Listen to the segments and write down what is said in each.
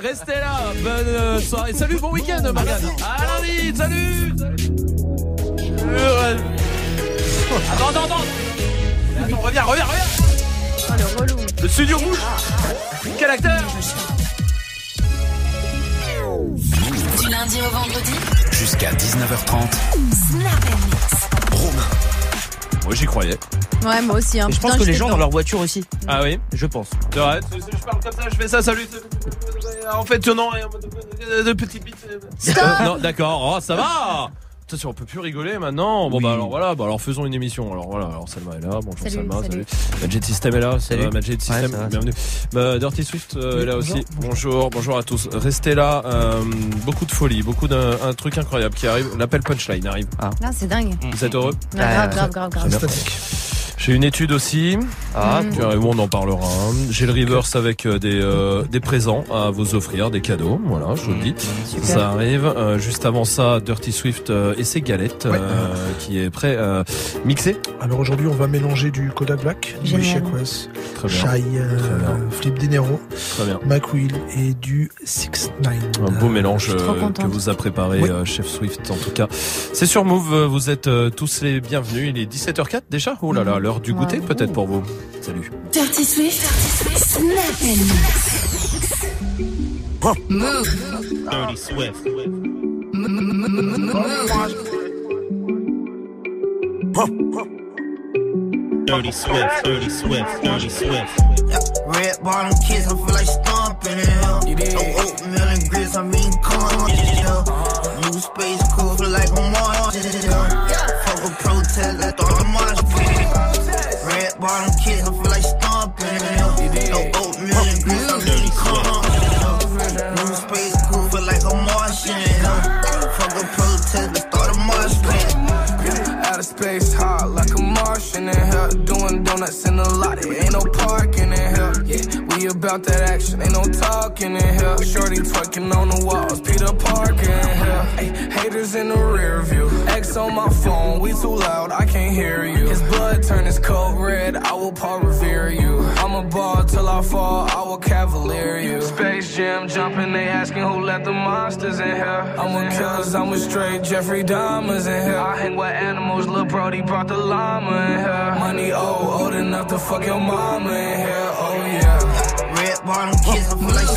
Restez là, bonne euh, soirée. Salut, bon week-end, Marianne. À lundi, salut. Attends, attends, attends. Attends, reviens, reviens, reviens. Oh, le relou. Le studio bouge. Quel acteur Du lundi au vendredi, Jusqu'à 19h30. Snap Mix. Romain. Moi, j'y croyais. Ouais, moi aussi. Hein. Et je pense Putain, que les gens dans leur voiture aussi. Ah oui Je pense. Je parle comme ça, je fais ça, salut. En fait, non, de, de petites bites. Euh, non, d'accord, oh, ça va. Attention, on peut plus rigoler maintenant. Bon Oui. bah alors voilà, bah alors faisons une émission. Alors voilà, alors Salma est là, bonjour Salut, Salma, salut. Magic System est là, ça Salut. va, Magic System, ça va. bienvenue. Bah, Dirty Swift euh, est là aussi. Bonjour, bonjour à tous. Restez là, euh, beaucoup de folie, beaucoup d'un un truc incroyable qui arrive. L'appel punchline arrive. Ah, c'est dingue. Vous êtes heureux Ouais, grave, grave, grave, grave. J'ai une étude aussi. Ah, Mm. Puis, euh, on en parlera. J'ai le reverse avec euh, des, euh, des présents à vous offrir, des cadeaux. Voilà, je vous le dis. Super. Ça arrive. Euh, juste avant ça, Dirty Swift euh, et ses galettes Ouais. euh, qui est prêt euh, mixé. Alors aujourd'hui, on va mélanger du Kodak Black, du Quest, Très bien. Shy, Très bien. Flip Dinero, Très bien. McWheel et du 6 9 Un beau mélange euh, que vous a préparé Oui. euh, Chef Swift en tout cas. C'est sur Move, vous êtes euh, tous les bienvenus. Il est 17h04 déjà? Oh là là, l'heure du goûter Ouais. peut-être pour vous. Salut. Dirty Swift, Snap Mix. Move. Dirty Swift. Dirty Swift, Dirty Swift, Dirty Swift. Red bottom kids, I feel like stomping in hell. No oatmeal and grits, I mean corn. New space cool, feel like I'm on. Fuck a protest, I thought I'm on bottom kids, I feel like stomping in hell. No oatmeal and grits, I mean corn in hell. New space cool, feel like I'm Martian in hell. Fuck a protest, I thought I'm Martian. Outer space hot like a Martian in here. Doing donuts in the lot, it ain't no parking in We about that action, ain't no talking in here. Shorty twerking on the walls, Peter Parker in here. Haters in the rear view. X on my phone, we too loud, I can't hear you. His blood turn his coat red, I will Paul revere you. I'm a ball till I fall, I will cavalier you. Space Jam jumping, they asking who let the monsters in here. I'm a killers, I'm a straight Jeffrey Dahmers in here. I hang with animals, Lil Brody brought the llama in here. Money old, old enough to fuck your mama in here, oh yeah. Bottom kids, I feel like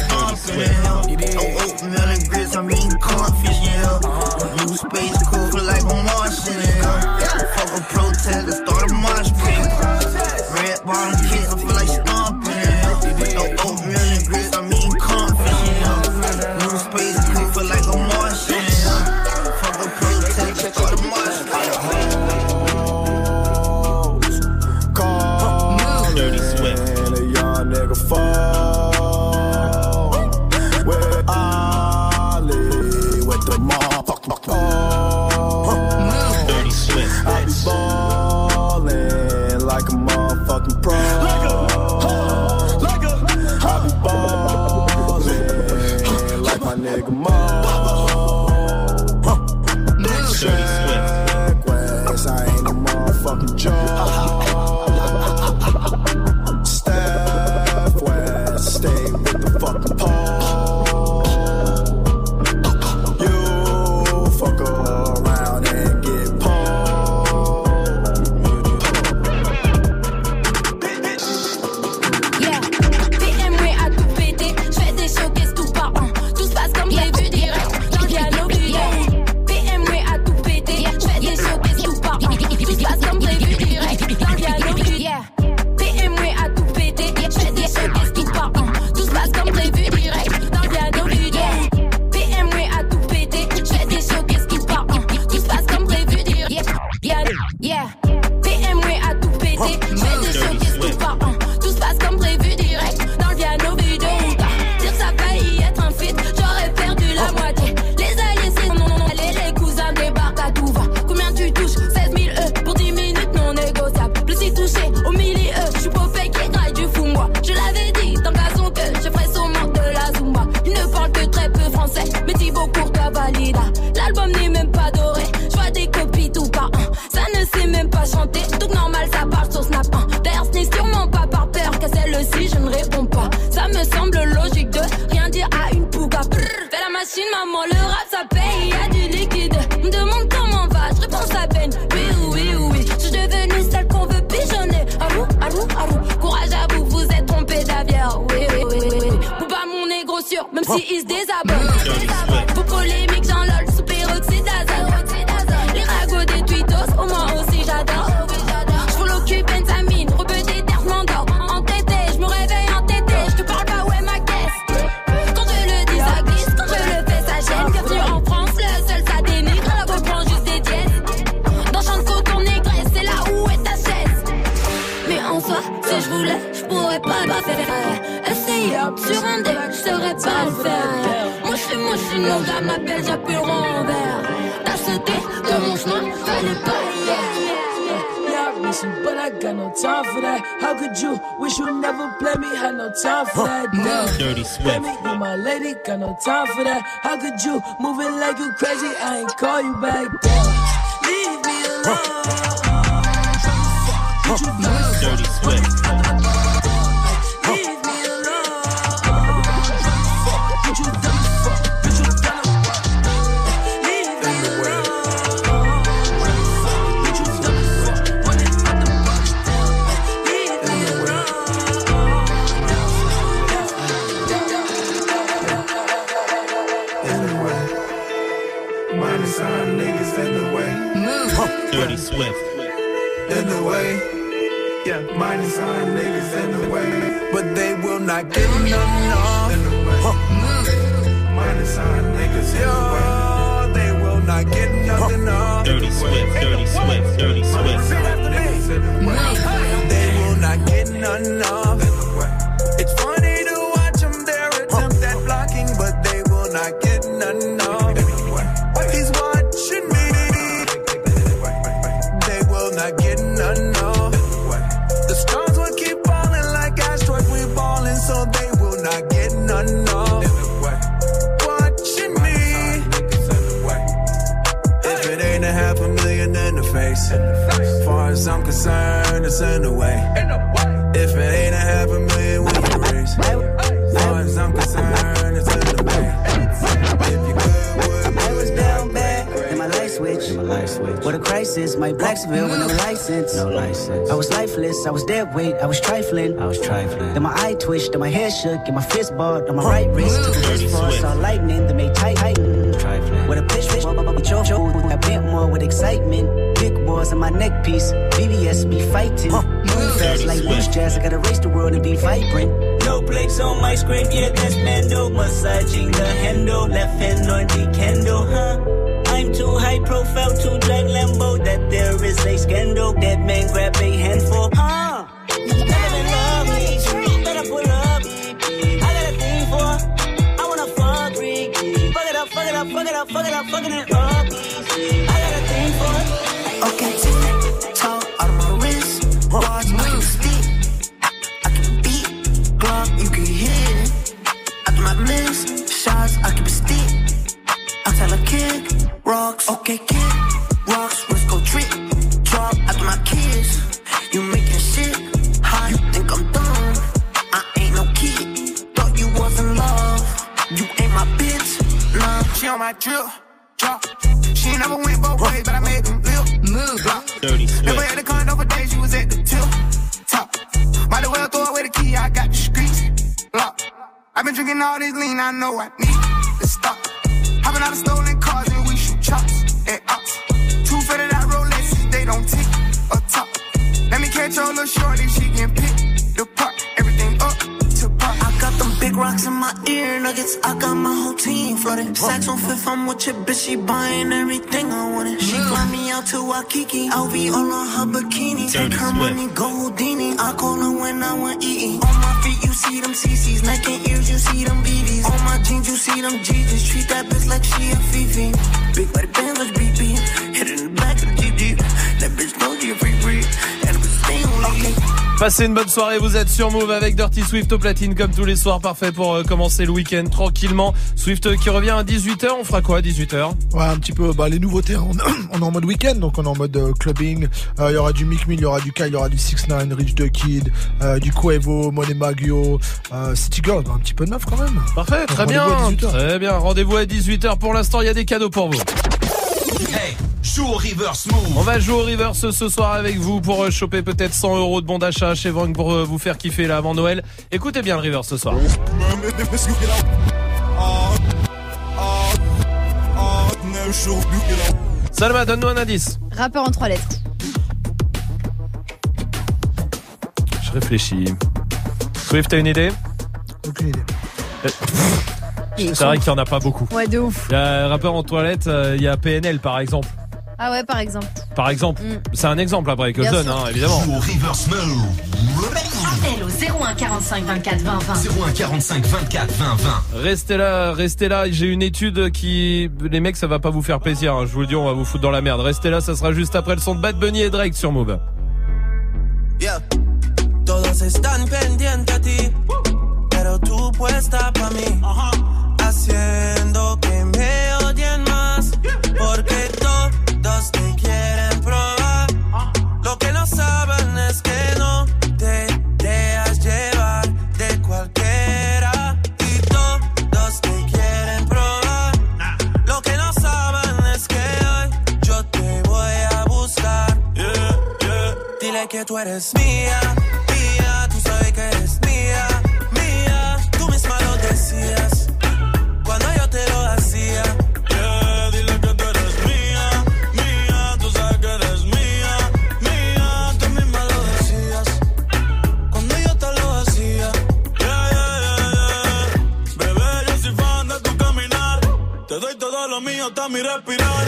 in hell. No oatmeal and grits, I'm eating cornfish in hell. New space cool, feel like I'm Martian hell. Fuck a protest, start a mosh pit. Red bottom kids, Swift. With my lady, got no time for that. How could you move it like you crazy? I ain't call you back down. Leave me alone. Huh. Huh. Dirty Swift. shook and my fist balled on my right wrist. Took a wrist for saw lightning that made tight heighten. With a pitch, pitch, we chose. I bent more with excitement. Big boys on my neck piece. BBS be fighting. Move fast like loose jazz. I gotta race the world and be vibrant. No plates on my screen, yeah, that's Mando. Massaging the handle, left hand on the candle, huh? I'm too high profile to drive Lambo, that there is a scandal. That man grab a I got my whole team flooded. Sacks on fifth, I'm with your bitch. She buying everything I wanted. She fly me out to Waikiki. I'll be all on her bikini. Take her money, go Houdini. I call her when I want eating. On my feet, you see them CCs. Neck and ears, you see them BBs. On my jeans, you see them Jesus. Treat that bitch like she a Fifi. Big body bands, let's beat. Hit in the back of the GG. That bitch know you a free free. And if it's staying, okay. Passez une bonne soirée, vous êtes sur Move avec Dirty Swift au platine comme tous les soirs, parfait pour euh, commencer le week-end tranquillement. Swift euh, qui revient à 18h, on fera quoi à 18h Ouais, un petit peu, bah, les nouveautés, on, on est en mode week-end, donc on est en mode euh, clubbing. Euh, Il y aura du Mick Mill, il y aura du Kai, il y aura du 6 9 Rich the Kid, du Quavo, Monet Maggio, City Girls, bah, un petit peu de neuf quand même. Parfait, très bien, Rendez-vous à 18h. très bien. Rendez-vous à 18h. Pour l'instant, il y a des cadeaux pour vous. Hey, joue au reverse move. On va jouer au reverse ce soir avec vous pour euh, choper peut-être 100 euros de bon d'achat chez Vang pour euh, vous faire kiffer là avant Noël. Écoutez bien le reverse ce soir. Salma, donne-nous un indice. Rappeur en trois lettres. Je réfléchis. Swift, t'as une idée? Aucune idée. Euh, C'est vrai qu'il y en a pas beaucoup. Ouais, de ouf. Il y a rappeur en toilette, euh, il y a PNL par exemple. Ah ouais, par exemple. Par exemple, Mm. c'est un exemple après que je Bien donne, sûr. hein, évidemment. Appel au 01 45 24 20 20. 01 45 24 20 20. Restez là, restez là. J'ai une étude qui, les mecs, ça va pas vous faire plaisir. hein. Je vous le dis, on va vous foutre dans la merde. Restez là, ça sera juste après le son de Bad Bunny et Drake sur Move. Yeah. Todos están pendientes a ti, puesta pa' mí. Haciendo que me odien más, porque todos te quieren probar. Lo que no saben es que no te dejas llevar de cualquiera. Y todos te quieren probar. Lo que no saben es que hoy yo te voy a buscar. Dile que tú eres mía, mío hasta mi respirar.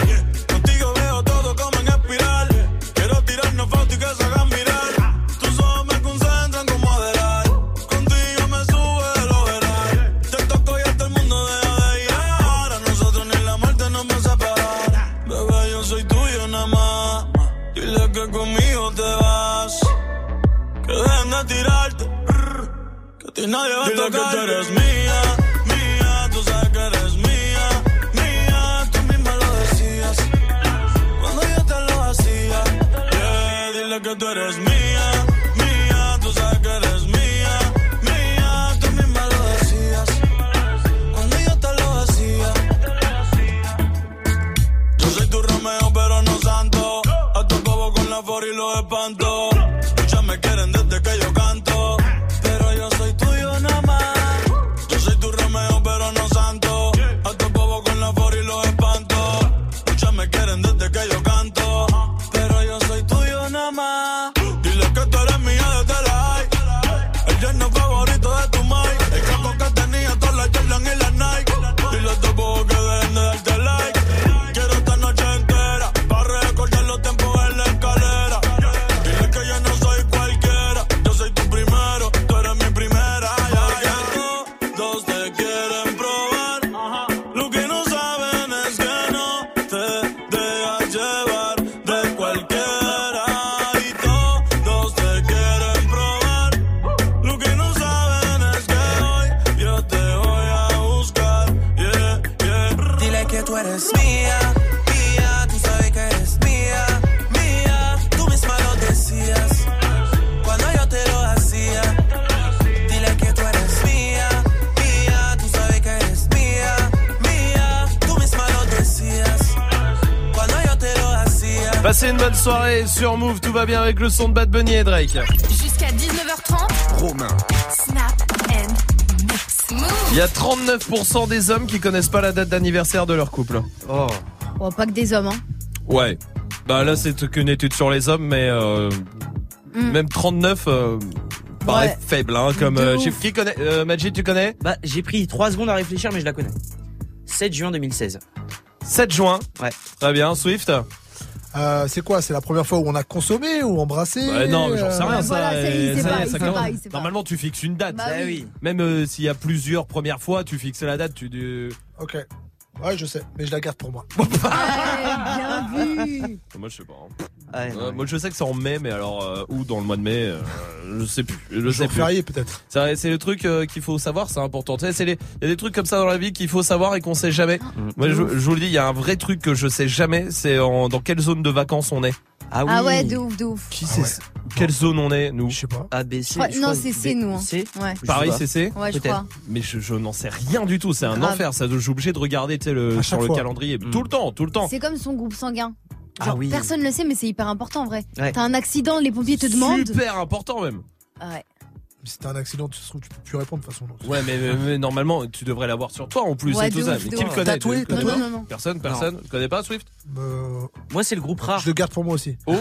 Contigo veo todo como en espiral. Quiero tirarnos fotos y que se hagan mirar. Tus ojos me concentran como modelar. Contigo me sube el overall. Te toco y hasta el mundo deja de ir. Ahora nosotros ni la muerte nos va a separar. Bebé, yo soy tuyo nada más. Dile que conmigo te vas. Que dejen de tirarte. Que a ti nadie va a tocar. que tú eres mía. good as me. Sur Move, tout va bien avec le son de Bad Bunny et Drake. Jusqu'à 19h30. Romain. Snap and mix. Move. Il y a 39% des hommes qui connaissent pas la date d'anniversaire de leur couple. Oh. Bon, pas que des hommes, hein. Ouais. Bah là c'est qu'une étude sur les hommes, mais euh, Mm. même 39 euh, paraît Ouais. faible, hein, comme euh, chiffre. Qui connaît euh, Majid, tu connais? Bah, j'ai pris 3 secondes à réfléchir, mais je la connais. 7 juin 2016. 7 juin. Ouais. Très bien, Swift? Euh, c'est quoi C'est la première fois où on a consommé ou embrassé Ouais, non, mais j'en sais euh, rien. Ça. Normalement, tu fixes une date. Bah Bah oui. oui. Même euh, s'il y a plusieurs premières fois, tu fixes la date. Tu dis. Ok. Ouais, je sais, mais je la garde pour moi. Ouais, bien vu. Moi, je sais pas. hein. Euh, moi, je sais que c'est en mai, mais alors euh, où dans le mois de mai, euh, je sais plus. Je Jour sais plus. férié, peut-être. C'est vrai, c'est le truc euh, qu'il faut savoir, c'est important. Tu sais, c'est les, il y a des trucs comme ça dans la vie qu'il faut savoir et qu'on sait jamais. Moi, je, je vous le dis, il y a un vrai truc que je sais jamais, c'est en, dans quelle zone de vacances on est. Ah Ah ouais, de ouf, de ouf. Qui c'est Quelle zone on est, nous Je sais pas. A, B, C. Ouais, non, c'est C, nous. hein. Ouais. Pareil, c'est C Ouais, je crois. Mais je, je n'en sais rien du tout, c'est un Grave. enfer. Ça, je suis obligé de regarder tu sais, le, À sur le fois. calendrier. Tout le temps, tout le temps. C'est comme son groupe sanguin. Ah oui. Personne ne le sait, mais c'est hyper important en vrai. Ouais. T'as un accident, les pompiers te demandent. Super important même. Ouais. Si t'as un accident, tu, tu peux plus répondre de toute façon. Ouais, mais, mais- mais normalement, tu devrais l'avoir sur toi en plus Ouais, et tout ça. Mais de qui le connaît Tatoué, Tu le connais tatoué pas Non, non, non. Personne, personne. Tu connais pas Swift? Euh, Moi, c'est le groupe rare. Je le garde pour moi aussi. Oh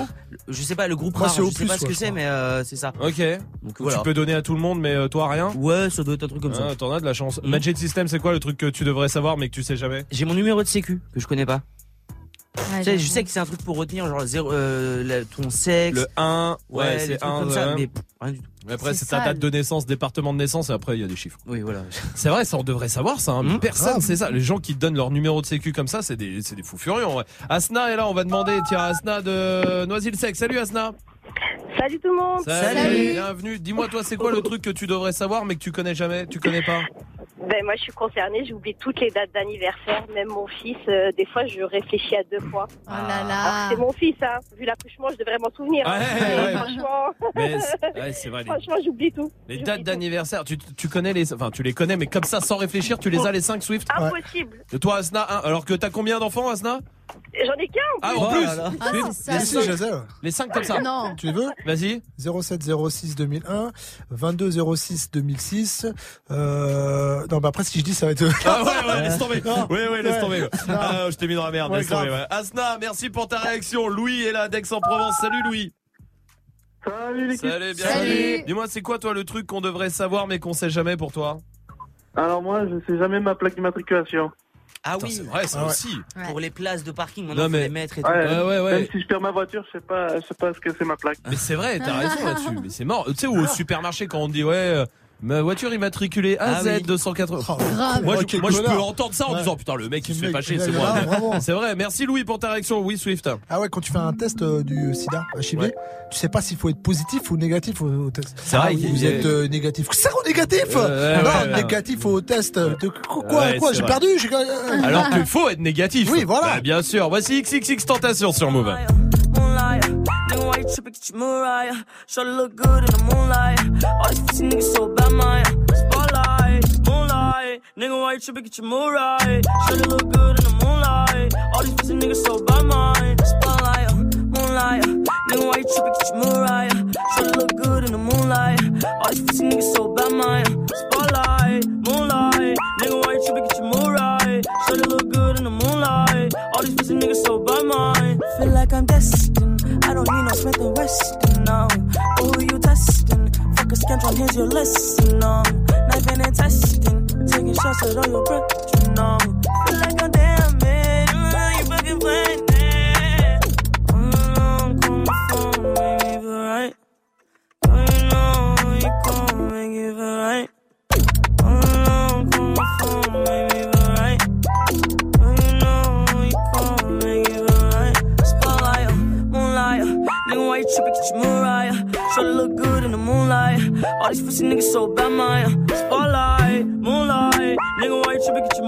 Je sais pas, le groupe Moi, rare, c'est je sais plus, pas ce que c'est, mais euh, c'est ça. Ok. Donc Tu peux donner à tout le monde, mais euh, toi rien? Ouais, ça doit être un truc comme ça. Ah, T'en as de la chance. Magic System, c'est quoi le truc que tu devrais savoir mais que tu sais jamais? J'ai mon numéro de sécu que je connais pas. Ouais, Tu sais, je sais que c'est un truc pour retenir genre zéro, euh, la- ton sexe. Le 1, ouais, c'est trucs 1. comme ça, mais pff, rien du tout. Après, C'est ta date de naissance, département de naissance, et après, il y a des chiffres. Oui, voilà. C'est vrai, ça, on devrait savoir ça. hein. Mmh. Personne, c'est ça. Les gens qui te donnent leur numéro de sécu comme ça, c'est des, c'est des fous furieux. en vrai. Asna est là, on va demander, tiens, Asna de Noisy-le-Sec. Salut Asna. Salut tout le monde. Salut. Bienvenue. Dis-moi, toi, c'est quoi le truc que tu devrais savoir mais que tu connais jamais Tu connais pas? Ben moi je suis concernée, j'oublie toutes les dates d'anniversaire, même mon fils. euh, des fois je réfléchis à deux fois. Oh là là. c'est mon fils, hein. Vu l'accouchement, je devrais m'en souvenir. hein. Ouais, ouais. Franchement, Mais c'est ouais, c'est vrai. Les, franchement j'oublie tout. les dates d'anniversaire, tu, tu connais les. Enfin, tu les connais, mais comme ça, sans réfléchir, tu les as les 5 Swift Impossible. Et Toi, Asna, un. Alors que t'as combien d'enfants, Asna? J'en ai qu'un. en Ah, plus. en plus. Ah, Les- ça. les ai, ouais. Les 5 comme ça. Non. Tu les veux Vas-y. 07 06 2001, 22 06 2006. Euh... Non, bah après, si je dis, ça va être. Ah ouais, ouais, laisse tomber. Non. Ouais, ouais, laisse Ouais. tomber. Ah, je t'ai mis dans la merde. Ouais, laisse tomber. grave. ouais. Asna, merci pour ta réaction. Louis est là d'Aix-en-Provence. Salut Louis. Salut l'équipe. Salut, bienvenue. Salut. Dis-moi, c'est quoi toi le truc qu'on devrait savoir mais qu'on sait jamais pour toi? Alors moi, je sais jamais ma plaque d'immatriculation. Ah Putain, oui, c'est vrai, ça Ah ouais. aussi. Ouais. pour les places de parking, maintenant, Non, faut mais- les mettre et tout. Ouais, Ouais, ouais. Même si je perds ma voiture, je sais pas, je sais pas ce que c'est ma plaque. Mais c'est vrai, t'as raison là-dessus. Mais c'est mort. Tu sais, au supermarché quand on dit ouais, euh, ma voiture immatriculée Ah AZ oui. 280. Oh, Grave. Moi, oh, je, moi je peux entendre ça en Ouais. disant putain le mec il se fait fâcher, c'est est moi. C'est vrai. Merci Louis pour ta réaction. Oui Swift. Ah ouais, quand tu fais un test euh, du sida HIV, Ouais. tu sais pas s'il faut être positif ou négatif au, au test. C'est vrai Ah, vous a- êtes euh, négatif. Euh, ouais, Non, ouais, ouais. négatif au test. De quoi, quoi c'est J'ai perdu euh, Alors qu'il faut être négatif. Oui, voilà. Bah, bien sûr. Voici XXX Tentation sur Move. Moonlight, nigga, why you tripping? Get your Mariah. Shorty look good in the moonlight. All these pussy niggas so bad, man. Spotlight, moonlight, nigga, why you tripping? Get your Mariah. Shorty look good in the moonlight. All these pussy niggas so bad, man. Spotlight, moonlight, nigga, why you tripping? Get your Mariah. Shorty look good in the moonlight. All these pussy niggas so bad, man. Spotlight, moonlight, nigga, why you tripping? Get your Mariah. Shorty look good in the moonlight. All these pussy niggas so bad, man. Feel like I'm destined. I don't need no Smith and Weston now. Oh, who you testing? Fuck a scantron, here's your lesson. No, knifing and testing, taking shots at all your breath. You know, feel like I'm damn it. Mm, you fucking playing tripping? Get your Mariah. Shorty look good in the moonlight. All these pussy niggas so bad, man. Spotlight, moonlight, nigga, why you tripping? Get your.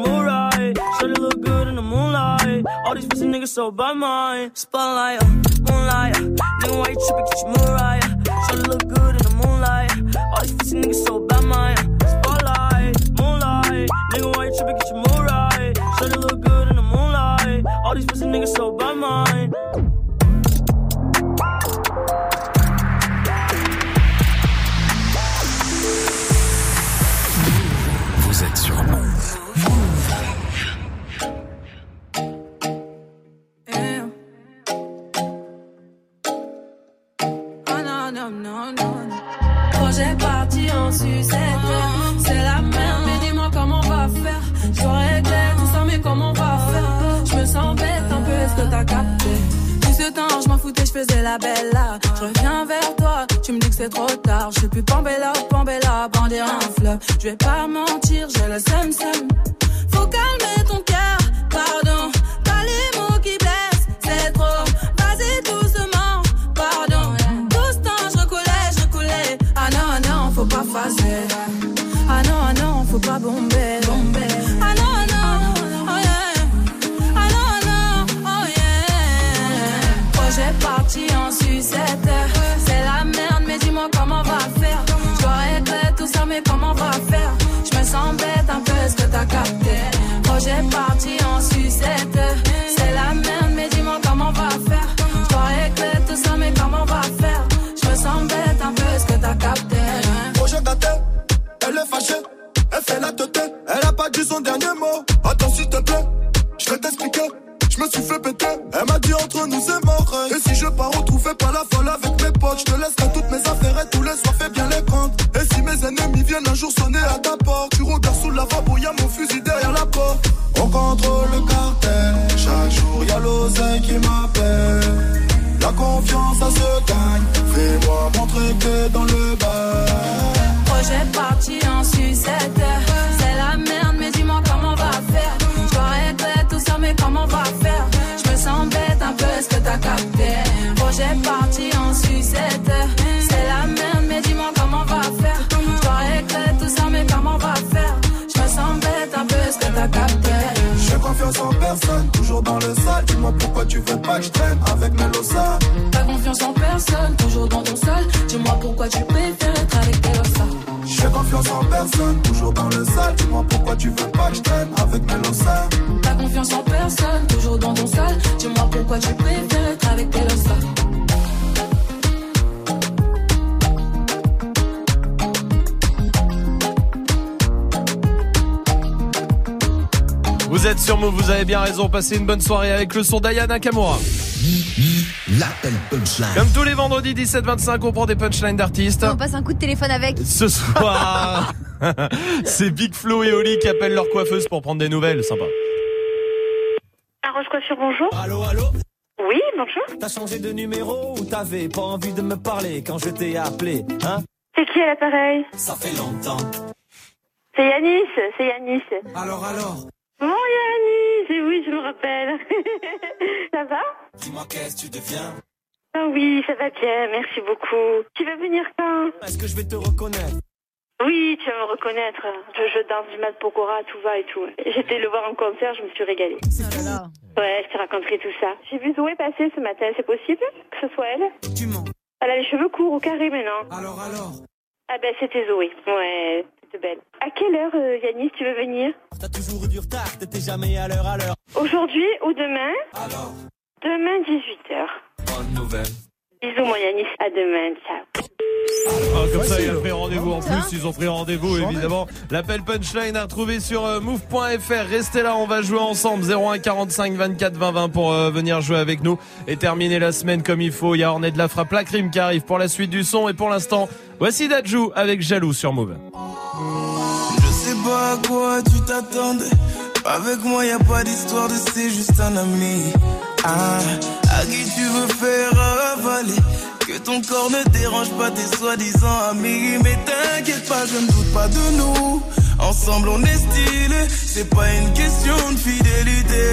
Shorty look good in the moonlight. All these pussy niggas so bad, man. Spotlight, moonlight, nigga, why you tripping? Get your Mariah. Shorty look good in the moonlight. All these pussy niggas so bad, man. Spotlight, moonlight, nigga, why you tripping? Get your Mariah. Shorty look good in the moonlight. All these pussy niggas so je reviens vers toi, tu me dis que c'est trop tard. Je suis plus Pambella, Pambella, bander un fleuve. Je vais pas mentir, j'ai le seum seum. Parti en sucette. 13 ans. Passez une bonne soirée avec le son d'Ayana Nakamura. Comme tous les vendredis 17-25, on prend des punchlines d'artistes. On passe un coup de téléphone avec. Ce soir, c'est Big Flo et Oli qui appellent leur coiffeuse pour prendre des nouvelles. Sympa. Arrange Coiffure, bonjour. Allô, allô. Oui, bonjour. T'as changé de numéro ou t'avais pas envie de me parler quand je t'ai appelé, hein? C'est qui à l'appareil? Ça fait longtemps. C'est Yanis, c'est Yanis. Alors, alors Bon, Yanis oui, je me rappelle. ça va Dis-moi qu'est-ce que tu deviens Ah oui, ça va bien, merci beaucoup. Tu vas venir quand Est-ce que je vais te reconnaître Oui, tu vas me reconnaître. Je, je danse du mat pokora, tout va et tout. J'étais le voir en concert, je me suis régalée. Ouais, je te raconterai tout ça. J'ai vu Zoé passer ce matin, c'est possible que ce soit elle Tu mens. Elle a les cheveux courts au carré maintenant. Alors, alors Ah ben c'était Zoé. Ouais, c'était belle. À quelle heure, euh, Yanis, tu veux venir T'as toujours eu du retard, t'étais jamais à l'heure à l'heure. Aujourd'hui ou demain Alors Demain 18h. Bonne nouvelle. Bisous mon Yanis, à demain, ciao. Ah, comme ça, il a pris rendez-vous. En plus, ils ont pris rendez-vous, évidemment. L'appel punchline à retrouver sur euh, move.fr. Restez là, on va jouer ensemble. 01 45 24 20 20 pour euh, venir jouer avec nous et terminer la semaine comme il faut. Il y a Ornette de la frappe, la crime qui arrive pour la suite du son. Et pour l'instant, voici Dajou avec Jaloux sur Move. Je sais pas à quoi tu t'attendais. Avec moi, y a pas d'histoire de c'est juste un ami. Ah, à qui tu veux faire avaler. Que ton corps ne dérange pas tes soi-disant amis. Mais t'inquiète pas, je ne doute pas de nous. Ensemble, on est stylé. C'est pas une question de fidélité.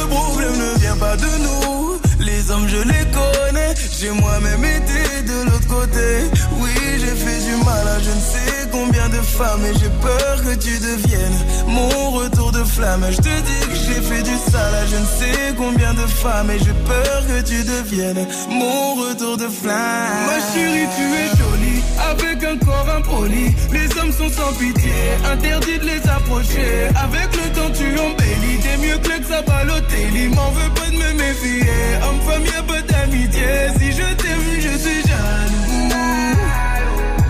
Le problème ne vient pas de nous. Les hommes, je les connais. J'ai moi-même été de l'autre côté. Oui, j'ai fait du mal à je ne sais combien de femmes. Et j'ai peur que tu deviennes mon retour de flamme. Je te dis que j'ai fait du sale à je ne sais combien de femmes. Et j'ai peur que tu deviennes mon retour de flamme. Ma chérie, tu es jolie. Avec un corps impoli. Les hommes sont sans pitié. Interdit de les approcher. Avec le temps, tu embellis. T'es mieux que le Xabalotelli. M'en veux pas de me méfier. Homme-femme, y'a pas d'amitié. Si je t'aime, je suis jaloux.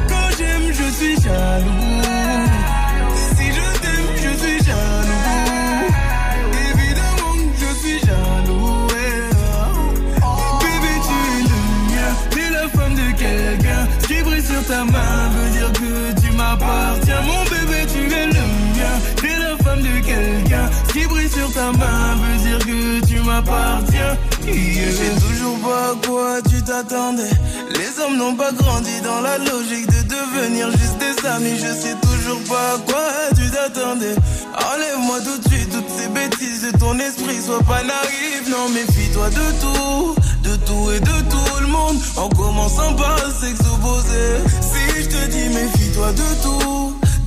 Quand j'aime, je suis jaloux. Si je t'aime, je suis jaloux. Évidemment que je suis jaloux. Bébé, tu es le mien. T'es la femme de quelqu'un. Qui brille sur ta main veut dire que tu m'appartiens. Quelqu'un. Qui brille sur ta main veut dire que tu m'appartiens. Je sais toujours pas à quoi tu t'attendais. Les hommes n'ont pas grandi dans la logique de devenir juste des amis. Je sais toujours pas à quoi tu t'attendais. Enlève-moi tout de suite toutes ces bêtises de ton esprit. Sois pas naïf, non, méfie-toi de tout. De tout et de tout le monde. En commençant par opposé. Si je te dis méfie-toi de tout.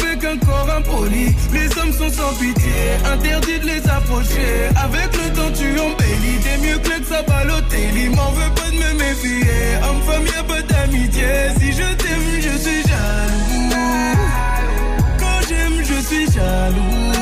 un corps impoli. Les hommes sont sans pitié, interdit de les approcher. Avec le temps, tu embellis. T'es mieux que le Sabalotelli. M'en veux pas de me méfier. Homme, femme, y'a pas d'amitié. Si je t'aime, je suis jaloux. Quand j'aime, je suis jaloux.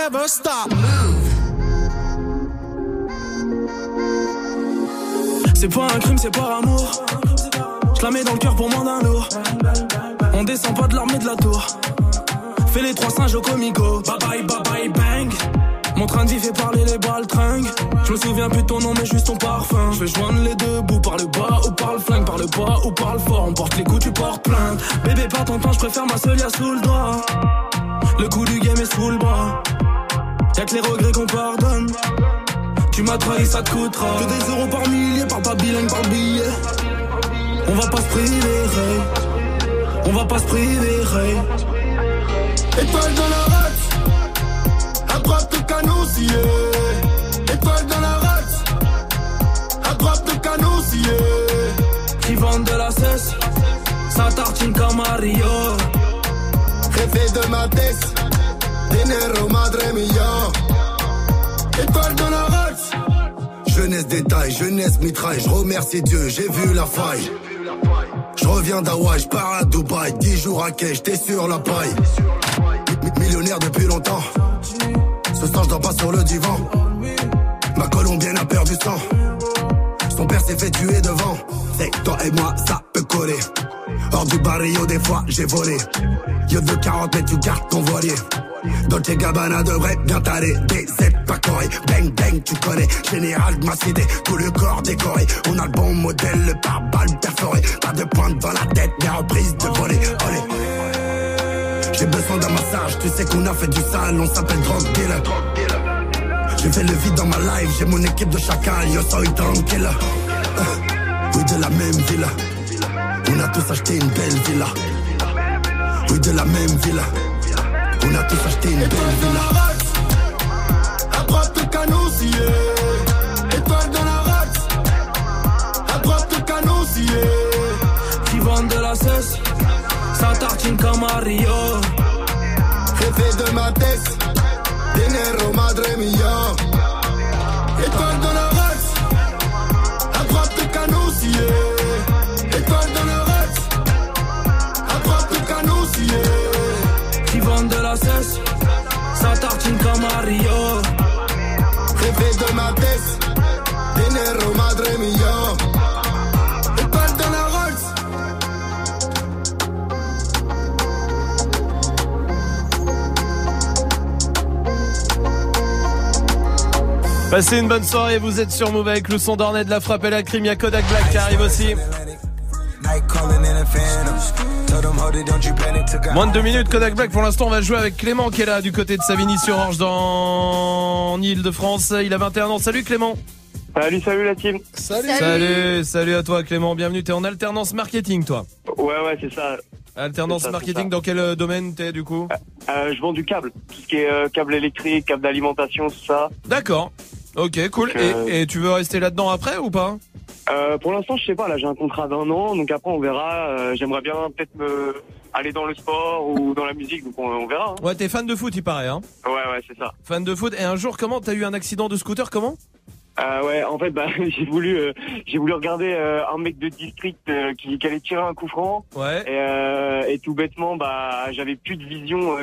Never stop. C'est pas un crime, c'est par amour. Je la mets dans le cœur pour moins d'un lourd. On descend pas de l'armée de la tour. Fais les trois singes au comico. Bye bye, bye bye, bang. Mon train vie fait parler les baltringues. Je me souviens plus ton nom, mais juste ton parfum. Je vais joindre les deux bouts par le bas ou par le flingue, par le bas ou par le fort. On porte les coups, tu portes plainte. Bébé, pas ton temps, je préfère ma seule, sous le doigt. Le coup du game est sous le bras. Y'a que les regrets qu'on pardonne. Tu m'as trahi, ça te coûtera. Que des euros par millier, par pas bilingue, par billet. On va pas se priver. On va pas se priver. Étoile dans la à droite le canon scié. Étoile dans la à droite le canon scié. Qui vendent de la cesse, ça tartine comme Mario. Jefe de ma tête, dinero madre mia. Étoile dans la race, jeunesse détail, jeunesse mitraille. Je remercie Dieu, j'ai vu la faille. Je reviens d'Hawaï, je pars à Dubaï, 10 jours à quai, j'étais sur la paille. Mi- Millionnaire depuis longtemps. Ce soir, je dors pas sur le divan. Ma colombienne a perdu sang. Son père s'est fait tuer devant. C'est toi et moi, ça peut coller. Hors du barrio, des fois, j'ai volé. Yo de 40 mètres, tu gardes ton voilier. Dolce Gabbana devrait bien t'aller. DZ pas coré. Bang bang, tu connais. Général de ma cité, tout le corps décoré. On a le bon modèle, le pare-balles perforé. Pas de pointe dans la tête, mais reprise de voler. Olé. J'ai besoin d'un massage, tu sais qu'on a fait du sale, on s'appelle drug dealer. J'ai fait le vide dans ma life, j'ai mon équipe de chacal, yo soy tranquille. Euh, Oui, de la même villa. On a tous acheté une belle villa. Oui, de la même villa. On a tous acheté. À droite le canon. Étoile dans la race. À droite le canon scié. Qui vendent de la cesse, ça tartine comme Mario. De ma tête. Dinero madre mia. Jefe de. Dinero madre la. Passez une bonne soirée, vous êtes sur Move avec le son d'Ornette de la frappe et la crime, il y a Kodak Black qui arrive aussi. Moins de deux minutes, Kodak Black. Pour l'instant, on va jouer avec Clément qui est là du côté de Savigny-sur-Orge dans en Ile-de-France. Il a 21 ans. Salut Clément. Salut, salut la team. Salut. Salut, salut à toi Clément. Bienvenue. T'es en alternance marketing, toi. Ouais, ouais, c'est ça. Alternance ça, marketing, dans quel euh, domaine t'es du coup Euh, je vends du câble, tout ce qui est euh, câble électrique, câble d'alimentation, tout ça. D'accord. Ok, cool. Euh, et tu veux rester là-dedans après ou pas Euh, pour l'instant, je sais pas. Là, j'ai un contrat d'un an, donc après, on verra. Euh, J'aimerais bien peut-être me aller dans le sport ou dans la musique, donc on, on verra. hein. Ouais, t'es fan de foot, il paraît, hein Ouais, ouais, c'est ça. Fan de foot. Et un jour, comment T'as eu un accident de scooter, comment? Euh, ouais, en fait, bah, j'ai voulu, euh, j'ai voulu regarder euh, un mec de district qui, qui allait tirer un coup franc. Ouais. Et, et tout bêtement, bah, j'avais plus de vision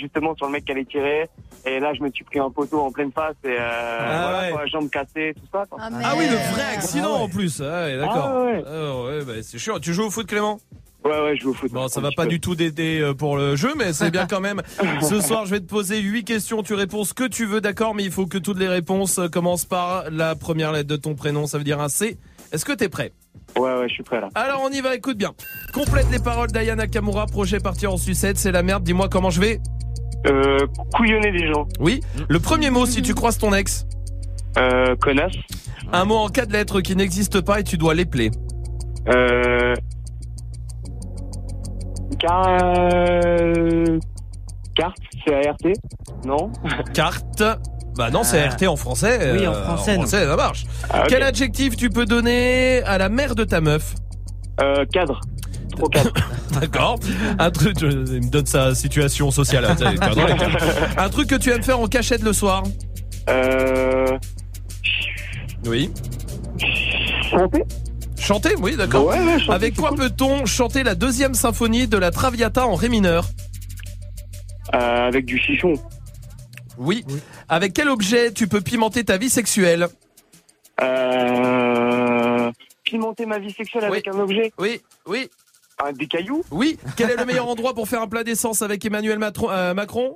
justement sur le mec qui allait tirer. Et là, je me suis pris un poteau en pleine face et euh, voilà, ouais. quoi, jambe cassée, tout ça. Quoi. Ah oui, le vrai accident en plus. Ah ouais, d'accord. Ah ouais. Ah ouais, bah, c'est chiant. Tu joues au foot, Clément? Ouais, ouais, je joue au foot. Bon, ça va pas peu. du tout d'aider euh, pour le jeu, mais c'est bien quand même. Ce soir, je vais te poser huit questions. Tu réponds ce que tu veux, d'accord, mais il faut que toutes les réponses euh, commencent par la première lettre de ton prénom. Ça veut dire un C. Est-ce que t'es prêt? Ouais, ouais, je suis prêt là. Alors on y va, écoute bien. Complète les paroles d'Ayana Kamura, projet partir en sucette, c'est la merde. Dis-moi comment je vais Euh, couillonner des gens. Oui. Le premier mot si tu croises ton ex. Euh, connasse. Un mot en quatre lettres qui n'existe pas et tu dois l'épeler. Euh, car... euh, Carte, c'est ART Non Carte. Bah non, c'est RT en français. Oui, en euh, français, non. ça marche. Ah. Quel adjectif tu peux donner à la mère de ta meuf? Euh, cadre. Trop. D'accord. Un truc, je- il me donne sa situation sociale. Un truc que tu aimes faire en cachette le soir. Euh, Oui. chanter Chanter, oui, d'accord. Ouais, ouais, chanter, Avec quoi cool. peut-on chanter la deuxième symphonie de la Traviata en ré mineur Euh, avec du chichon. oui. Avec quel objet tu peux pimenter ta vie sexuelle Euh, pimenter ma vie sexuelle avec un objet Oui, oui. Un, des cailloux Oui. Quel est le meilleur endroit pour faire un plat d'essence avec Emmanuel Matron- euh, Macron?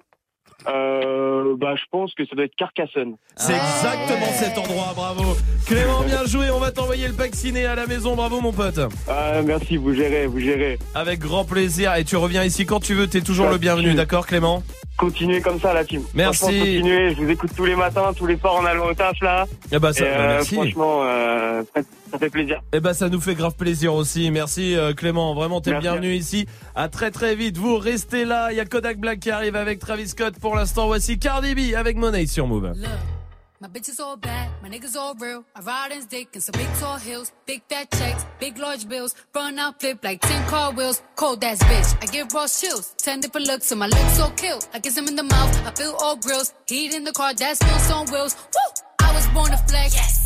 Euh, bah, je pense que ça doit être Carcassonne. C'est exactement cet endroit, bravo. Clément, bien joué, on va t'envoyer le pack ciné à la maison, bravo mon pote. Ah, merci, vous gérez, vous gérez. Avec grand plaisir, et tu reviens ici quand tu veux, t'es toujours le bienvenu, d'accord Clément? Continuez comme ça, la team. Merci. Franchement, continuez, je vous écoute tous les matins, tous les soirs en allant au taf, là. Eh bah, ça- Et, bah, euh, merci. Franchement, euh, ça, fait plaisir. Eh ben ça nous fait grave plaisir aussi. Merci euh, Clément, vraiment t'es bienvenu ici. À très très vite. Vous restez là. Il y a Kodak Black qui arrive avec Travis Scott. Pour l'instant, voici Cardi B avec Money sur Move. Look, my bitch is all bad, my niggas all real. I ride in dick in some big tall hills, big fat checks, big large bills. Run out, flip like 10 car wheels. Cold ass bitch, I give raw chills. 10 different looks, and my lips so kill. I kiss him in the mouth, I feel all grills. Heat in the car, that's wheels on wheels. Woo! I was born to flex.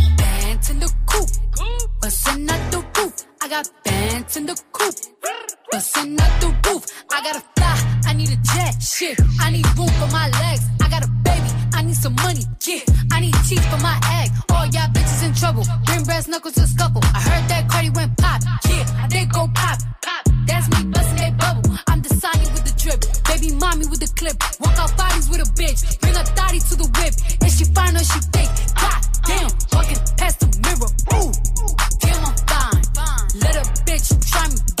bands in the coop, bustin' out the roof. I got bands in the coop, bustin' out the roof. I gotta fly, I need a jet. Shit, I need room for my legs. I got a baby, I need some money. Yeah, I need teeth for my egg. All y'all bitches in trouble. Bring brass knuckles to scuffle. I heard that Cardi went pop. Yeah, did go pop. Pop. That's me busting that bubble. I'm the Sonny with the drip. Baby mommy with the clip. Walk out bodies with a bitch. Bring a thotty to the whip. Is she fine or she thick? God damn, walking past the mirror. Ooh, damn, I'm fine. Let a bitch try me.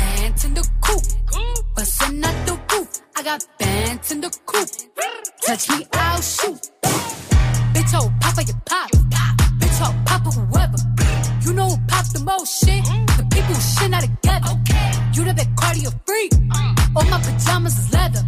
bands in the coop, bustin' out the roof. I got bands in the coop. Touch me, I'll shoot. Bitch, oh, papa, you pop. Bitch, oh, papa, whoever. You know who pop the most shit? The people who shit not together. You know that cardio freak. All my pajamas is leather.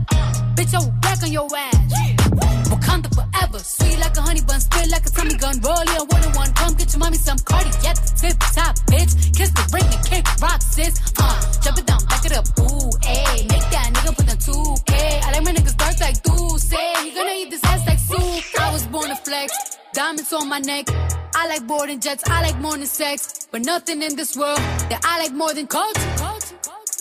Bitch, oh, back on your ass. Wakanda forever. Sweet like a honey bun, spit like a tummy gun. Roll it one on one. Come get your mommy some cardi the tip top, bitch. Kiss the ring and kick rock, sis. Uh, jump it down, back it up. Ooh, ayy. Make that nigga put the 2K. I like my niggas dark like say. He gonna eat this ass like soup. I was born to flex. Diamonds on my neck. I like than jets, I like than sex. But nothing in this world that I like more than culture.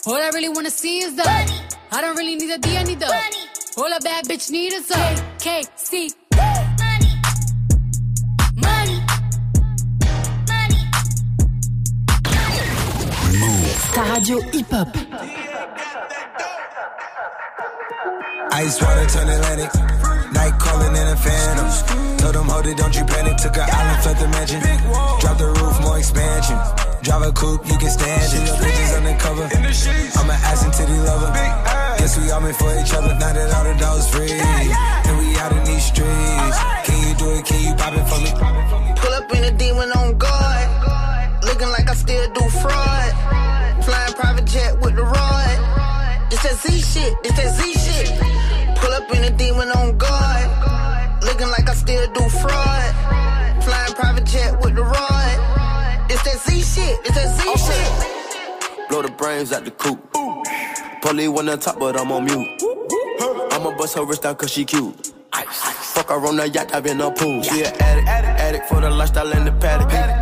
All I really wanna see is the money. I don't really need a D, I need the money. All a bad bitch need is a K, C. Money. Money. Ta radio hip-hop. Ice water turn Atlantic. Night calling in a phantom. Told them, hold it, don't you panic. Took an island, fled the mansion. Drop the roof, more expansion. Drive a coupe, you can stand it. Your bitches undercover. I'm an ass and titty lover. Guess we all meant for each other. Now that all the dogs free. And we out in these streets. Can you do it? Can you pop it for me? Pull up in a demon on guard. Looking like I still do fraud. Flying private jet with the rod. It's that Z shit. It's that Z shit. Pull up in a demon on guard. Looking like I still do fraud. Flying private jet with the rod. It's that Z shit. It's that Z shit. Blow the brains out the coop. One on top, but I'm on mute. I'ma bust her wrist down cause she cute. Fuck her on the yacht, I've been a pool. She an addict, addict, addict for the lifestyle and the paddock.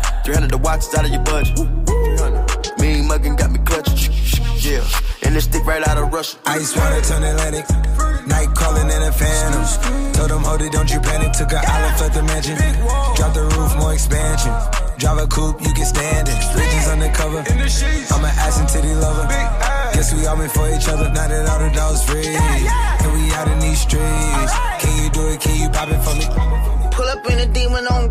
300 the watch is out of your budget. Mean muggin' got me clutching. Yeah, and this stick right out of Russia. Ice water turn Atlantic. Night calling in a phantom. Told them, hold it, don't you panic. Took an island, fled the mansion. Drop the roof, more expansion. Drive a coupe, you can stand it. Bridges undercover. I'm an ass and titty lover. Guess we all meant for each other. Now that all the dogs free. And we out in these streets. Can you do it? Can you pop it for me? Pull up in a demon on guard.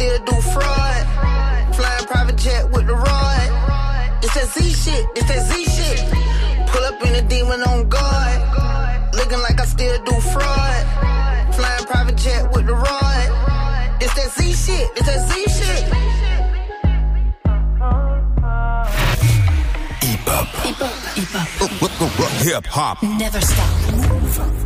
still do fraud. Flying private jet with the rod. It's that Z shit, it's that Z shit. Pull up in a demon on guard. Looking like I still do fraud. Flying private jet with the rod. It's that Z shit, it's that Z shit. Hip hop. Hip hop. Hip hop. Hip hop. Never stop. Snap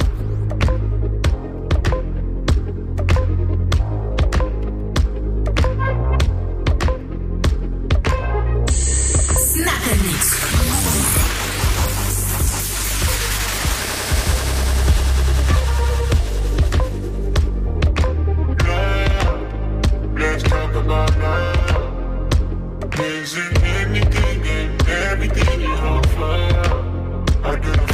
love. Is it anything and everything you on fire? I didn't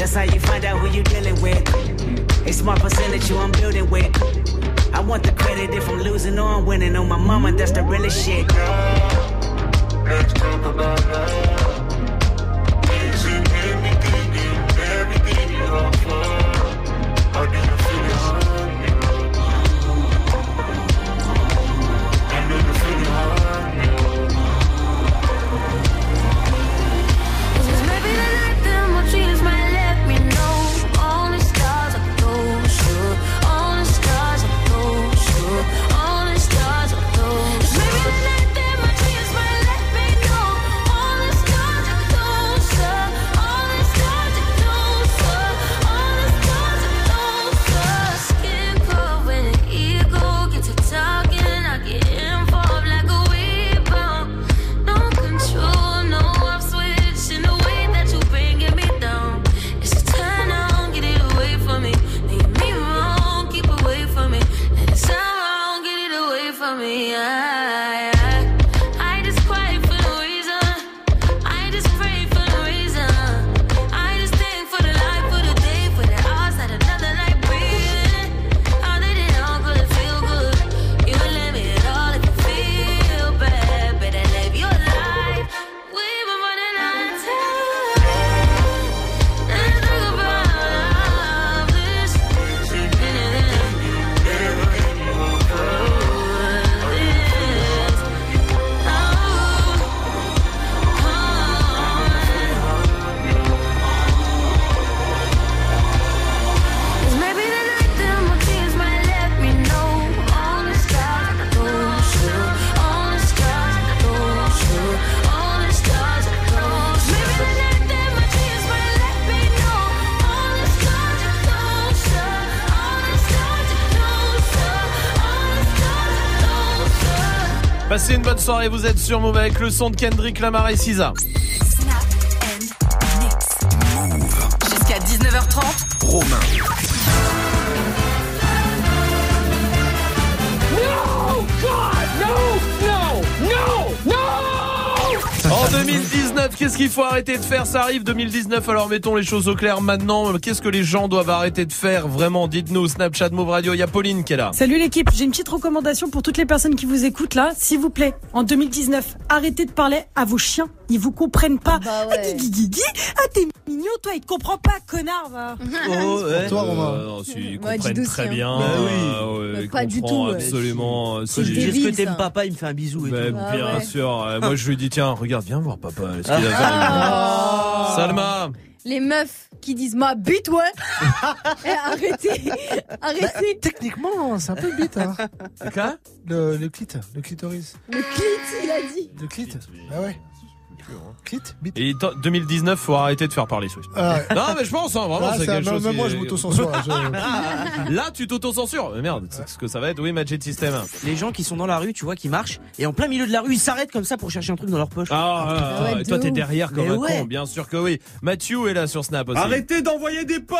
That's how you find out who you dealing with. A smart percentage you I'm building with. I want the credit if I'm losing or I'm winning. On my mama, that's the realest shit. Let's talk about love. Soirée, vous êtes sur Move avec le son de Kendrick Lamar et Sisa. Jusqu'à 19h30. Romain. 2019, qu'est-ce qu'il faut arrêter de faire? Ça arrive 2019, alors mettons les choses au clair maintenant. Qu'est-ce que les gens doivent arrêter de faire? Vraiment, dites-nous, Snapchat, Move Radio, il y a Pauline qui est là. Salut l'équipe, j'ai une petite recommandation pour toutes les personnes qui vous écoutent là. S'il vous plaît, en 2019, arrêtez de parler à vos chiens. Ils vous comprennent pas. Bah Ah, dis, dis, dis. Ah, t'es mignon, toi, il te comprend pas, connard, va. Oh, ouais. toi, Romain. Euh, non, si, ils Bah, comprennent très hein. bien. Bah oui. euh, ouais, ils pas du comprennent tout, ouais. Absolument. euh, si- je dis est-ce que t'aimes papa, il me fait un bisou et tout. Ah bien ouais. sûr. euh, Moi, je lui dis tiens, regarde, viens voir papa. ce qu'il a fait. Ah. Salma. Les meufs qui disent ma bite, ouais. Eh, arrêtez. Arrêtez. Techniquement, c'est un peu le bite. Hein. Quoi le, le clit, le clitoris. Le clit, il a dit. Le clit. Ah ouais. Clit, bite. Et t- 2019, faut arrêter de faire parler Swift. Ah ouais. Non, mais je pense, hein, vraiment, Ah, c'est quelque même- chose. même qui moi, est- je m'auto-censure, je- Là, tu t'auto-censures. Mais Merde, c'est ce que ça va être. Oui, Magic System. Les gens qui sont dans la rue, tu vois, qui marchent, et en plein milieu de la rue, ils s'arrêtent comme ça pour chercher un truc dans leur poche. Ah, ah, ouais, toi, t'es ouf. derrière comme Mais un ouais. con, bien sûr que oui. Mathieu est là sur Snap aussi. Arrêtez d'envoyer des potes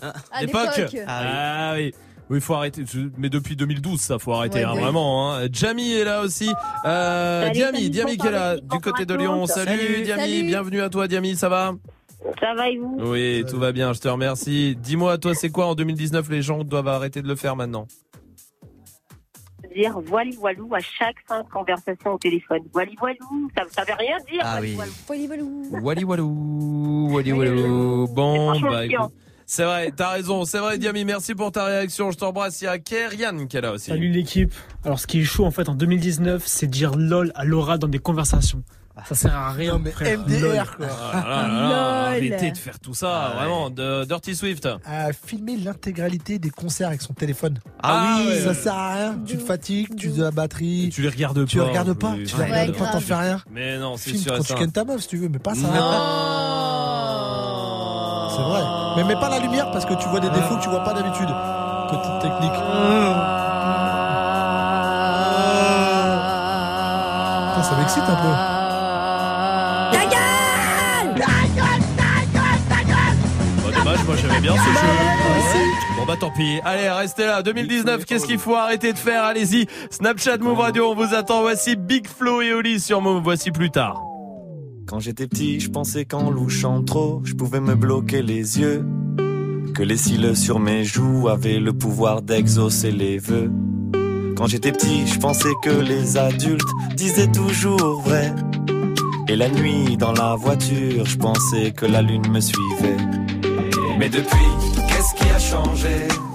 À L'époque. l'époque. Ah, oui. Oui, faut arrêter. Mais depuis 2012, ça faut arrêter, Ouais, hein, oui. vraiment. Hein. Jamie est là aussi. Euh, Diami, qui est là, du côté de Lyon. Salut, Salut. Diami, Salut. bienvenue à toi, Diami, ça va? Ça va et vous? Oui, tout va bien, je te remercie. Dis-moi, toi, c'est quoi en 2019 les gens doivent arrêter de le faire maintenant? Dire voili voilou à chaque fin de conversation au téléphone. Voili voilou, ça, ça veut rien dire. Ah voili oui. voilou. Voili voilou. Wally Walou, Wally Walou. Bon, bah écoute. C'est vrai, t'as raison, c'est vrai, Diami, merci pour ta réaction. Je t'embrasse. Il y a Kerian qui est là aussi. Salut l'équipe. Alors ce qui est chaud en fait en 2019, c'est dire lol à Laura dans des conversations. Ça sert à rien. frère. MDR, Lol. quoi. Ah là là là, Lol. arrêtez de faire tout ça, vraiment. De Dirty Swift. À filmer l'intégralité des concerts avec son téléphone. Ah oui. Ça sert à rien. Tu te fatigues, tu de la batterie. Tu les regardes Tu pas. les regardes pas. Tu les regardes pas, t'en fais rien. Mais non, c'est Filme sûr quand tu certain. kennes ta meuf si tu veux, mais pas ça. Non. C'est vrai. Mais mets pas la lumière parce que tu vois des défauts que tu vois pas d'habitude. Petite technique. Putain, ça m'excite un peu. Moi j'aimais bien ce jeu. Bon bah tant pis. Allez, restez là. 2019, qu'est-ce qu'il faut arrêter de faire? Allez-y. Snapchat Move Radio, on vous attend. Voici Big Flo et Oli sur Move. Voici plus tard. Quand j'étais petit, je pensais qu'en louchant trop, je pouvais me bloquer les yeux. Que les cils sur mes joues avaient le pouvoir d'exaucer les vœux. Quand j'étais petit, je pensais que les adultes disaient toujours vrai. Et la nuit, dans la voiture, je pensais que la lune me suivait. Mais depuis, qu'est-ce qui a changé?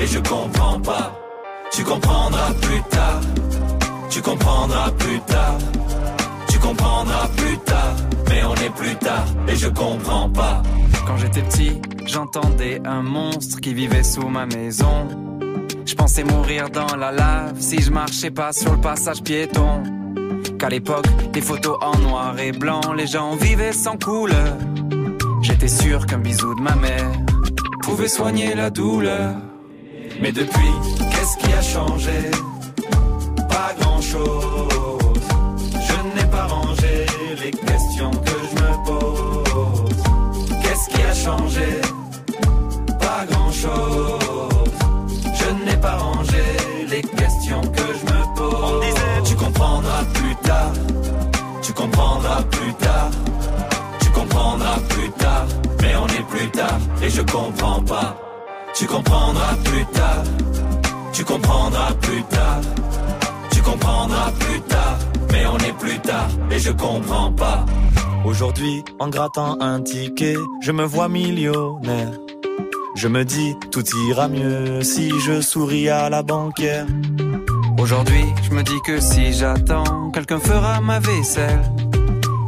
Et je comprends pas. Tu comprendras plus tard. Tu comprendras plus tard. Tu comprendras plus tard. Mais on est plus tard et je comprends pas. Quand j'étais petit, j'entendais un monstre qui vivait sous ma maison. Je pensais mourir dans la lave si je marchais pas sur le passage piéton. Qu'à l'époque, des photos en noir et blanc, les gens vivaient sans couleur. J'étais sûr qu'un bisou de ma mère pouvait soigner la douleur. Mais depuis, qu'est-ce qui a changé? Pas grand-chose. Je n'ai pas rangé les questions que je me pose. Qu'est-ce qui a changé? Pas grand-chose. Je n'ai pas rangé plus tard et je comprends pas. Tu comprendras plus tard. Tu comprendras plus tard. Tu comprendras plus tard. Mais on est plus tard et je comprends pas. Aujourd'hui, en grattant un ticket, je me vois millionnaire. Je me dis, tout ira mieux si je souris à la banquière. Aujourd'hui, je me dis que si j'attends, quelqu'un fera ma vaisselle.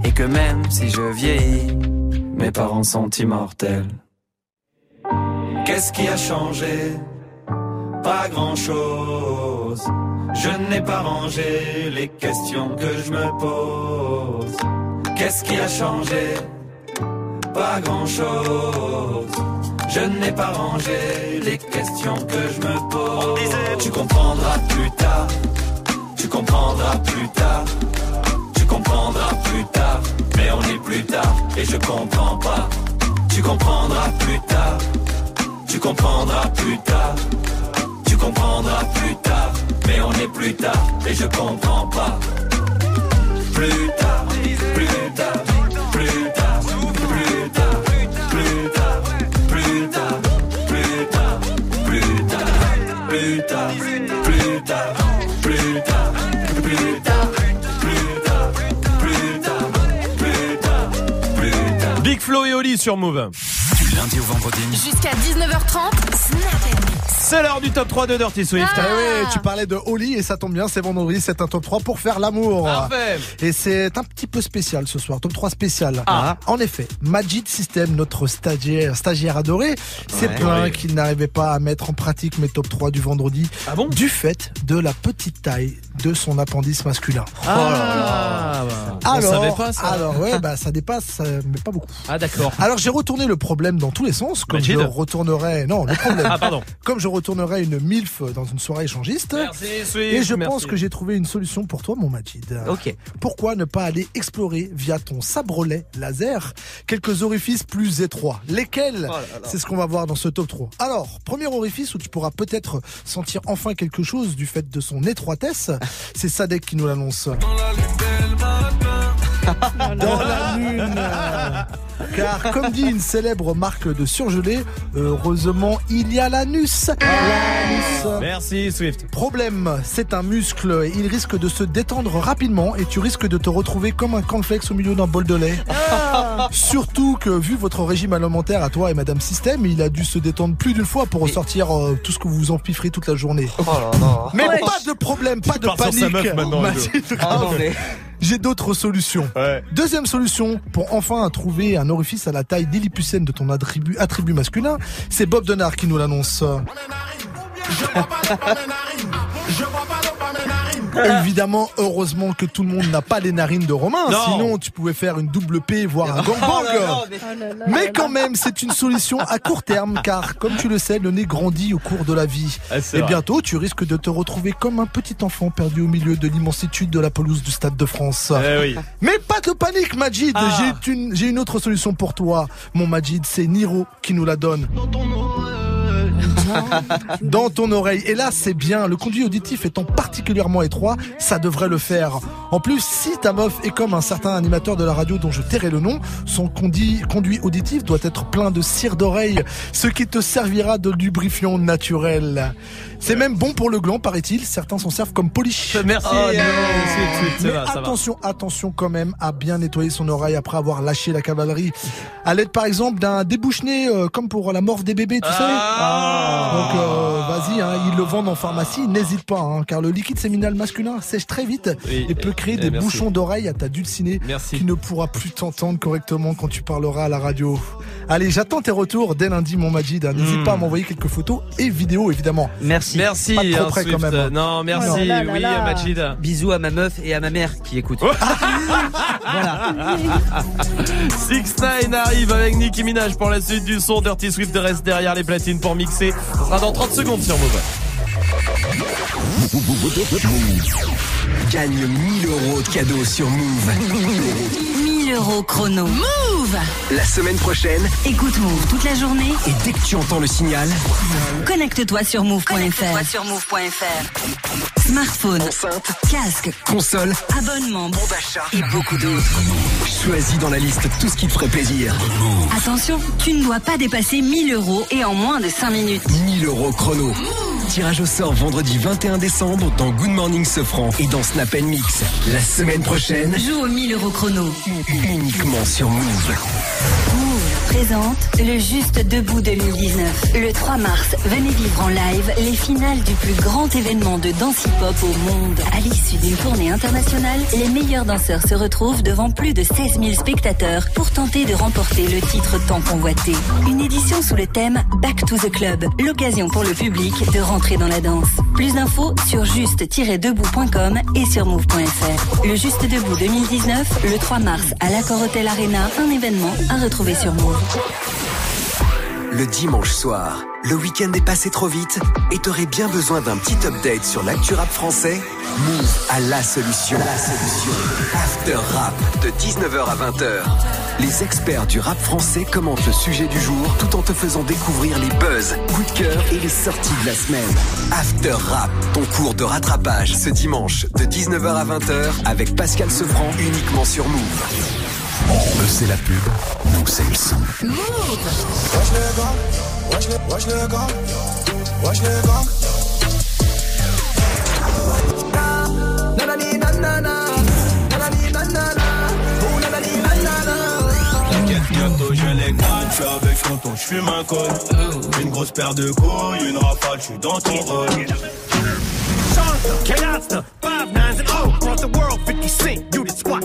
Et que même si je vieillis, mes parents sont immortels. Qu'est-ce qui a changé? Pas grand-chose. Je n'ai pas rangé les questions que je me pose. Qu'est-ce qui a changé? Pas grand-chose. Je n'ai pas rangé les questions que je me pose. On disait, tu comprendras plus tard. Tu comprendras plus tard. Comprendras plus tard. Mais on est plus tard et je comprends pas. Tu comprendras plus tard. Tu comprendras plus tard. Tu comprendras plus tard. Mais on est plus tard et je comprends pas. Plus tard, plus tard, Flo et Oli sur Move. Du lundi au vendredi. Jusqu'à 19h30, Snap C'est l'heure du top 3 de Dirty Swift. Ah ouais, tu parlais de Oli et ça tombe bien, c'est vendredi, c'est un top 3 pour faire l'amour. Parfait. Et c'est un petit peu spécial ce soir, top 3 spécial. Ah. En effet, Majid System, notre stagiaire, stagiaire adoré, s'est Ouais. plaint Ouais. qu'il n'arrivait pas à mettre en pratique mes top 3 du vendredi Ah bon? du fait de la petite taille de son appendice masculin. Ah, bah, on alors, savait pas ça. alors ouais, bah ça dépasse, mais pas beaucoup. Ah d'accord. Alors j'ai retourné le problème dans tous les sens, comme Majid je retournerais, non, le problème. Ah pardon. Comme je retournerais une MILF dans une soirée échangiste. Merci Swift. Et je merci. pense que j'ai trouvé une solution pour toi, mon Majid. Ok. Pourquoi ne pas aller explorer via ton sabrelet laser quelques orifices plus étroits? Lesquels? Oh C'est ce qu'on va voir dans ce top 3. Alors, premier orifice où tu pourras peut-être sentir enfin quelque chose du fait de son étroitesse, c'est Sadek qui nous l'annonce. Dans la lune. Car comme dit une célèbre marque de surgelé, heureusement il y a l'anus. L'anus. Merci Swift. Problème, c'est un muscle. Il risque de se détendre rapidement et tu risques de te retrouver comme un cornflakes au milieu d'un bol de lait. Surtout que vu votre régime alimentaire à toi et Madame Système, il a dû se détendre plus d'une fois pour ressortir euh, tout ce que vous vous empifferez toute la journée. Mais Ouais. pas de problème, pas de pars sur sa panique. meuf maintenant, Mathilde Hugo. Grave. Ah non, mais- j'ai d'autres solutions. Deuxième solution, pour enfin trouver un orifice à la taille d'Hélipucène de ton attribut, attribut masculin, c'est Bob Denard qui nous l'annonce. Évidemment, heureusement que tout le monde n'a pas les narines de Romain, Non. sinon tu pouvais faire une double P, voire un Oh gangbang. là là, mais- Mais quand même, c'est une solution à court terme, car comme tu le sais, le nez grandit au cours de la vie. Ah, Et vrai. bientôt, tu risques de te retrouver comme un petit enfant perdu au milieu de l'immensitude de la pelouse du Stade de France. Eh oui. Mais pas de panique, Majid. Ah. J'ai une, j'ai une autre solution pour toi, mon Majid. C'est Niro qui nous la donne. Dans ton oreille. Et là, c'est bien. Le conduit auditif étant particulièrement étroit, ça devrait le faire. En plus, si ta meuf est comme un certain animateur de la radio dont je tairai le nom, son conduit, conduit auditif doit être plein de cire d'oreille, ce qui te servira de lubrifiant naturel. C'est même bon pour le gland, paraît-il. Certains s'en servent comme polish. Merci. Oh, Mais attention, attention quand même à bien nettoyer son oreille après avoir lâché la cavalerie. À l'aide par exemple d'un débouche-nez euh, comme pour la morve des bébés, tu sais. Ah. Donc euh, vas-y, hein, ils le vendent en pharmacie, n'hésite pas, hein, car le liquide séminal masculin sèche très vite Oui, et peut créer eh, des merci. bouchons d'oreille à ta dulcinée qui ne pourra plus t'entendre correctement quand tu parleras à la radio. Allez, j'attends tes retours dès lundi, mon Majid. hein. N'hésite Hmm. pas à m'envoyer quelques photos et vidéos, évidemment. Merci. Merci, Pas trop près quand même. Non, merci. Oh là là oui, là. Majid. Bisous à ma meuf et à ma mère qui écoutent. voilà. 6 9 arrive avec Nicki Minaj pour la suite du son. Dirty Swift reste derrière les platines pour mixer. Ça sera dans 30 secondes Gagne 1000 euros de cadeaux sur Move. 1000 euros chrono. Move La semaine prochaine, Écoute Move toute la journée. et dès que tu entends le signal, Connecte-toi sur move.fr. sur move.fr. Smartphone, enceinte, casque, console, abonnement, bon d'achat et beaucoup d'autres. choisis dans la liste tout ce qui te ferait plaisir. Attention, tu ne dois pas dépasser 1000 euros et en moins de 5 minutes. 1000 euros chrono. Tirage au sort vendredi 21 décembre dans Good Morning Sofran et dans Snap Mix. La semaine prochaine, Joue au 1000 euros chrono. uniquement sur Move. Move présente le Juste Debout 2019. Le 3 mars, venez vivre en live les finales du plus grand événement de danse hip-hop au monde. À l'issue d'une tournée internationale, les meilleurs danseurs se retrouvent devant plus de 16 000 spectateurs pour tenter de remporter le titre tant convoité. Une édition sous le thème Back to the Club, l'occasion pour le public de dans la danse. Plus d'infos sur juste-debout.com et sur move.fr. Le Juste Debout 2019, le 3 mars à l'Accor Hotel Arena, un événement à retrouver sur Move. Le dimanche soir, le week-end est passé trop vite et t'aurais bien besoin d'un petit update sur l'actu rap français Move a la solution. La solution. After Rap de 19h à 20h. Les experts du rap français commentent le sujet du jour tout en te faisant découvrir les buzz, coups de cœur et les sorties de la semaine. After Rap, ton cours de rattrapage ce dimanche de 19h à 20h avec Pascal Sefranc uniquement sur Move. C'est la pub, nous, c'est le son. Wesh les gars, les, gars, les gars. Oh nanani nanana. T'inquiète, bientôt je les gagne. J'suis avec tonton, j'fume un col. Une grosse paire de couilles, une rafale, j'suis dans ton rôle. Canasta, five nines and oh, across the world, 50 cent, squat,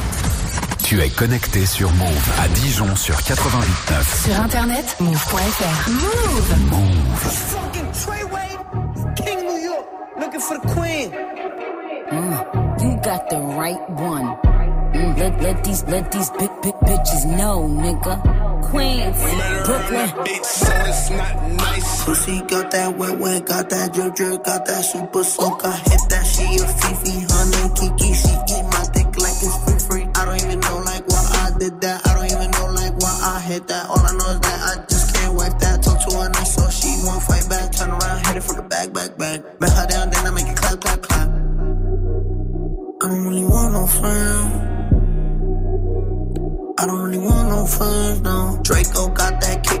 Tu es connecté sur Move à Dijon sur 88.9. Sur internet, move.fr. Move. Fucking Treyway, King New York, looking for the queen. Mm, you got the right one. Mm, let, let these let these big big bitches know, nigga. Queens, Brooklyn. Pussy got that wet wet, got that drip drip, got that super soak. I hit that she a Fifi, honey Kiki. She eat did that. I don't even know like why I hit that. All I know is that I just can't wipe that. Talk to her and I she won't fight back. Turn around, hit it from the back, back, back. Bet her down, then I make it clap, clap, clap. I don't really want no friends. I don't really want no friends, no. Draco got that kick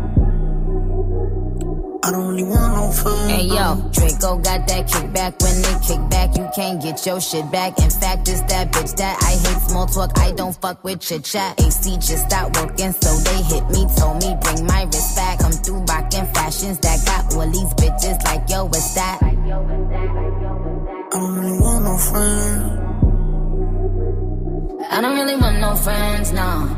I don't really want no friends. Hey yo, Draco got that kickback. When they kick back, you can't get your shit back. In fact, it's that bitch that I hate small talk. I don't fuck with chit chat. AC just stopped working, so they hit me, told me bring my wrist back. Come through rockin' fashions that got all these bitches like yo, what's that? I don't really want no friends. I don't really want no friends, no.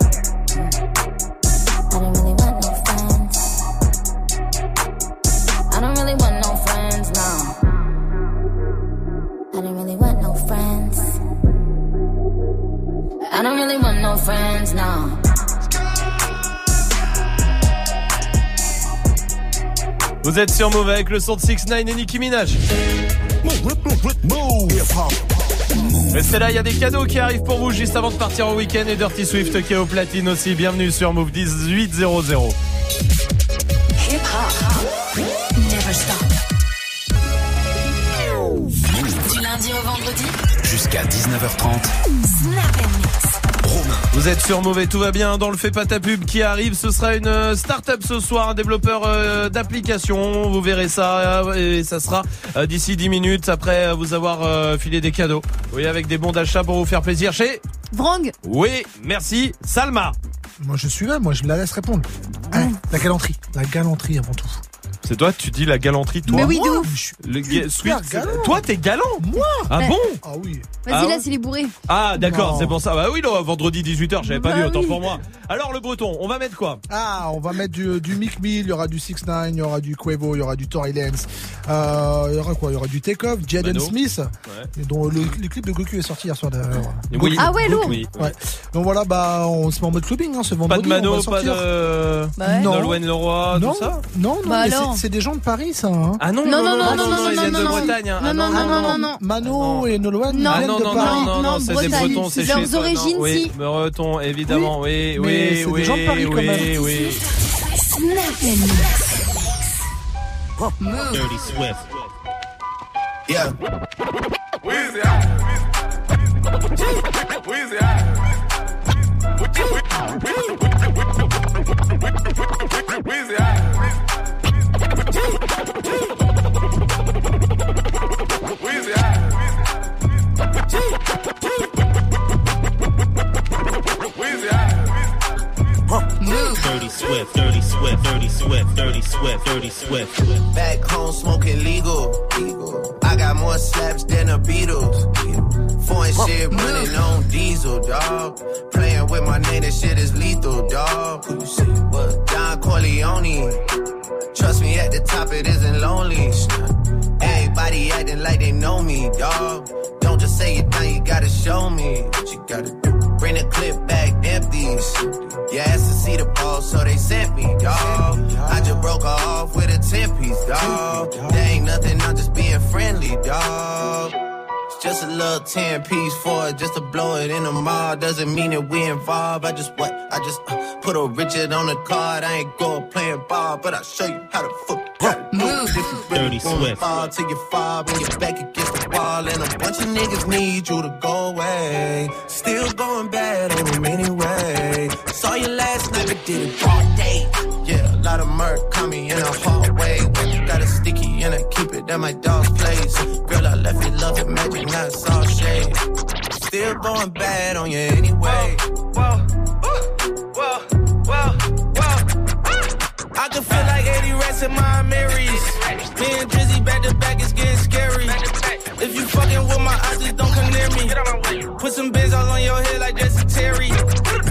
I don't really want no friends, no. Vous êtes sur Move avec le son de 6 9 et Nicki Minaj. Restez là, il y a des cadeaux qui arrivent pour vous juste avant de partir au week-end et Dirty Swift qui est au platine aussi. Bienvenue sur Move 1800. Lundi au vendredi. Jusqu'à 19h30. Snap and mix. Vous êtes sur et tout va bien dans le fait pas ta pub qui arrive. Ce sera une euh, start-up ce soir, un développeur euh, d'application. Vous verrez ça euh, et ça sera d'ici 10 minutes après vous avoir filé des cadeaux. Oui, avec des bons d'achat pour vous faire plaisir chez. Vrang. Oui, merci. Salma. Moi je suis là, moi je me la laisse répondre. Allez, la galanterie, la galanterie avant tout. C'est toi, tu dis la galanterie, toi Mais oui, de Moi, ouf. je suis Le ga- super Swift, galant. Toi, t'es galant Moi Ah Ouais. bon Ah oui. Vas-y, Ah là, c'est les bourrés. Ah d'accord, Non. c'est pour ça. Bah oui, là, vendredi 18h, j'avais pas Bah vu, autant oui. pour moi. Alors le breton, on va mettre quoi Ah, on va mettre du, du Mick Mill, il y aura du 6 9 il y aura du Quavo, il y aura du Tory Lanez, euh, il y aura quoi Il y aura du Takeoff, Jaden Mano. Smith, et dont le, le clip de Goku est sorti hier soir d'ailleurs. Oui. Ah ouais, lourd. Oui. Ouais. Donc voilà, bah on se met en mode clubbing hein, ce Pas vendredi. de on va Mano, pas sortir. de Bah ouais. Non. Nolwenn Leroy, non, tout ça non, non, Bah mais alors. c'est- des gens de Paris ça. Hein. Ah non, Non, non, non, non, non, non, ils non, non, de non. Bretagne. hein. Ah Non, non, non, non, non. Mano et Nolwenn Non. Ah non, non, non, non, non, Non, c'est des. Bretons, c'est Leurs chez origines, oui, si. Bretons, évidemment, oui, oui, oui, des gens de Paris, quand oui, même. oui. Mix. Dirty Swift. Yeah. Dirty Swift. Dirty Swift. Dirty Swift. Dirty Swift. Dirty Swift. Back home smoking legal. I got more slaps than the Beatles. Foreign shit running on diesel, dog. Playing with my name, that shit is lethal, dog. Who you see? What? Don Corleone. Trust me, at the top it isn't lonely. Everybody acting like they know me, dog. Don't just say it now, you gotta show me what you gotta do. Bring the clip back empties. You asked to see the ball, so they sent me, dog. I just broke off with a 10 piece, dog. There ain't nothing, I'm just being friendly, dog. It's just a little 10 piece for it, just to blow it in the mall. Doesn't mean that we involved. I just what? I just uh, put a Richard on the card. I ain't going playing ball, but I'll show you how to fuck. gotta do it. If really Dirty wanna Swift. fall till you fall, bring your back against the wall, and a bunch of niggas need you to go away. Still going bad on them anyway. Saw you last night, but did it broad day. Yeah, a lot of murk coming in a hallway. Got a sticky and I keep it that my dog's place. Girl, I left it, love it, magic, not all shade. Still going bad on you anyway. Whoa, whoa, whoa, whoa. I can feel like 80 rats in my Marys. Me and Drizzy back to back, it's getting scary. If you fucking with my eyes, just don't come near me. Put some bins all on your head like Jesse Terry.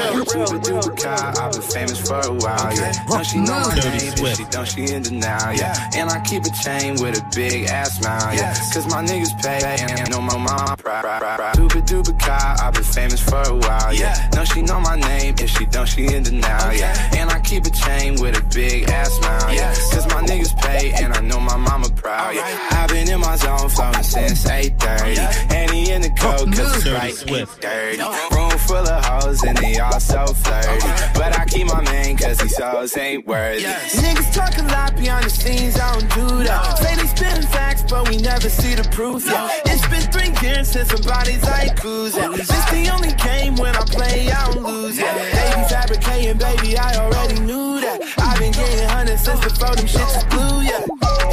Dubai. I've been famous for a while, yeah. Don't she know my name? If she don't, she in denial, yeah. And I keep a chain with a big ass smile, yeah. Cause my niggas pay and know my mom. Duper duper car, I've been famous for a while, yeah. Don't she know my name? If she don't, she in denial, yeah. And I keep a chain with a big ass smile, yeah. Cause my niggas pay and I know my mama proud, yeah. I've been in my zone floating since 8.30. he in the coke, cause it's right 8.30 full of hoes and they all so flirty. But I keep my man cause these hoes ain't worthy. Niggas talk a lot behind the scenes, I don't do that. Say they spitting facts, but we never see the proof. Yeah. It's been three years since somebody's like cruising. This the only game when I play, I don't lose. Yeah. Baby fabricating, baby, I already knew that. I've been getting hundreds since before them shits was blue. Yeah.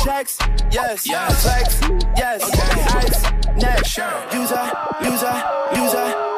Checks, yes, flex, yes, ice, next, user, user, user, user, user,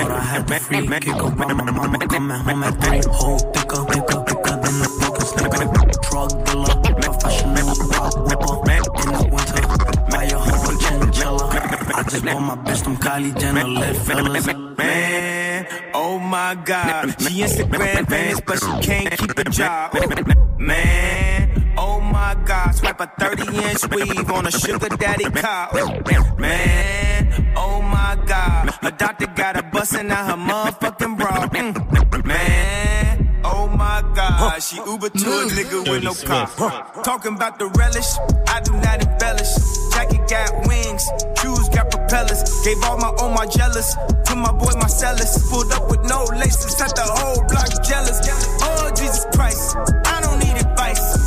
Thought I had the free kick up, my mama coming home at three. Whole thicker, thicker, thicker than the broken snicker. Drug dealer, professional rock whipper. In the winter, buy a whole chinchilla. I just bought my bitch some Kylie Jenner lip fillers. Man, oh my god. She Instagram famous, but she can't keep a job. Man, oh my god. Swipe a 30 inch weave on a sugar daddy car. Man, oh my god. Her doctor got her busting out her motherfucking bra. Mm. Man, oh my god. She Uber to a nigga with no car. Talking about the relish, I do not embellish. Jacket got wings, shoes got propellers. Gave all my all my jealous to my boy Marcellus. Pulled up with no laces, set the whole block jealous. Oh Jesus Christ, I don't need advice.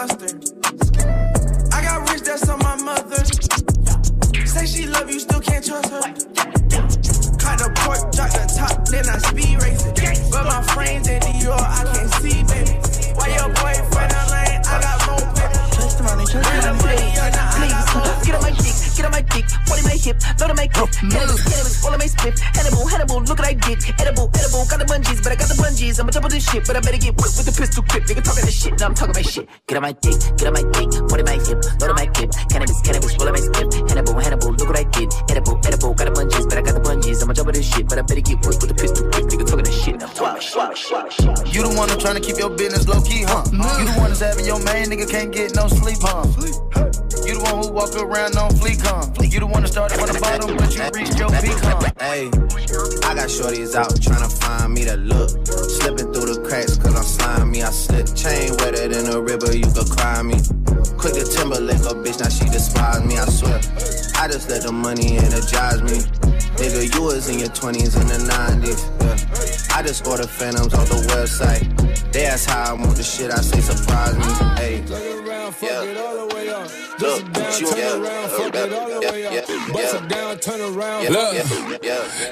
Mustard. I got rich, that's on my mother. Say she love you, still can't trust her. Cut the pork, drop the top, then I speed race it. But my frames in New York, I can't see, baby. Why your boyfriend a lane? I got more paper. Trust money, trust Where the the money, money or not? I got more Get on my get on my dick, put in my hip, load on my clip. Cannabis, cannabis, all on my split. Hannibal, Hannibal, look what I did. Edible, edible, got the bungees, but I got the bungees. I'ma double this shit, but I better get whipped with the pistol grip. Nigga talking this shit, now I'm talking my shit. Get on my dick, get on my dick, put in my hip, load on my clip. Cannabis, cannabis, roll on my split. Hannibal, Hannibal, look what I did. Edible, edible, got the bungees, but I got the bungees. I'ma double this shit, but I better get whipped with the pistol grip. Nigga talking this shit, now I'm talking my shit. You the one that's trying to keep your business low key, huh? Mm. You the one that's having your main nigga can't get no sleep, huh? You the one who walk around on fleek, huh? You the one that started from the bottom, but you reached your peak, huh? Hey, I got shorties out tryna find me the look. Slipping through the cracks cause I'm slimy. I slip chain wetter than a river, you could cry me. Quick to Timberlake a bitch, now she despise me, I swear. I just let the money energize me. Nigga, you was in your 20s and the 90s. Yeah. I just order phantoms off the website. They ask how I want the shit, I say surprise me. Hey, yeah. Look, you, yeah, yeah, yeah, Bust it down, turn around. Look,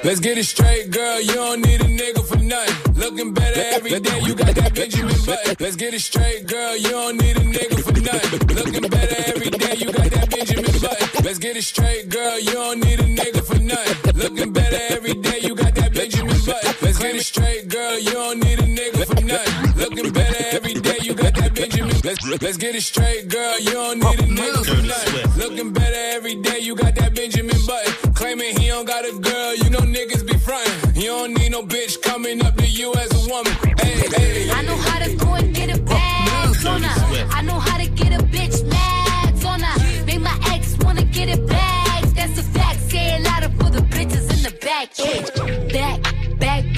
let's get it straight, girl. You don't need a nigga for nothing. Looking better every day. You got that Benjamin Button. Let's get it straight, girl. You don't need a nigga for nothing. Looking better every day. You got that Benjamin Button. Let's get it straight, girl. You don't need a nigga for nothing. Looking better every day. You got that Let's get it straight, girl. You don't need a nigga for nothing. Looking better every day, you got that Benjamin. Let's, let's get it straight, girl. You don't need a nigga for nothing. Looking better every day, you got that Benjamin button. Claiming he don't got a girl, you know niggas be frontin'. You don't need no bitch coming up to you as a woman. Hey, hey. I know how to go and get a bag on her. I know how to get a bitch mad on her. Make my ex wanna get it back. That's a fact. Say it louder for the bitches in the back. Yeah. Back, back,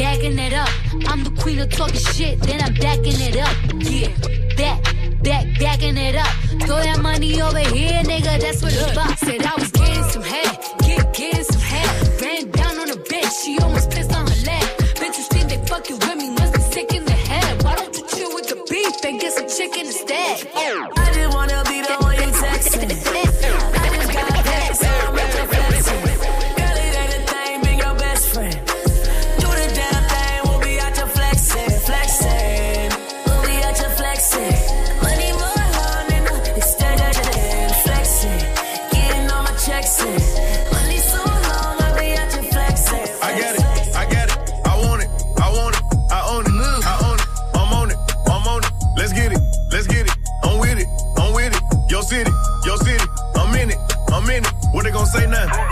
backing it up. I'm the queen of talking shit, then I'm backing it up. Yeah. Back, back, backing it up. Throw that money over here, nigga. That's what it's about. Said I was getting some head, get, getting some head. Ran down on a bitch, she almost pissed on her leg. Bitches think they fucking with me, must be sick in the head. Why don't you chill with the beef and get some chicken instead? I just wanna be the one you texting. say nothing.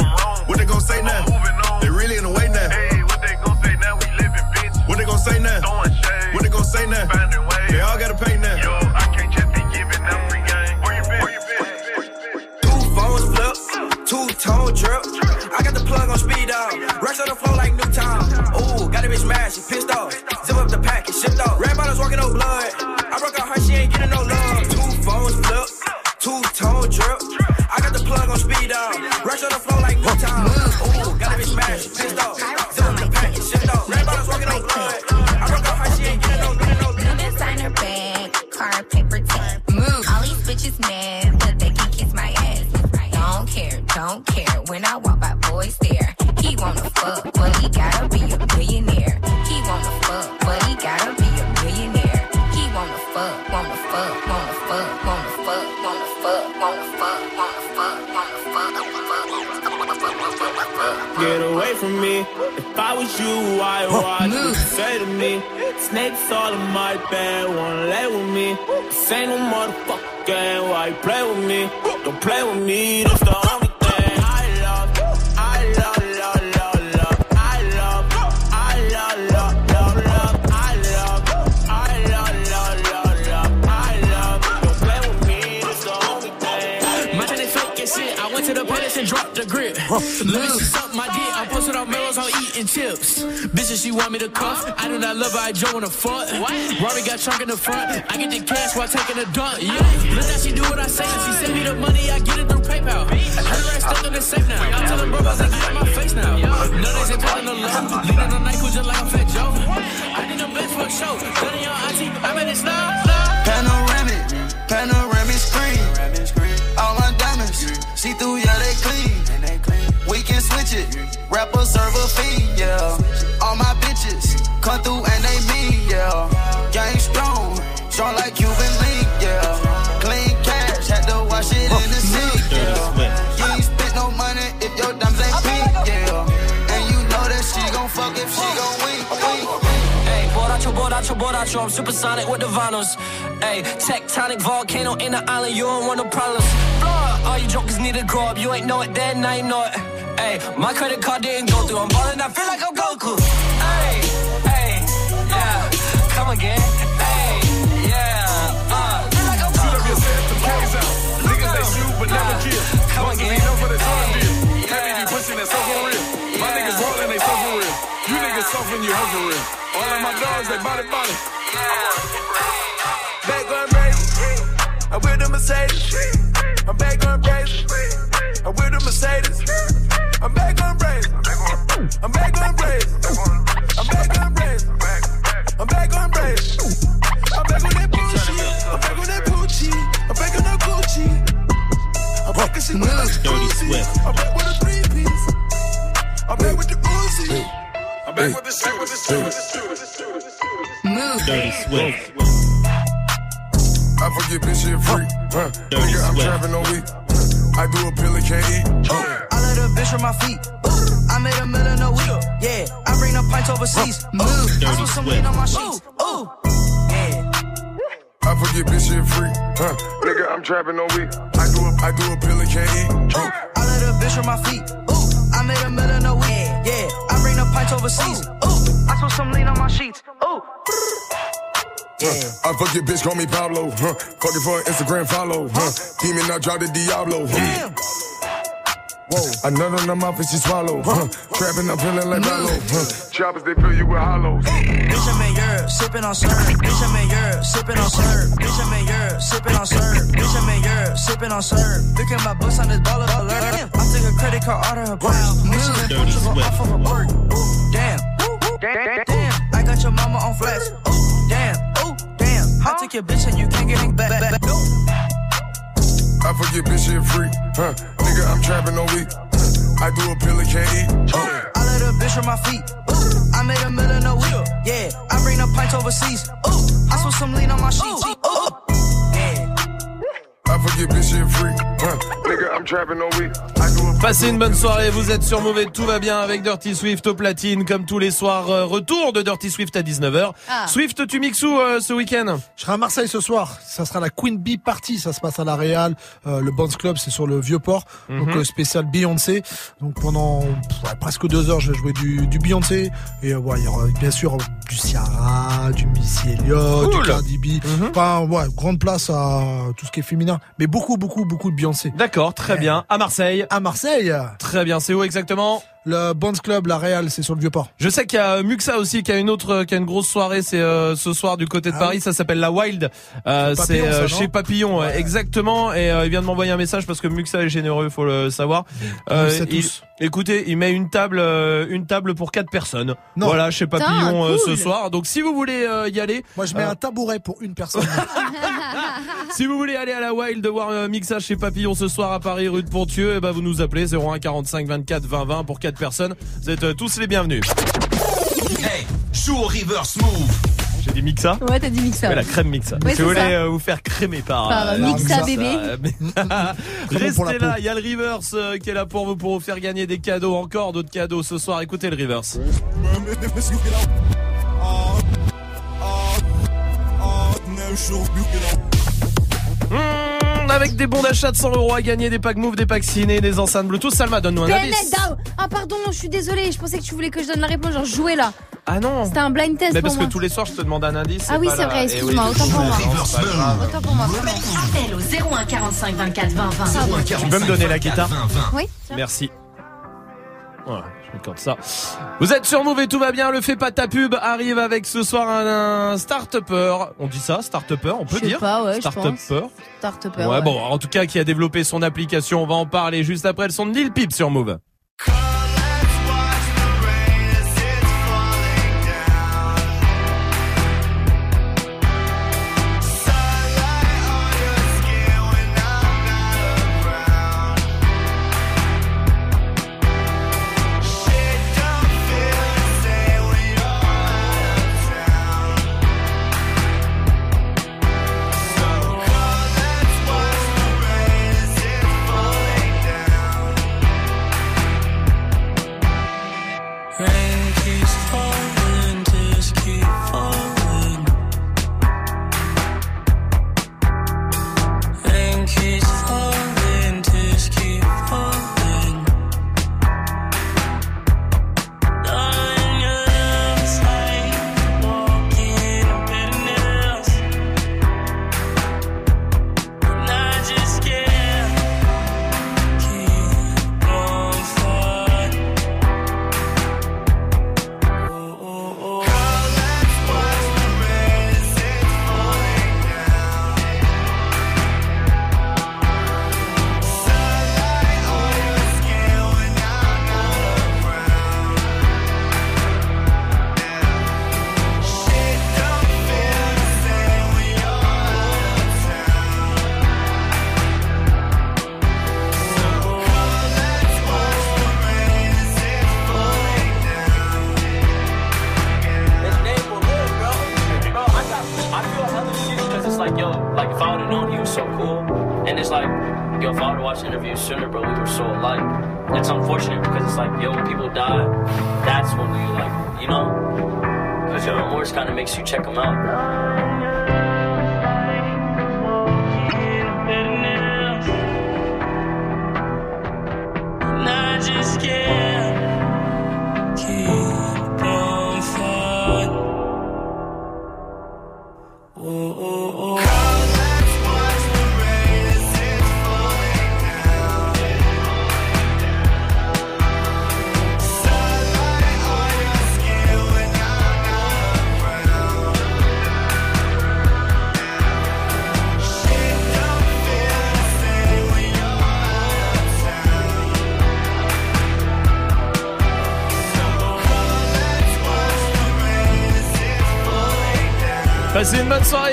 From me. If I was you, I watch what you say to me. Snakes all in my bed, wanna lay with me. This ain't no motherfucker game, why you play with me? Don't play with me, that's the only thing I love. I love, love, love, love. I love, I love, love, love, love. I love, I love, love, love, love. I love. Don't play with me, that's the only thing. My thing is fake as shit. I went to the palace and dropped the grip. Let me see something Melrose on eating chips. Bitches, she want me to cuff. I do not love her. I Joe in the front. Rory got trunk in the front. I get the cash while taking a dump. Yeah. Look how she do what I say. She send me the money. I get it through PayPal. Her ass stuck in the safe now. I'm telling bros to get in my face now. None is telling the love. Leaning on Nike just like a fat Joe. I need the best for a show. None of y'all auntie. I'm in it now. Panoramic, panoramic screen. All my diamonds, see through, yeah, they clean. We can switch it, rapper serve a fee, yeah. All my bitches come through and they mean, yeah. Gang strong, strong like Cuban link, yeah. Clean cash, had to wash it in the sink, yeah. You ain't spent no money if your dimes ain't pink, yeah. And you know that she gon' fuck if she gon' wink, wink. Hey, borracho, borracho, borracho, I'm supersonic with the vinyls. Hey, tectonic volcano in the island, you don't want no problems. Blow all you jokers need to grow up, you ain't know it then, now you know it. Hey, my credit card didn't go through, I'm ballin', I feel like I'm Goku. Hey, hey, yeah, come again. Hey, yeah, uh, feel like I'm Goku. Niggas they shoot but never kill. Come again. for the drug deal. Heavy be pushing that so for real. My niggas rollin', they for real. You niggas suffering, you hurt for real. All of my dogs, they body body. Back going crazy. I'm with the Mercedes. Swift. I forget bitch shit free. Huh. Dirty Nigga, I'm Swift. trapping on week. I do a pill and can't eat. Oh. I let a bitch from my feet. Ooh, I made a million a week. Yeah, I bring the pints overseas. Ooh, I Dirty put some Swift. lean on my sheets. Ooh, yeah. I forget bitch shit free. Huh? Nigga, I'm trapping on week. I do a, I do a pill and can't eat. Ooh, I let a bitch from my feet. Ooh, I made a million a week. Yeah, I bring the pints overseas. Ooh, I put some lean on my sheets. Ooh. Huh. I fuck your bitch, call me Pablo. Huh. Fuck it for an Instagram follow. Huh. Demon, I drop the Diablo. Huh. Whoa. I nut on the mouth and she swallow. Huh. Trapping, I'm feeling like Rollo. Huh. Choppers, they fill you with hollows. Bitch, I'm in Europe, sipping on syrup. Bitch, I'm in Europe, sipping on syrup. Bitch, I'm in Europe, sipping on syrup. Bitch, I'm in Europe, sipping on syrup. Look at my books on this baller alert. I took a credit card out of her purse. Mission in Portugal off of a bird. Damn. Damn, damn, I got your mama on flex. Ooh, damn, ooh, damn. I took your bitch and you can't get it back. back, back. I forget bitch shit free. Huh. Nigga, I'm trapping on week. I do a pill and can't eat. Ooh, I let a bitch on my feet. Ooh, I made a million a week. Yeah, I bring the pints overseas. Ooh, I put some lean on my sheets. Ooh, I forget bitch shit free. Passez une bonne soirée, vous êtes sur Mauvais, tout va bien avec Dirty Swift au platine, comme tous les soirs. euh, Retour de Dirty Swift à 19h. Ah. Swift, tu mixes où euh, ce week-end? Je serai à Marseille ce soir. Ça sera la Queen Bee Party. Ça se passe à la Real. Euh, le Bonds Club, c'est sur le Vieux-Port. Donc Mhm. euh, spécial Beyoncé. Donc pendant pff, ouais, presque deux heures, je vais jouer du, du Beyoncé. Et euh, ouais, il y aura bien sûr du Ciara, du Missy Elliott, Cool. du Cardi B. Enfin, ouais, grande place à tout ce qui est féminin. Mais beaucoup, beaucoup, beaucoup de Beyoncé. D'accord, très bien. À Marseille. À Marseille. Très bien, c'est où exactement? Le Bonds Club, la Real, c'est sur le Vieux-Port. Je sais qu'il y a Muxa aussi qui a une autre, qui a une grosse soirée. C'est euh, ce soir du côté de Ah Paris. oui. Ça s'appelle la Wild. Euh, c'est chez Papillon, ouais, exactement. Et euh, il vient de m'envoyer un message parce que Muxa est généreux, faut le savoir. Il- tous. écoutez, il met une table, euh, une table pour quatre personnes. Non. Voilà, chez Papillon euh, ce soir. Donc si vous voulez euh, y aller, Moi, je mets euh, un tabouret pour une personne. si vous voulez aller à la Wild de voir euh, Mixa chez Papillon ce soir à Paris rue de Pontieux, et ben vous nous appelez 01 45 24 20 20 pour 4 personnes. Vous êtes euh, tous les bienvenus. Hey, joue au reverse move. J'ai dit Mixa Ouais, t'as dit Mixa. Ouais, la crème Mixa. Ouais, si vous voulez euh, vous faire crémer par, Par, euh, Mixa bébé. Restez là, il y a le reverse euh, qui est là pour vous pour vous faire gagner des cadeaux, encore d'autres cadeaux ce soir. Écoutez le reverse. Mmh, avec des bons d'achat de 100 euros à gagner, des packs move, des packs ciné, des enceintes Bluetooth. Salma, donne-nous un indice. Ah pardon, je suis désolée, je pensais que tu voulais que je donne la réponse, genre jouer là. Ah non. C'était un blind test Mais pour parce moi. que tous les soirs je te demande un indice. Ah oui, c'est vrai, excuse-moi, oui, autant pour moi. Autant pour moi. Appel au 01 45 24 20 20. Tu peux me donner la guitare Oui. Merci. Voilà, m'accorde ça. Vous êtes sur Move et tout va bien. Le fait pas ta pub arrive avec ce soir un, un start-upper. On dit ça, start-upper, on peut dire. pas, ouais, Start-upper. Start-upper. Ouais, bon, en tout cas, qui a développé son application. On va en parler juste après le son de Lil Peep sur Move.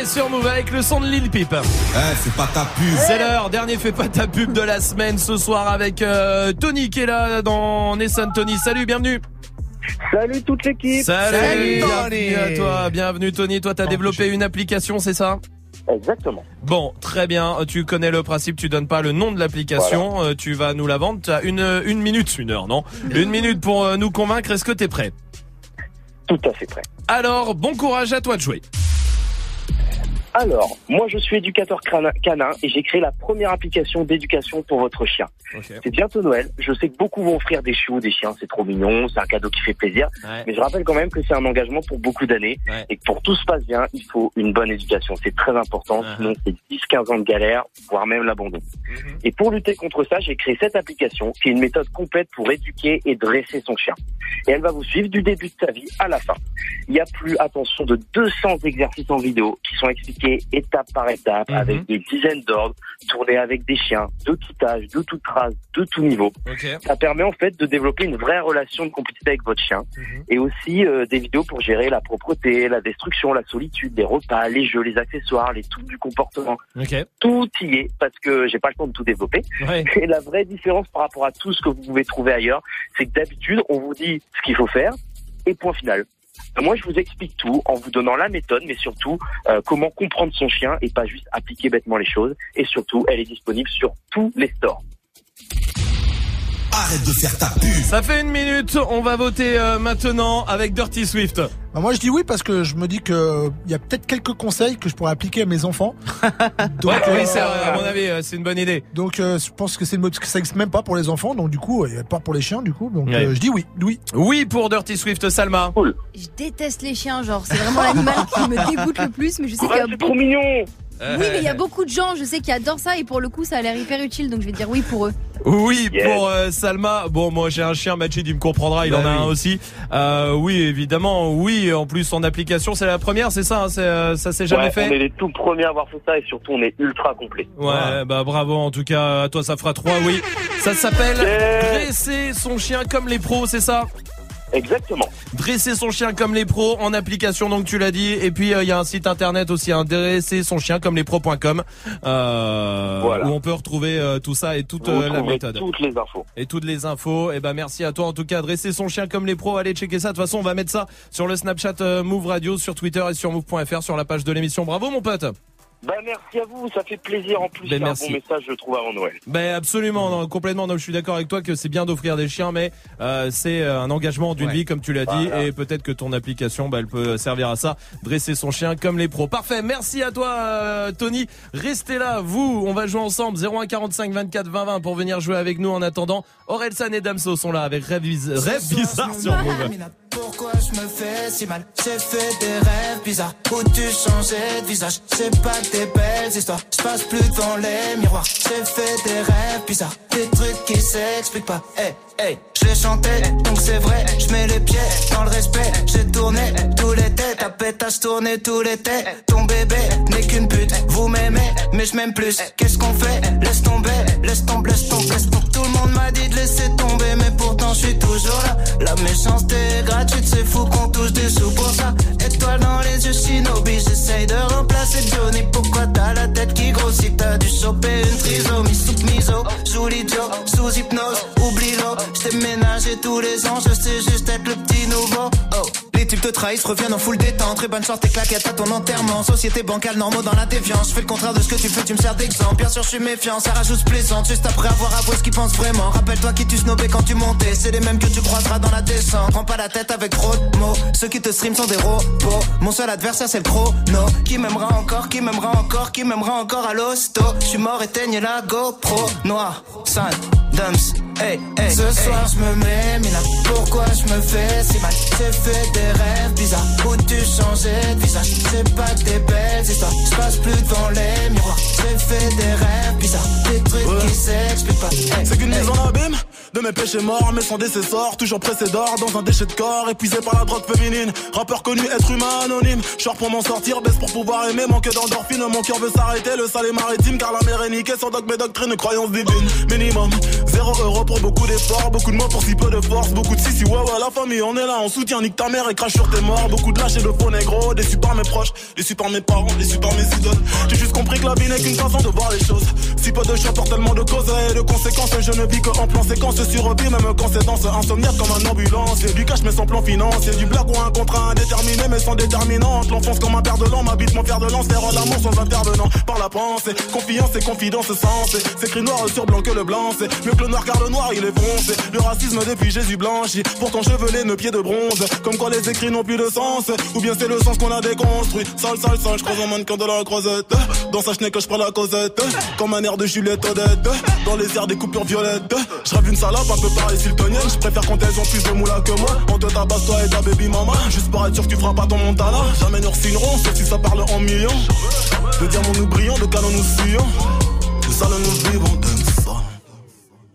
Sur Move avec le son de Lil Peep. Eh, c'est pas ta pub. C'est l'heure, dernier fait pas ta pub de la semaine ce soir avec euh, Tony qui est là dans Nessun Tony. Salut, bienvenue. Salut toute l'équipe. Salut, bienvenue à toi, bienvenue Tony. Toi, t'as développé une application, c'est ça? Exactement. Bon, très bien. Tu connais le principe. Tu donnes pas le nom de l'application. euh, Tu vas nous la vendre. Tu as une une minute, une heure, non? Une minute pour euh, nous convaincre. Est-ce que t'es prêt? Tout à fait prêt. Alors, bon courage à toi de jouer. Alors, moi je suis éducateur canin et j'ai créé la première application d'éducation pour votre chien. C'est bientôt Noël. Je sais que beaucoup vont offrir des chiots, des chiens, c'est trop mignon, c'est un cadeau qui fait plaisir. Ouais. Mais je rappelle quand même que c'est un engagement pour beaucoup d'années Ouais. et que pour tout se passe bien, il faut une bonne éducation. C'est très important, Uh-huh. sinon c'est 10-15 ans de galère, voire même l'abandon. Mm-hmm. Et pour lutter contre ça, j'ai créé cette application qui est une méthode complète pour éduquer et dresser son chien. Et elle va vous suivre du début de sa vie à la fin. Il y a plus, attention, de 200 exercices en vidéo qui sont expliqués étape par étape Mhm. avec des dizaines d'ordres, tournés avec des chiens de tout âge, de toute race, de tout niveau. Ok. Ça permet en fait de développer une vraie relation de complicité avec votre chien Mhm. et aussi euh, des vidéos pour gérer la propreté, la destruction, la solitude, les repas, les jeux, les accessoires, les trucs du comportement. Ok. Tout y est parce que j'ai pas le temps de tout développer. Ouais. Et la vraie différence par rapport à tout ce que vous pouvez trouver ailleurs, c'est que d'habitude, on vous dit ce qu'il faut faire et point final. Moi, je vous explique tout en vous donnant la méthode, mais surtout euh, comment comprendre son chien et pas juste appliquer bêtement les choses. Et surtout, elle est disponible sur tous les stores. Arrête de faire ta pub. Ça fait une minute. On va voter euh, maintenant avec Dirty Swift. Bah, moi je dis oui parce que je me dis que il y a peut-être quelques conseils que je pourrais appliquer à mes enfants. Donc, Ouais, oui, euh, à mon avis, euh, c'est une bonne idée. Donc euh, je pense que c'est une mode que ça existe même pas pour les enfants, donc du coup, pas pour les chiens du coup. Donc Ouais. euh, je dis oui, oui. Oui pour Dirty Swift, Salma. Je déteste les chiens, genre, c'est vraiment l'animal qui me dégoûte le plus, mais je sais qu'il y a c'est beaucoup... trop mignon Oui, mais il y a beaucoup de gens, je sais, qui adorent ça, et pour le coup, ça a l'air hyper utile, donc je vais dire oui pour eux. Oui, Yes. pour euh, Salma. Bon, moi j'ai un chien, Majid, il me comprendra, il Bah en a oui. un aussi. Euh, oui, évidemment, oui. En plus, son application, c'est la première, c'est ça, hein, c'est, euh, ça s'est jamais Ouais, fait. On est les tout premiers à avoir fait ça et surtout, on est ultra complet. Ouais, bah bravo en tout cas, à toi ça fera trois, oui. Ça s'appelle. Dresser son chien comme les pros, c'est ça? Exactement. Dresser son chien comme les pros en application, donc tu l'as dit. Et puis euh, il y a un site internet aussi, un dresser son chien comme les pros.com, euh, Voilà. où on peut retrouver euh, tout ça et toute euh, la méthode. toutes les infos. Et toutes les infos. Et ben merci à toi en tout cas. Dresser son chien comme les pros. Allez checker ça. De toute façon, on va mettre ça sur le Snapchat Move Radio, sur Twitter et sur move.fr sur la page de l'émission. Bravo mon pote. Bah merci à vous, ça fait plaisir en plus. Ben, c'est un merci. bon message, je trouve, avant Noël. Ben absolument, non, complètement. Non, je suis d'accord avec toi que c'est bien d'offrir des chiens, mais euh, c'est euh, un engagement d'une vie, comme tu l'as dit, Voilà. et peut-être que ton application, bah, elle peut servir à ça, dresser son chien comme les pros. Parfait, merci à toi, euh, Tony. Restez là, vous, on va jouer ensemble. 01 45 24 20 20 pour venir jouer avec nous. En attendant, Orelsan et Damso sont là avec Rêve, Biz- Rêve bizarre sur Move. Pourquoi je me fais si mal? J'ai fait des rêves bizarres Où tu changeais de visage? C'est pas des belles histoires. Je passe plus devant les miroirs. J'ai fait des rêves bizarres. Des trucs qui s'expliquent pas. Hey, hey Je les chantais donc c'est vrai Je mets les pieds dans le respect. J'ai tourné tout l'été Ta pétasse tournée tout l'été Ton bébé n'est qu'une pute Vous m'aimez mais je m'aime plus. Qu'est-ce qu'on fait? Laisse tomber Laisse tomber, laisse tomber. Tout le monde m'a dit de laisser tomber Mais pourtant je suis toujours là. La méchanceté est gratuite C'est fou qu'on touche des sous pour ça. Étoile dans les yeux shinobi J'essaye de remplacer Johnny. Pourquoi t'as la tête qui grossit? T'as dû choper une trisomie. Sous miso Sous l'idiot Sous hypnose Oublie-le. J't'ai ménagé tous les ans Je sais juste être le petit nouveau. Oh les types te trahissent, reviennent en full détente. Très bonne chance, tes claquettes à ton enterrement. Société bancale, normaux dans la déviance. Je fais le contraire de ce que tu fais, tu me sers d'exemple. Bien sûr, je suis méfiant, ça rajoute plaisante. Juste après avoir avoué ce qu'ils pensent vraiment. Rappelle-toi qui tu snobais quand tu montais. C'est les mêmes que tu croiseras dans la descente. Prends pas la tête avec trop de mots. Ceux qui te stream sont des robots. Mon seul adversaire, c'est le chrono. Qui m'aimera encore, qui m'aimera encore, qui m'aimera encore à l'hosto. Je suis mort, éteigne la GoPro. Noir, sale, dumps. Hey, hey, Ce soir je me mets mina Pourquoi je me fais si mal? J'ai fait des rêves bizarres Où tu changeais de visage C'est pas que des belles. Je passe plus devant les miroirs. J'ai fait des rêves bizarres, des trucs qui s'expliquent pas. Hey, C'est qu'une hey. mise en abîme de mes péchés morts, mais sans décessor, toujours pressé d'or dans un déchet de corps, épuisé par la drogue féminine. Rappeur connu, être humain anonyme. Short pour m'en sortir, baisse pour pouvoir aimer, manque d'endorphine. Mon cœur veut s'arrêter, le sale est maritime, car la mer est niquée sans dogme et doctrine, croyance divine. Minimum, zéro euro pour beaucoup d'efforts, beaucoup de mots pour si peu de force, beaucoup de si si ouais ouais, la famille, on est là, on soutient, nique ta mère et crache sur tes morts. Beaucoup de lâches et de faux négro, déçus par mes proches, déçus par mes parents, déçus par mes idoles. J'ai juste compris que la vie n'est qu'une façon de voir les choses. Si peu de choix pour tellement de causes et de conséquences, je ne vis que en plan séquence sur vie, même quand c'est insomniaque comme un ambulance. Et du cash mais sans plan financier, du blague ou un contrat indéterminé mais sans déterminante. L'enfance comme un père de l'an, m'habite mon fer de lance, faire l'amour sans intervenant. Par la pensée, confiance et confidence sensée. C'est écrit noir sur blanc que le blanc, c'est mieux que le noir car le noir il est foncé. Le racisme depuis Jésus blanchi, pourtant chevelé, nos pieds de bronze. Comme quoi les écrits n'ont plus de sens, ou bien c'est le sens qu'on a déconstruit. Sale, sale, sale, je croise un mannequin de la croisette. Dans sa chenille que je prends la causette, comme un air de Juliette Odette. Dans les airs des coupures violettes, je une salope un peu pareil siltonienne. Je préfère quand elles ont plus de moula que moi. On te tabasse toi et ta baby mama. Juste pour être sûr que tu feras pas ton montana. Jamais nous signerons, sauf si ça parle en millions. De diamants nous brillons, de canons nous fuyons. De salles nous vivons, de ça.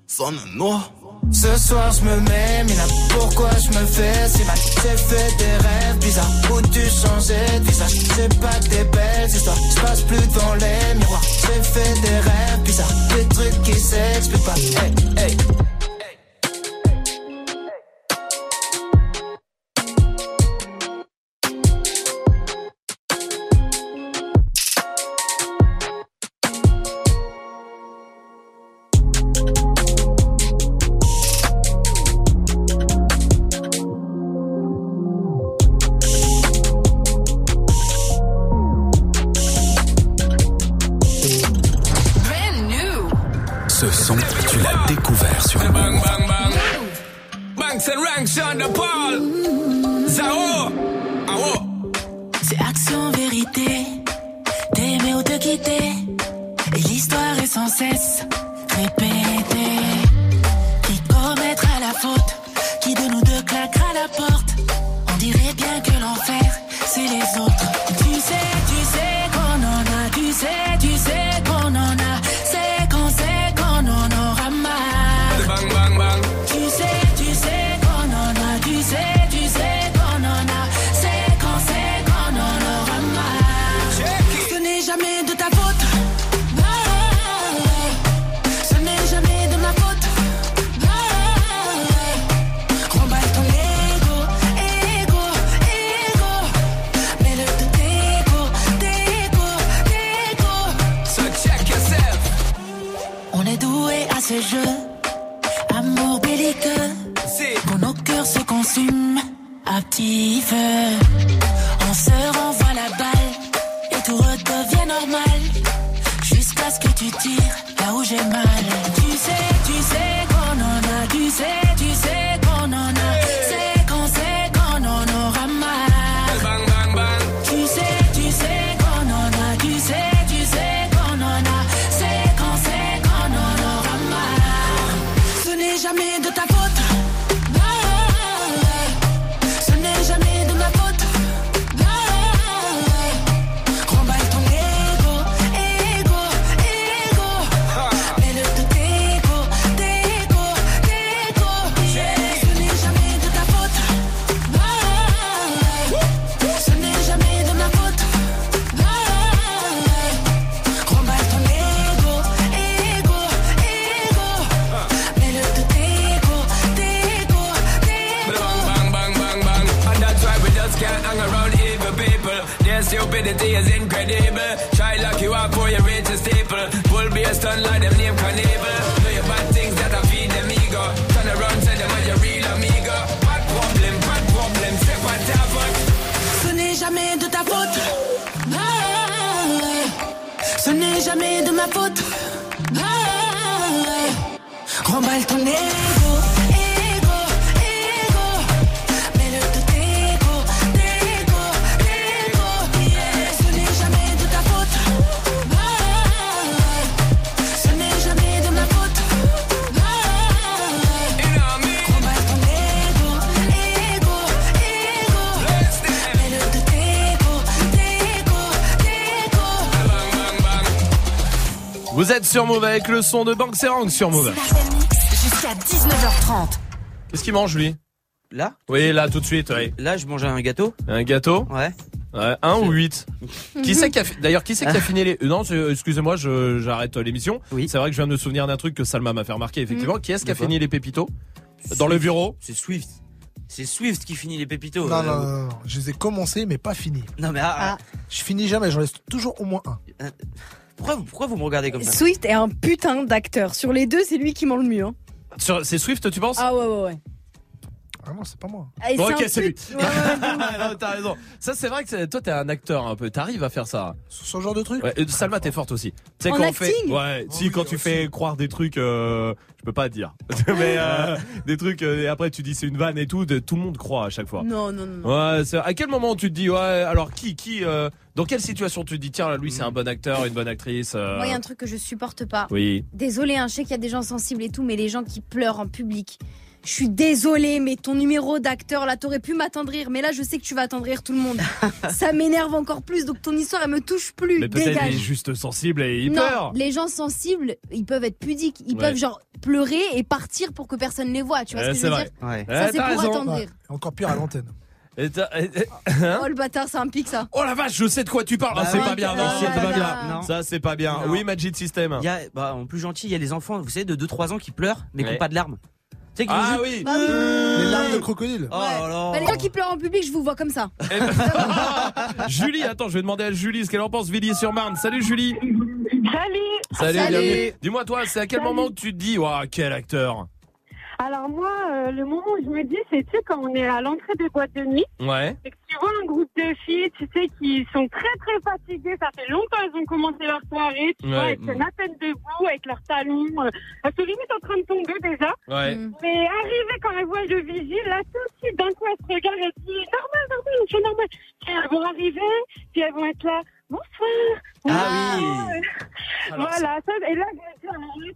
Sonne noir. Ce soir je me mets, mais là pourquoi je me fais si mal? J'ai fait des rêves bizarres. Où tu changeais de visage C'est pas des belles histoires, je passe plus devant les miroirs. J'ai fait des rêves bizarres, des trucs qui s'expliquent pas. Hey, hey avec le son de Bank Serang sur Move. Jusqu'à 19h30. Qu'est-ce qu'il mange lui? Là? Oui, là tout de suite, oui. Là, je mange un gâteau. Un gâteau? Ouais. Ouais, un ou huit Qui c'est qui a d'ailleurs qui c'est qui a fini les euh, non excusez-moi je j'arrête euh, l'émission oui. c'est vrai que je viens de me souvenir d'un truc que Salma m'a fait remarquer effectivement Mm. qui est-ce qui a fini les pépitos? Dans le bureau? C'est Swift. C'est Swift qui finit les pépitos. Non, Euh, non, non, non, je les ai commencés, mais pas finis. Non, mais ah, Je finis jamais, j'en laisse toujours au moins un. Pourquoi, vous- pourquoi vous me regardez comme ça? Swift est un putain d'acteur. Sur les deux, c'est lui qui ment le mieux. hein. Sur- c'est Swift tu penses? Ah ouais, ouais, ouais. Ah non, c'est pas moi. Ah, Bon, ok c'est lui. Ouais, non, t'as raison ça c'est vrai que c'est- toi t'es un acteur un peu t'arrives à faire ça Sur ce genre de truc ouais, euh, Salma t'es forte aussi tu sais En quand on fait acting? Ouais si quand tu fais croire des trucs euh, je peux pas te dire mais euh, des trucs euh, et après tu dis c'est une vanne et tout de, tout le monde croit à chaque fois Non, non, non. Ouais, c'est- à quel moment tu te dis ouais alors qui qui euh, dans quelle situation tu te dis tiens là, lui c'est un bon acteur une bonne actrice euh, Moi, il y a un truc que je supporte pas. Oui. Désolé, hein, je sais qu'il y a des gens sensibles et tout, mais les gens qui pleurent en public. Je suis désolée, mais ton numéro d'acteur, là, t'aurais pu m'attendrir, mais là, je sais que tu vas attendrir tout le monde. Ça m'énerve encore plus, donc ton histoire, elle me touche plus. mais peut-être il est juste sensible et il non, pleure. les gens sensibles, ils peuvent être pudiques. Ils Ouais. peuvent, genre, pleurer et partir pour que personne les voit. Tu vois Ouais, ce que je c'est veux vrai. dire Ouais. Ça, c'est pour raison. attendrir. Encore pire à l'antenne. Et t'as- et- et- hein Oh, le bâtard, c'est un pic, ça. Oh la vache, je sais de quoi tu parles. Bah Ah, c'est oui. pas bien, non, c'est pas bien. Non. Ça, c'est pas bien. Non. Oui, Magic System. Il y a, bah, en plus gentil, il y a les enfants, vous savez, de 2-3 ans qui pleurent, mais qui n'ont pas de larmes. Tu sais, qui Ah oui. Bah oui. Les larmes de crocodile. Oh là là. Bah, les gens qui pleurent en public, je vous vois comme ça. Julie, attends, je vais demander à Julie ce qu'elle en pense. Villiers-sur-Marne. Salut Julie. Salut Salut, Salut. bienvenue. Dis-moi toi, c'est à quel Salut. moment que tu te dis, waouh, quel acteur? Alors moi, euh, le moment où je me dis, c'est tu sais, quand on est à l'entrée des boîtes de nuit, Ouais. et que tu vois un groupe de filles, tu sais, qui sont très très fatiguées, ça fait longtemps qu'elles ont commencé leur soirée, tu Ouais. vois, elles tiennent à peine debout, avec leurs talons, euh, elles sont limite en train de tomber déjà. Ouais. Mais arrivé quand elles voient le vigile, là tout de suite, d'un coup, elles se regardent et disent, normal, normal, c'est normal. Puis elles vont arriver, puis elles vont être là, bonsoir. Ah. Alors, Voilà, ça, et là,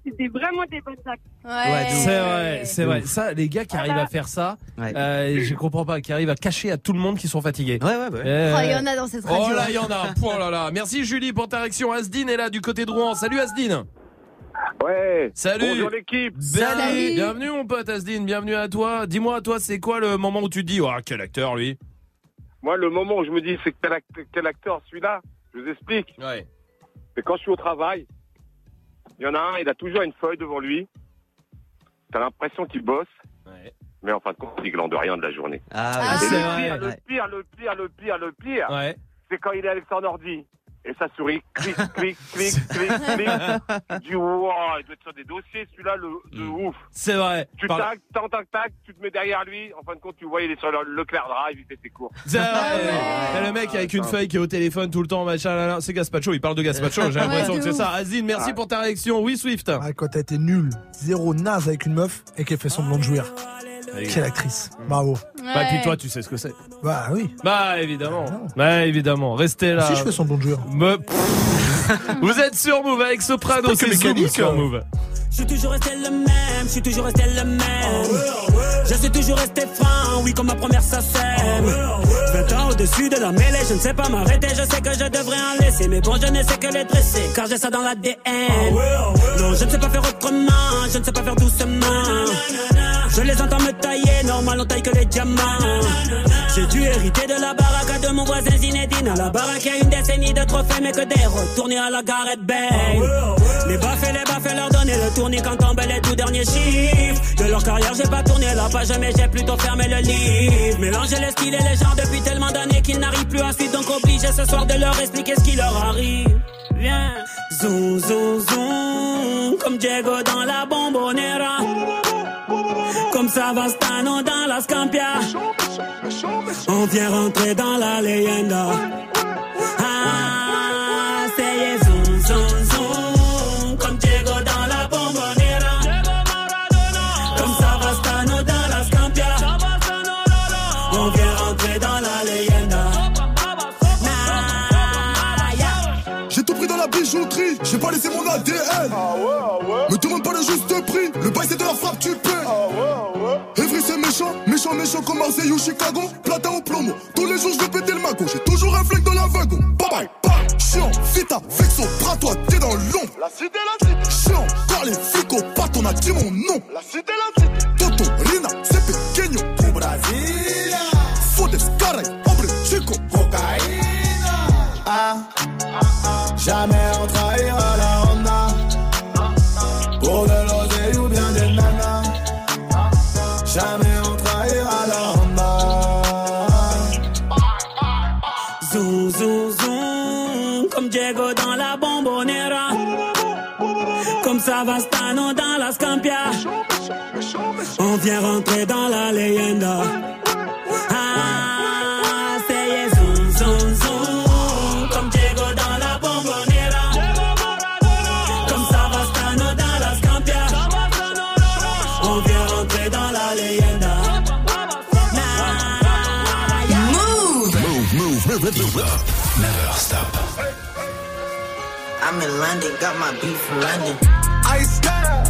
c'était vraiment des bonnes actes. Ouais, ouf. C'est vrai, c'est vrai. Ça, les gars qui arrivent à faire ça, Ouais. euh, je comprends pas, qui arrivent à cacher à tout le monde qu'ils sont fatigués. Ouais, ouais, ouais. Euh, Oh, il y en a dans cette radio. Oh là, il y en a. Oh là là. Merci Julie pour ta réaction. Asdine est là du côté de Rouen. Salut Asdine. Ouais. Salut. Bonjour l'équipe. Bienvenue, bienvenue mon pote Asdine, bienvenue à toi. Dis-moi toi, c'est quoi le moment où tu te dis, oh quel acteur lui? Moi, le moment où je me dis, c'est quel acteur celui-là? Je vous explique. Ouais. C'est quand je suis au travail. Il y en a un, il a toujours une feuille devant lui. T'as l'impression qu'il bosse. Mais en fin de compte, il glande rien de la journée. Ah, Et c'est le vrai. pire, le pire, le pire, le pire, le pire, Ouais. c'est quand il est avec son ordi. Et ça sourit, clic, clic, clic, clic, clic. Tu dis, wow, il doit être sur des dossiers, celui-là, le, de ouf. C'est vrai. Tu Par- tac, tac, tac, tac, tu te mets derrière lui. En fin de compte, tu vois, il est sur le Leclerc Drive, il fait ses cours. C'est vrai. T'as le mec avec une feuille qui est au téléphone tout le temps, machin, c'est Gaspacho, il parle de Gaspacho, j'ai Ouais, l'impression de que c'est ça. Asdine, merci Ouais. pour ta réaction. Oui, Swift. Ouais, quand t'as été nul, zéro naze avec une meuf et qu'elle fait semblant de jouir. Quelle actrice. Bravo. Bah, puis toi, tu sais ce que c'est. Bah oui. Bah, évidemment. Bah, évidemment. Restez là. Si je fais de jouir. Me- Vous êtes sur Move avec Soprano, C'est mécanique, sur hein. Move. Je suis toujours resté le même, je suis toujours resté le même. Je suis toujours resté fin, oui, comme ma première sacème. 20 ans au-dessus de la mêlée, je ne sais pas m'arrêter, je sais que je devrais en laisser. Mais bon, je ne sais que les dresser, car j'ai ça dans l'ADN. Non, je ne sais pas faire autrement, je ne sais pas faire doucement. Je les entends me tailler, normal, on taille que les diamants. J'ai dû hériter de la baraque de mon voisin Zinedine. À la baraque, y a une décennie de trophées, mais que des retournés à la Gareth Bale. Les baffes et les baffes, leur donner le tournis quand tombent les tout derniers chiffres. De leur carrière, j'ai pas tourné la page, mais j'ai plutôt fermé le livre. Mélanger les styles et les genres depuis tellement d'années qu'ils n'arrivent plus à suivre, donc obligé ce soir de leur expliquer ce qui leur arrive. Viens, zoom, zoom, zoom, comme Diego dans la bombonera. Comme Savastano dans la Scampia. On vient rentrer dans la leyenda. Ah, c'est zoom, zoom, zoom. Comme Diego dans la bombonera. Comme Savastano dans la Scampia. On vient rentrer dans la leyenda. J'ai tout pris dans la bijouterie, j'ai pas laissé mon ADN. Me demande pas le le bail c'est de la frappe, tu paies. Evry c'est méchant, méchant, méchant comme Marseille ou Chicago. Platin au plomo, tous les jours je vais péter le magot. J'ai toujours un flingue dans la wagon. Bye bye, bye. Chiant, vita, vexo, bras toi, t'es dans l'ombre. La cité, la cité. Chiant, quand les flics au pattes, on a dit mon nom. La cité, la cité. Toto, Rina, c'est pequeño. Au Brasilia. Fodes, caray, hombre, chico. Cocaïna. Ah, jamais on trahira la Honda. Pour de Savastano dans la Scampia. On vient rentrer dans la leyenda. Ah, c'est yeah, zoom, zoom, zoom, comme Diego dans la bombonera. Comme Savastano dans la Scampia. On vient rentrer dans la leyenda. Move, move, move, move, move. Never stop. I'm in London, got my beef from London. I style,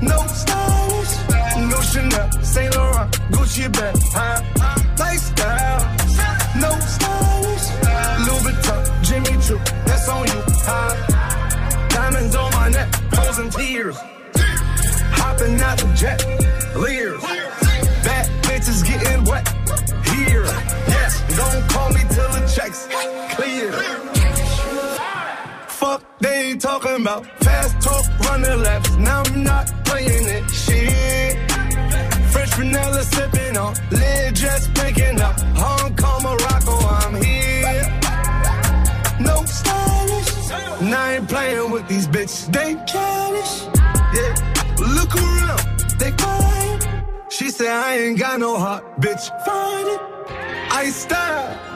no stylish, no Chanel, Saint Laurent, Gucci bag, huh? Lifestyle, no stylish, Louis Vuitton, Jimmy Choo, that's on you, huh? Diamonds on my neck, frozen tears, hopping out the jet, leers, bad bitches getting wet, here, yes, don't call me till the checks clear. Fuck, they ain't talking about fast talk, running laps. Now I'm not playing it. Shit. French vanilla sipping on, lid just picking up. Hong Kong, Morocco, I'm here. No stylish. Now I ain't playing with these bitches. They childish. Yeah. Look around, they quiet. She said I ain't got no heart, bitch. Find it. I style.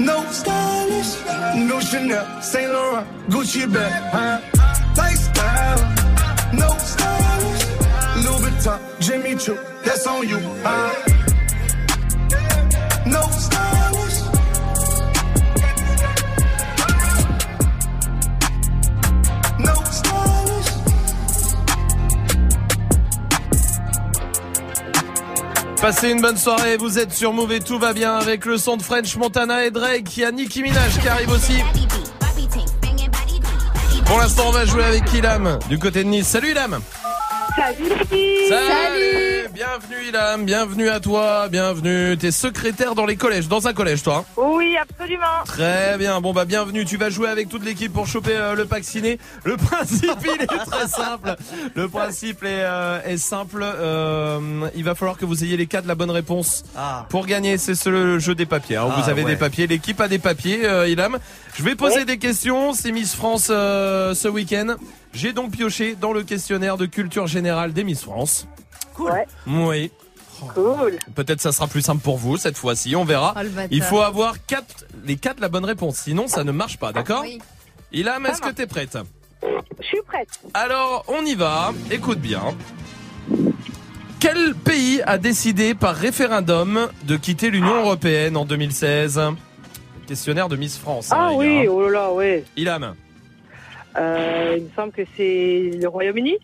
No stylish, no Chanel, Saint Laurent, Gucci bag, huh? Lifestyle, no stylish, Louis Vuitton, Jimmy Choo, that's on you, huh? No stylish, Passez une bonne soirée, vous êtes sur Move et tout va bien avec le son de French Montana et Drake. Il y a Nicki Minaj qui arrive aussi. Pour l'instant, on va jouer avec Ilam du côté de Nice. Salut Ilam Salut filles Salut Bienvenue Ilam, bienvenue à toi, bienvenue. T'es secrétaire dans les collèges, dans un collège toi hein Oui, absolument. Très bien, bon bah bienvenue, tu vas jouer avec toute l'équipe pour choper euh, le pack ciné. Le principe il est très simple. Le principe est, euh, est simple, Euh, il va falloir que vous ayez les quatre de la bonne réponse pour gagner. C'est ce le jeu des papiers. hein. Ah, vous avez ouais. des papiers, l'équipe a des papiers, euh, Ilam. Je vais poser Ouais. des questions, c'est Miss France euh, ce week-end. J'ai donc pioché dans le questionnaire de culture générale des Miss France. Cool. Oui. Cool. Peut-être ça sera plus simple pour vous cette fois-ci, on verra. Oh. Il faut avoir quatre, les quatre la bonne réponse, sinon ça ne marche pas, d'accord Oui. Ilham, est-ce que t'es prête Je suis prête. Alors, on y va, écoute bien. Quel pays a décidé par référendum de quitter l'Union Européenne en 2016 Questionnaire de Miss France. hein, Ah oui, gars. oh là là, ouais. Ilham, Euh, il me semble que c'est le Royaume-Uni.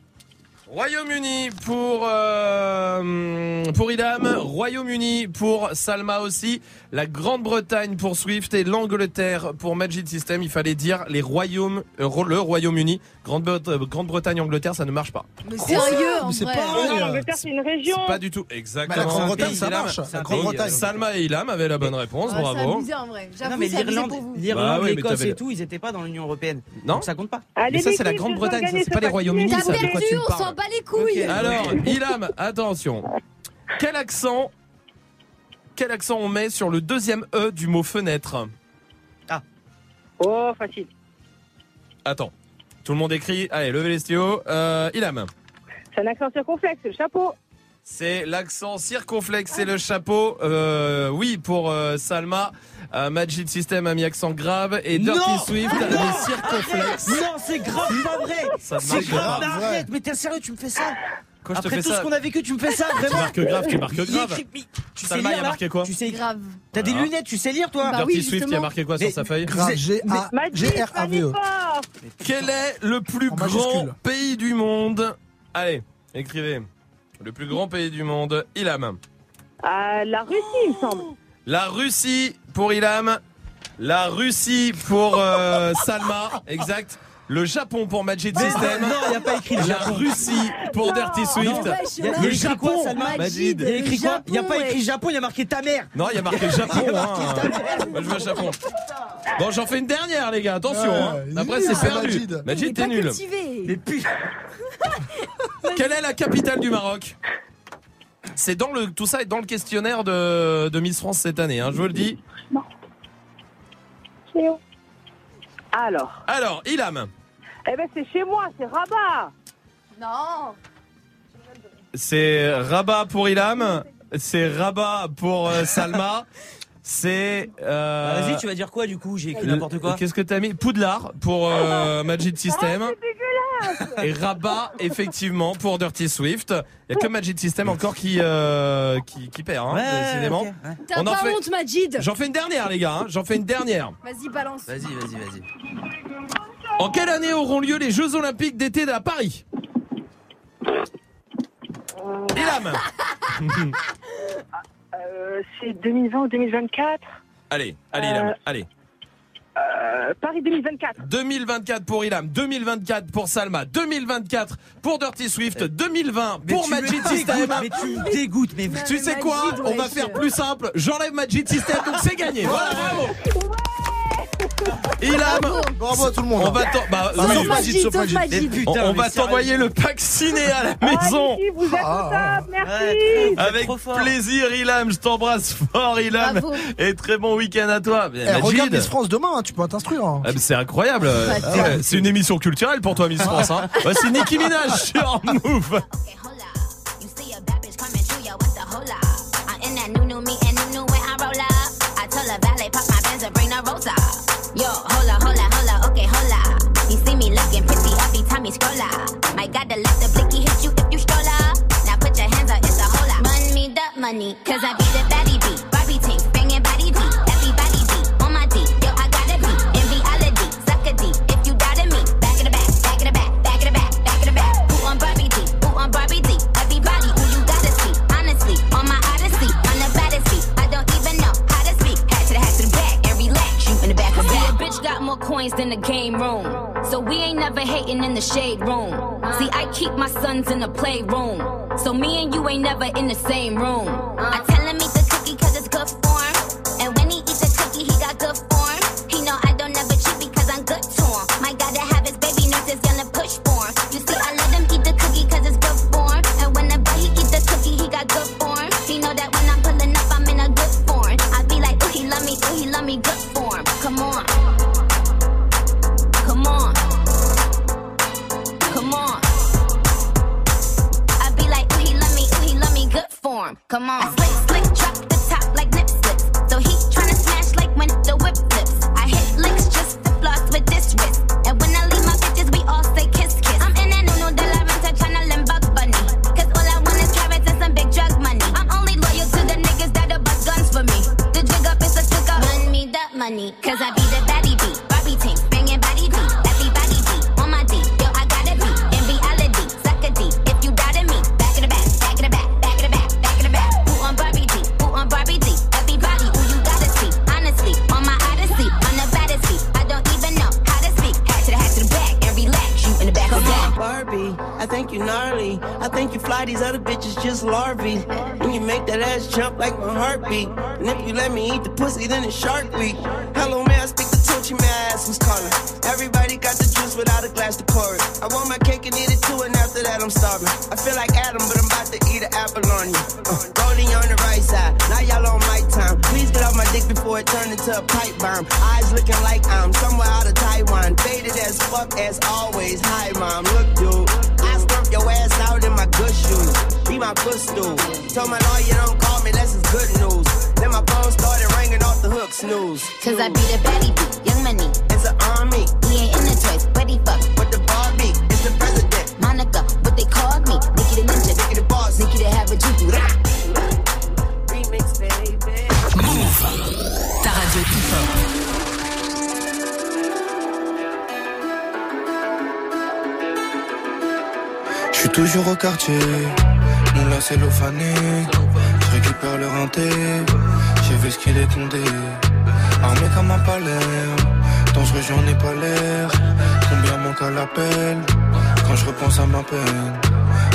Royaume-Uni pour euh, pour Idam, Royaume-Uni pour Salma aussi, la Grande-Bretagne pour Swift et l'Angleterre pour Magic System. Il fallait dire les royaumes, euh, le Royaume-Uni, Grande- euh, Grande-Bretagne, Angleterre, ça ne marche pas. Mais sérieux, en Mais c'est vrai. pareil. Non, l'Angleterre, c'est une région. Pas du tout, exactement. Bah, la Grande-Bretagne, ça marche. La Donc, Grande-Bretagne. Salma et Ilham avaient la bonne réponse, Ouais, C'est bravo. abusé en vrai. Non, mais c'est l'Irlande, Bah oui, mais l'Écosse et tout, ils étaient pas dans l'Union européenne. Non Donc ça compte pas. Allez, Mais ça, c'est la Grande-Bretagne, c'est pas les Royaumes-Unis, ça, de quoi tu parles bat les couilles. Alors, Ilham, attention. Quel accent Quel accent on met sur le deuxième E du mot fenêtre Oh, facile. Attends. Tout le monde écrit. Allez, levez les stylos. Euh, Ilham. C'est un accent circonflexe, le chapeau. C'est l'accent circonflexe, c'est le chapeau. Euh, oui, pour euh, Salma. Euh, Magic System a mis accent grave et Dirty Non Swift a mis circonflexe. Non, c'est grave pas vrai. Ça C'est marche grave. mais Arrête, mais t'es sérieux, tu me fais ça Quoi, je te Après fais tout ça ce qu'on a vécu, tu me fais ça, Tu vraiment marques grave, tu marques Il grave. écrit- mais Tu sais Salma, il lire a là marqué quoi Tu sais Grave. T'as des lunettes, tu sais lire toi Bah Dirty oui, Swift, il a marqué quoi Mais- sur sa feuille Grave, fort. Quel est le plus En grand pays du monde? Allez, écrivez. Le plus grand pays du monde, Ilham. Ah, la Russie, il me semble. La Russie pour Ilham. La Russie pour euh, Salma, exact. Le Japon pour Magic System. Non, il y a pas écrit le La Japon. Russie pour Dirty Swift. Wesh, Il y a- là, il y a Le écrit quoi, Japon, Salma Majid. Il y a écrit quoi Il y a pas Japon, écrit. Japon, il y a marqué ta mère. Non, il y a marqué Japon. Hein. Moi, je veux Japon. Bon, j'en fais une dernière, les gars. Attention. Ouais, hein. Après, nul, c'est perdu. Majid. T'es nul. cultivé. Mais putain. Quelle est la capitale du Maroc? C'est dans le tout ça est dans le questionnaire de, de Miss France cette année. Hein, je vous le dis. Où Alors, Alors, Ilham, eh ben c'est chez moi, c'est Rabat. Non. c'est Rabat pour Ilham, c'est Rabat pour euh, Salma, c'est. euh, Bah, Vas-y, tu vas dire quoi du coup J'ai écrit n'importe quoi. Qu'est-ce que t'as mis? Poudlard pour euh, Magic System. Ah, C'est dégueulasse. Et Rabat, effectivement, pour Dirty Swift. Il n'y a que Magic System encore qui, euh, qui, qui perd, hein, Ouais, décidément. ouais. T'as pas fait- honte, Majid J'en fais une dernière, les gars. hein. J'en fais une dernière. Vas-y, balance. Vas-y, vas-y, vas-y. En quelle année auront lieu les Jeux Olympiques d'été à Paris? Ilham Euh, c'est 2020 ou 2024 Allez, allez, Ilham, Euh, allez. euh, Paris 2024. 2024 pour Ilham, 2024 pour Salma, 2024 pour Dirty Swift, 2020 Mais pour tu me Magic dégoûtes, System. Mais tu me dégoûtes, mais Tu sais quoi On va faire plus simple. J'enlève Magic System, donc c'est gagné. Voilà, bravo. Ilham, Bravo à tout le monde. on va t'en- bah, Ah, oui, sauf je- Majid, Majid, sauf sauf Majid. Majid. Putain, on, on mais va t'envoyer le pack ciné à la maison. Ah, ici, vous êtes Ah. au top, merci. Avec trop fort. plaisir, Ilham. Je t'embrasse fort, Ilham. Bravo. Et très bon week-end à toi. Eh, Majid. regarde Miss France demain, hein, tu peux t'instruire. hein. Ah, mais C'est incroyable. Ah ouais, c'est une émission culturelle pour toi, Miss France. Hein. C'est Nicki Minaj sur Move. Every time you scroll up. Might gotta let the blicky hit you if you stroll up. Now put your hands up, it's a hold up. Run me the money, cause I be than the game room. So we ain't never hating in the shade room. See, I keep my sons in the playroom. So me and you ain't never in the same room. I tell form. Come on. I slick, slick, drop the top like nip slips. So he tryna smash like when the whip flips. I hit licks just to floss with this wrist. And when I leave my bitches, we all say kiss, kiss. I'm in that no de la renta tryna limb bug bunny. Cause all I want is carrots and some big drug money. I'm only loyal to the niggas that'll bust guns for me. The jig up is a stick up. Run me that money. Cause I these other bitches just larvae. And you make that ass jump like my heartbeat. And if you let me eat the pussy, then it's Shark Week. Hello, man, I speak the Tunchi, man, I ask who's calling. Everybody got the juice without a glass to pour it. I want my cake and eat it too, and after that, I'm starving. I feel like Adam, but I'm about to eat an apple on you. Uh, rolling on the right side, now y'all on my time. Please get off my dick before it turn into a pipe bomb. Eyes looking like I'm somewhere out of Taiwan. Faded as fuck as always. Hi, mom, look, dude. Be my footstool. Told my lawyer don't call me, that's is good news. Then my phone started ringing off the hook, snooze. Cause I be the baddie bee, young money. It's an army. He ain't in the toys, but he fuck. With the Barbie, it's the president. Monica, what they called me. Nikki the ninja. Nikki the boss. Nikki the have a juju. Remix, baby. Move. Ta radio suis toujours au quartier, mon là c'est l'ophané. Je récupère le renté, j'ai vu ce qu'il est condé. Armé comme un palais, dangereux j'en ai pas l'air. Combien manque à l'appel quand je repense à ma peine?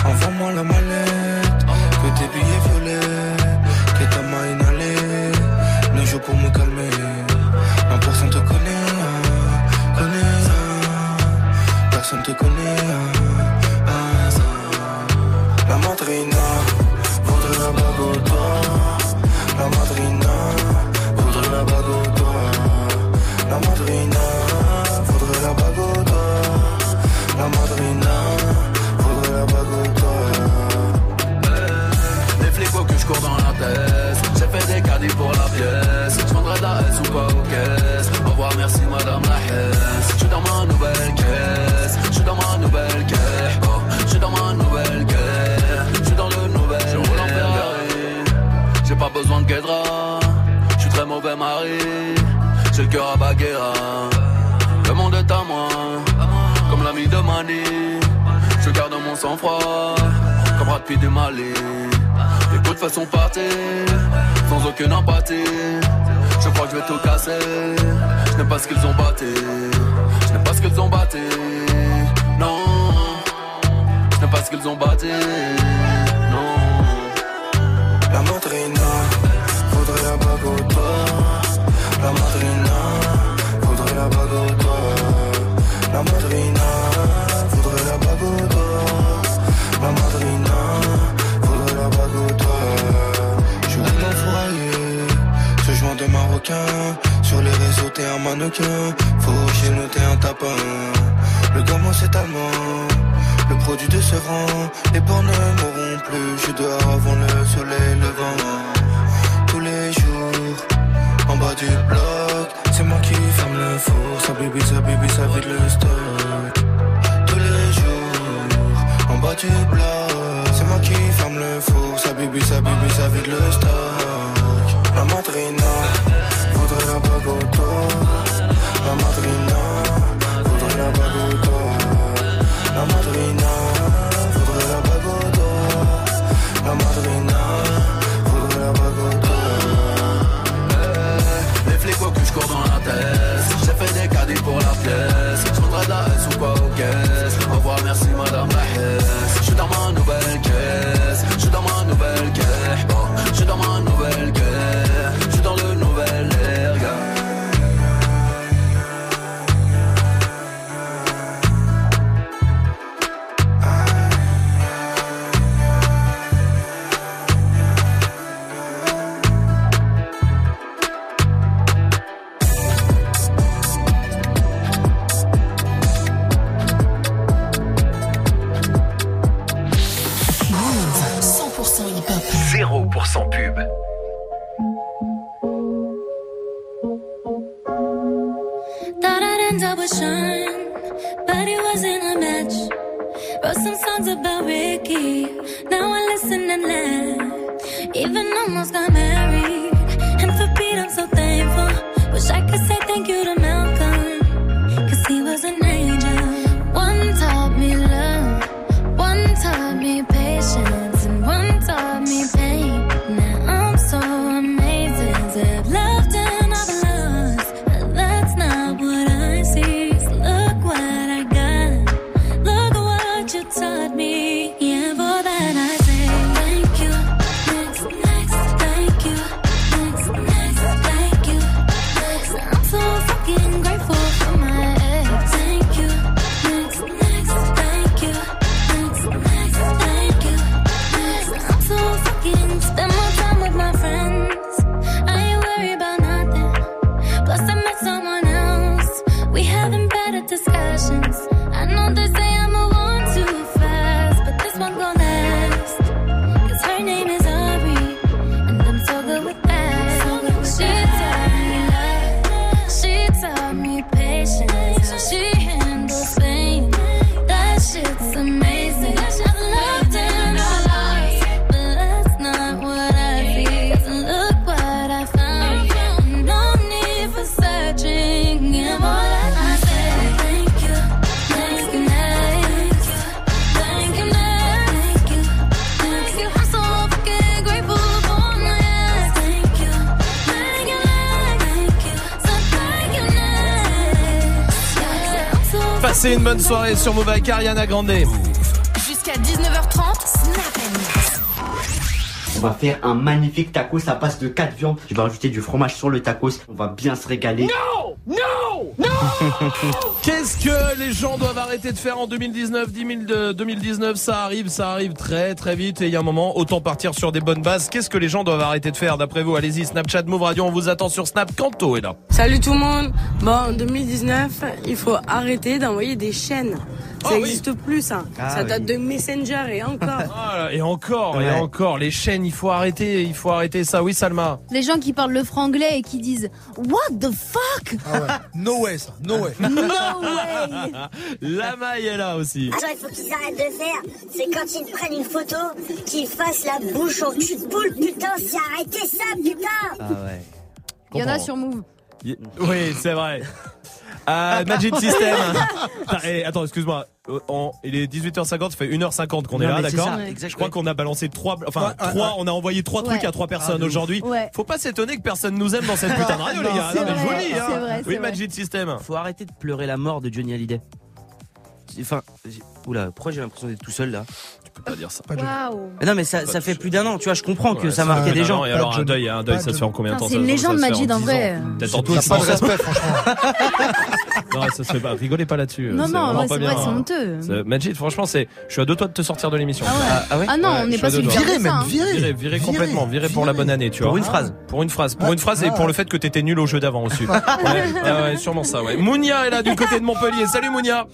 Envoie-moi la mallette, que tes billets violets, que ta main Je suis très mauvais mari J'ai le cœur à Baguera Le monde est à moi Comme l'ami de Mani Je garde mon sang-froid Comme Brad Pitt du Mali les coups de façon partir, sans aucune empathie. Je crois que je vais tout casser. Je n'aime pas ce qu'ils ont batté. Je n'aime pas ce qu'ils ont batté. Non, je n'aime pas ce qu'ils ont batté. Non. La madrina La madrina voudrait la bague. Je roule dans le fourrailler, ce joint de marocain. Sur les réseaux, t'es un mannequin. Faut que j'ai noté un tapin. Le gamin c'est allemand. Le produit de ce rang, les bords ne mourront plus. Je suis dehors avant le soleil levant. Tous les jours, en bas du bloc, c'est moi qui ferme le four. Ça bibi, ça bibi, ça vide le stock. C'est moi qui ferme le four. Ça bibi, ça bibi, ça vide le stock. La madrina voudrait la doigt. La madrina voudrait la doigt. La madrina voudrait la doigt. La madrina voudrait la doigt. Les flics faut que je cours dans la tête. J'ai fait des caddies pour la pièce. Je prendrai de la S ou pas aux caisses. Dans ma nouvelle caisse. Passez une bonne soirée sur Move avec Ariana Grande. Jusqu'à 19h30, Snap. On va faire un magnifique tacos à base de 4 viandes. Je vais rajouter du fromage sur le tacos. On va bien se régaler. Qu'est-ce que les gens doivent arrêter de faire en 2019 10 000 de- 2019, ça arrive, ça arrive très très vite et il y a un moment, autant partir sur des bonnes bases. Qu'est-ce que les gens doivent arrêter de faire d'après vous? Allez-y, Snapchat, Move Radio, on vous attend sur Snap. Kanto est là. Salut tout le monde. Bon, en 2019, il faut arrêter d'envoyer des chaînes. Ça Ah oui. n'existe plus, ça. Ah ça date oui. de Messenger et encore. Ah et encore, et Ouais. encore, les chaînes, il faut arrêter, il faut arrêter ça. Oui, Salma. Les gens qui parlent le franglais et qui disent What the fuck? No way, ça. No way. No way La maille est là aussi. Alors, il faut qu'ils arrêtent de faire, c'est quand ils prennent une photo, qu'ils fassent la bouche au cul de poule, putain, c'est arrêtez ça, putain Ah ouais. Il y en a sur Move. Oui, c'est vrai. Euh, Magic System. Eh, attends, excuse-moi. Euh, on- il est 18h50, ça fait 1h50 qu'on est là, d'accord Je crois qu'on a balancé trois, enfin Ouais, ouais, trois, ouais. on a envoyé trois trucs Ouais. à trois personnes Ah, ouf. aujourd'hui. Ouais. Faut pas s'étonner que personne nous aime dans cette putain de radio, les Non, gars. c'est Non, mais je vous vrai, le dis, hein. c'est vrai, Oui, c'est. Magic System. Faut arrêter de pleurer la mort de Johnny Hallyday. Enfin, j'ai- oula, pourquoi j'ai l'impression d'être tout seul là? Tu peux pas dire ça. Waouh Mais non, mais ça, ça fait plus d'un an, tu vois, je comprends que Ouais, ça fait marquait des gens. Et alors, un deuil, un deuil, ça se fait en combien de temps c'est ça- une ça légende, se fait Majid, en 10 vrai. ans. Peut-être en Surtout, t'as 10 pas ans. de respect, franchement. Non, ça se fait pas. Rigolez pas là-dessus. Non, c'est non, ouais, c'est bien, vrai, c'est honteux. C'est- Majid, franchement, c'est. Je suis à deux doigts de te sortir de l'émission. Ah ouais Ah non, on je n'est suis pas à deux sur le doigts. virer, même, virer. Virer, virer complètement, virer pour la bonne année, tu vois. Pour une phrase. Pour une phrase, pour une phrase et Ah. pour le fait que t'étais nul au jeu d'avant aussi. Ouais, ouais, ouais, sûrement ça, ouais. Mounia est là du côté de Montpellier. Salut Mounia.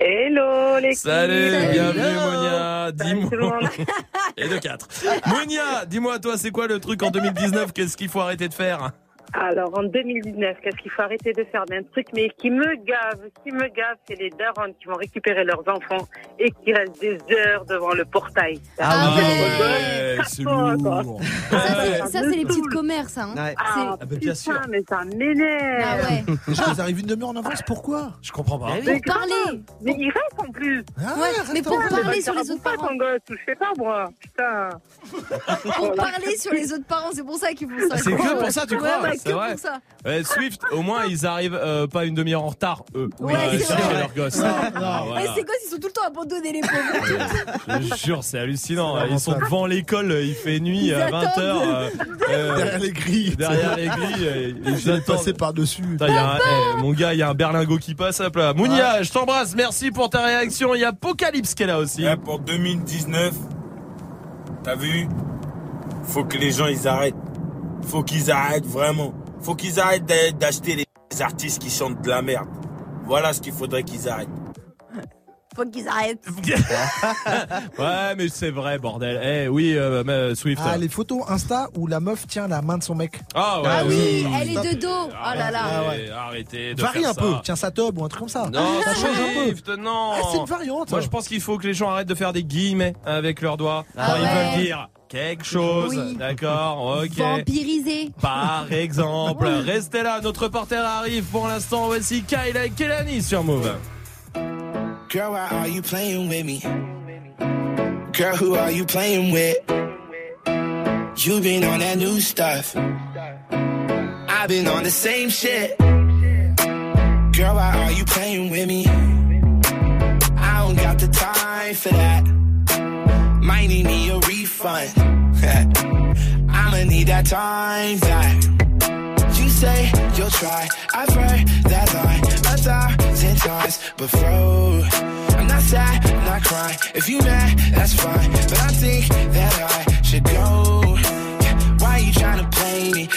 Hello les Salut, filles. bienvenue Hello. Mounia. Dis-moi. Et de 4. Mounia, dis-moi toi, c'est quoi le truc en 2019 Qu'est-ce qu'il faut arrêter de faire? Alors en 2019, qu'est-ce qu'il faut arrêter de faire d'un truc mais qui me gave, qui me gave, c'est les darons qui vont récupérer leurs enfants et qui restent des heures devant le portail. Ah Ça, ouais, c'est lourd. Ça, c'est- ça, c'est les petites commerces, hein. Ah, bah, bien sûr. putain, mais ça m'énerve. Ah ouais. Les gens, ils arrivent une demi-heure en avance, pourquoi Je comprends pas. Mais Pour parler. Mais il reste en plus. Ah Ouais, mais pour parler sur les autres pas parents. ton gosse, je sais pas moi. Putain. Pour parler sur les autres parents, c'est pour ça qu'ils font ça. Ah, c'est que pour ça, tu Ouais, crois ouais, que vrai. pour ça. Ouais, Swift, au moins, ils arrivent euh, pas une demi-heure en retard, eux. Ouais, euh, c'est chercher vrai. leurs gosses. Ouais. Ah, Ouais, voilà. ces gosses, ils sont tout le temps abandonnés, les pauvres. Je jure, c'est hallucinant. Ils sont devant l'école, il fait nuit Ils à 20h. attendent. Derrière les grilles. Derrière les grilles. euh, Ils attendent. passer par-dessus. Putain, il y a un- eh, mon gars, il y a un berlingot qui passe. Hop là. Mounia, je t'embrasse. Merci pour ta réaction. Il y a Apocalypse qui est là aussi. Pour 2019, t'as vu? Faut que les gens ils arrêtent. Faut qu'ils arrêtent vraiment. Faut qu'ils arrêtent d'a- d'acheter les artistes qui chantent de la merde. Voilà ce qu'il faudrait qu'ils arrêtent. Faut qu'ils arrêtent. ouais, mais c'est vrai, bordel. Eh oui, euh, mais, Swift. Ah, les photos Insta où la meuf tient la main de son mec. Ah ouais. Ah oui, oui. elle est de dos. Oh là là. Arrêtez, arrêtez de Varie faire un ça. peu, tiens sa tub ou un truc comme ça. Non, ça change un peu. Swift, non. Ah, c'est une variante. Moi, je pense qu'il faut que les gens arrêtent de faire des guillemets avec leurs doigts Ah quand ils veulent dire quelque chose. Oui. D'accord, ok. Vampirisé. Par exemple, restez là, notre reporter arrive pour l'instant. Voici Kyle et Kelani sur Move. Girl, why are you playing with me? Girl, who are you playing with? You been on that new stuff. I've been on the same shit. Girl, why are you playing with me? I don't got the time for that. Might need me a refund. I'ma need that time back. You say you'll try. I've heard that line a thousand times before. I'm not sad, not crying. If you mad, that's fine. But I think that I should go. Why you trying to play me?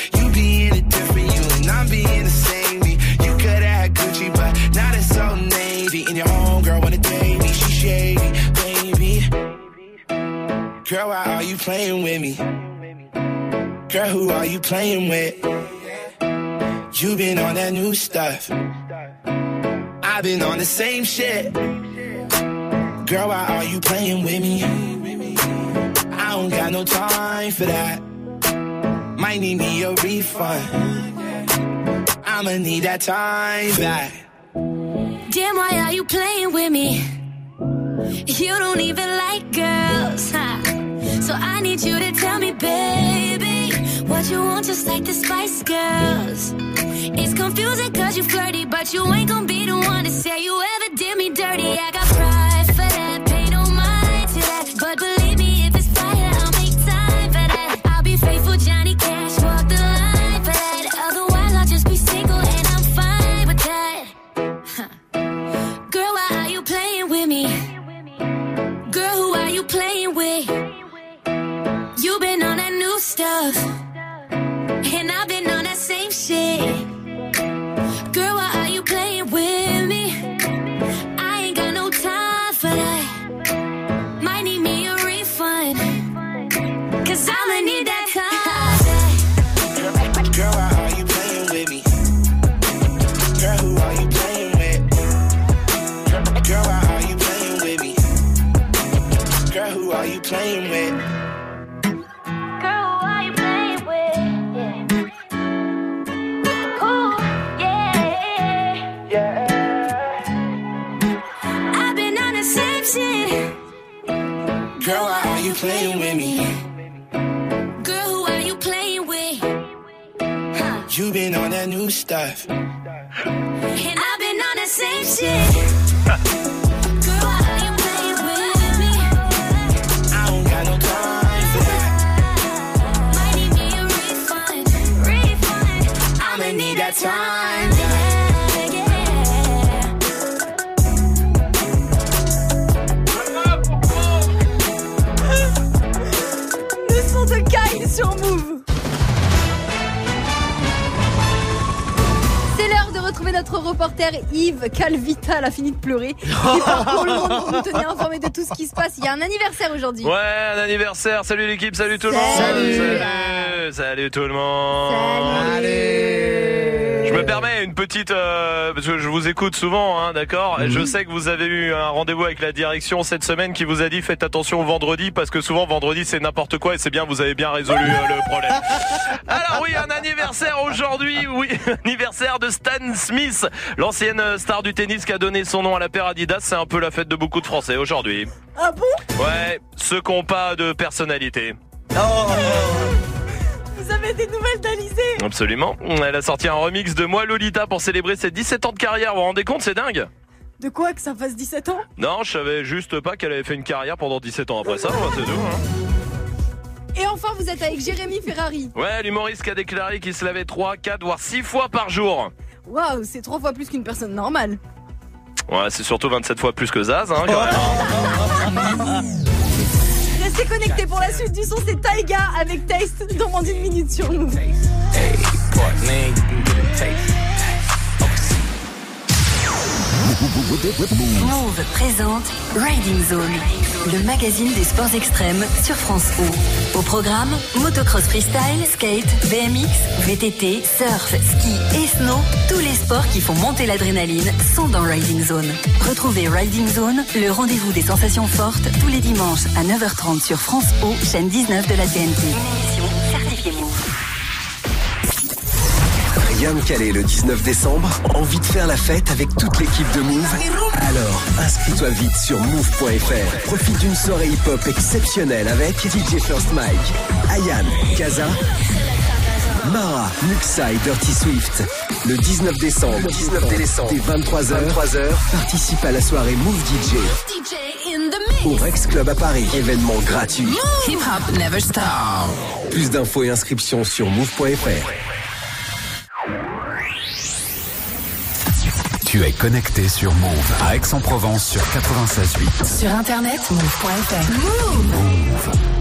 You playing with me? Girl, who are you playing with? You been on that new stuff. I've been on the same shit. Girl, why are you playing with me? I don't got no time for that. Might need me a refund. I'ma need that time back. Damn, why are you playing with me? You don't even like girls, huh? So I need you to tell me, baby, what you want, just like the Spice Girls. It's confusing cause you flirty, but you ain't gonna be the one to say you ever did me dirty, I got pride stuff, and I've been on that same shit. Playing with me? Girl, who are you playing with? Huh. You been on that new stuff. And I've been on the same shit. Girl, why are you playing with me? I don't got no time for that. Might need me a refund, refund. I'ma need that time. Retrouver notre reporter Yves Calvita, a fini de pleurer. Il parcourt le monde pour nous tenir informés de tout ce qui se passe. Il y a un anniversaire aujourd'hui. Ouais, un anniversaire. Salut l'équipe, salut tout le monde. Salut. Salut, salut tout le monde. Je me permets une petite euh, parce que je vous écoute souvent, hein, d'accord? Mhm. Je sais que vous avez eu un rendez-vous avec la direction cette semaine qui vous a dit faites attention au vendredi parce que souvent vendredi c'est n'importe quoi et c'est bien vous avez bien résolu euh, le problème. Alors oui, un anniversaire aujourd'hui, oui, anniversaire de Stan Smith, l'ancienne star du tennis qui a donné son nom à la paire Adidas. C'est un peu la fête de beaucoup de Français aujourd'hui. Ah bon? Ouais, ceux qui n'ont pas de personnalité. Vous avez des nouvelles d'Alizé Absolument. Elle a sorti un remix de Moi Lolita pour célébrer ses 17 ans de carrière. Vous vous rendez compte, c'est dingue De quoi que ça fasse 17 ans? Non, je savais juste pas qu'elle avait fait une carrière pendant 17 ans après ça, moi, c'est tout. hein. Et enfin, vous êtes avec Jérémy Ferrari. Ouais, l'humoriste qui a déclaré qu'il se lavait 3, 4, voire 6 fois par jour. Waouh, c'est trois fois plus qu'une personne normale. Ouais, c'est surtout 27 fois plus que Zaz, hein, quand même. Restez connectés pour la suite du son, c'est Taiga avec Taste. Dans moins d'une minute sur Move. Move présente Riding Zone, le magazine des sports extrêmes sur France O. Au programme, motocross freestyle, skate, BMX, VTT, surf, ski et snow, tous les sports qui font monter l'adrénaline sont dans Riding Zone. Retrouvez Riding Zone, le rendez-vous des sensations fortes, tous les dimanches à 9h30 sur France O, chaîne 19 de la TNT. Une émission certifiée Move. De calé le 19 décembre Envie de faire la fête avec toute l'équipe de Move Alors, inscris-toi vite sur move.fr. Profite d'une soirée hip-hop exceptionnelle avec DJ First Mike, Ayan, Kaza, Mara, Muxa et Dirty Swift. Le 19 décembre, 19 décembre, dès 23h, 23h, participe à la soirée Move DJ DJ in the mix. au Rex Club à Paris. Événement gratuit. Hip hop never stop. Plus d'infos et inscriptions sur move.fr. Tu es connecté sur Move à Aix-en-Provence sur 96.8. Sur internet, move.fr. Move. Slide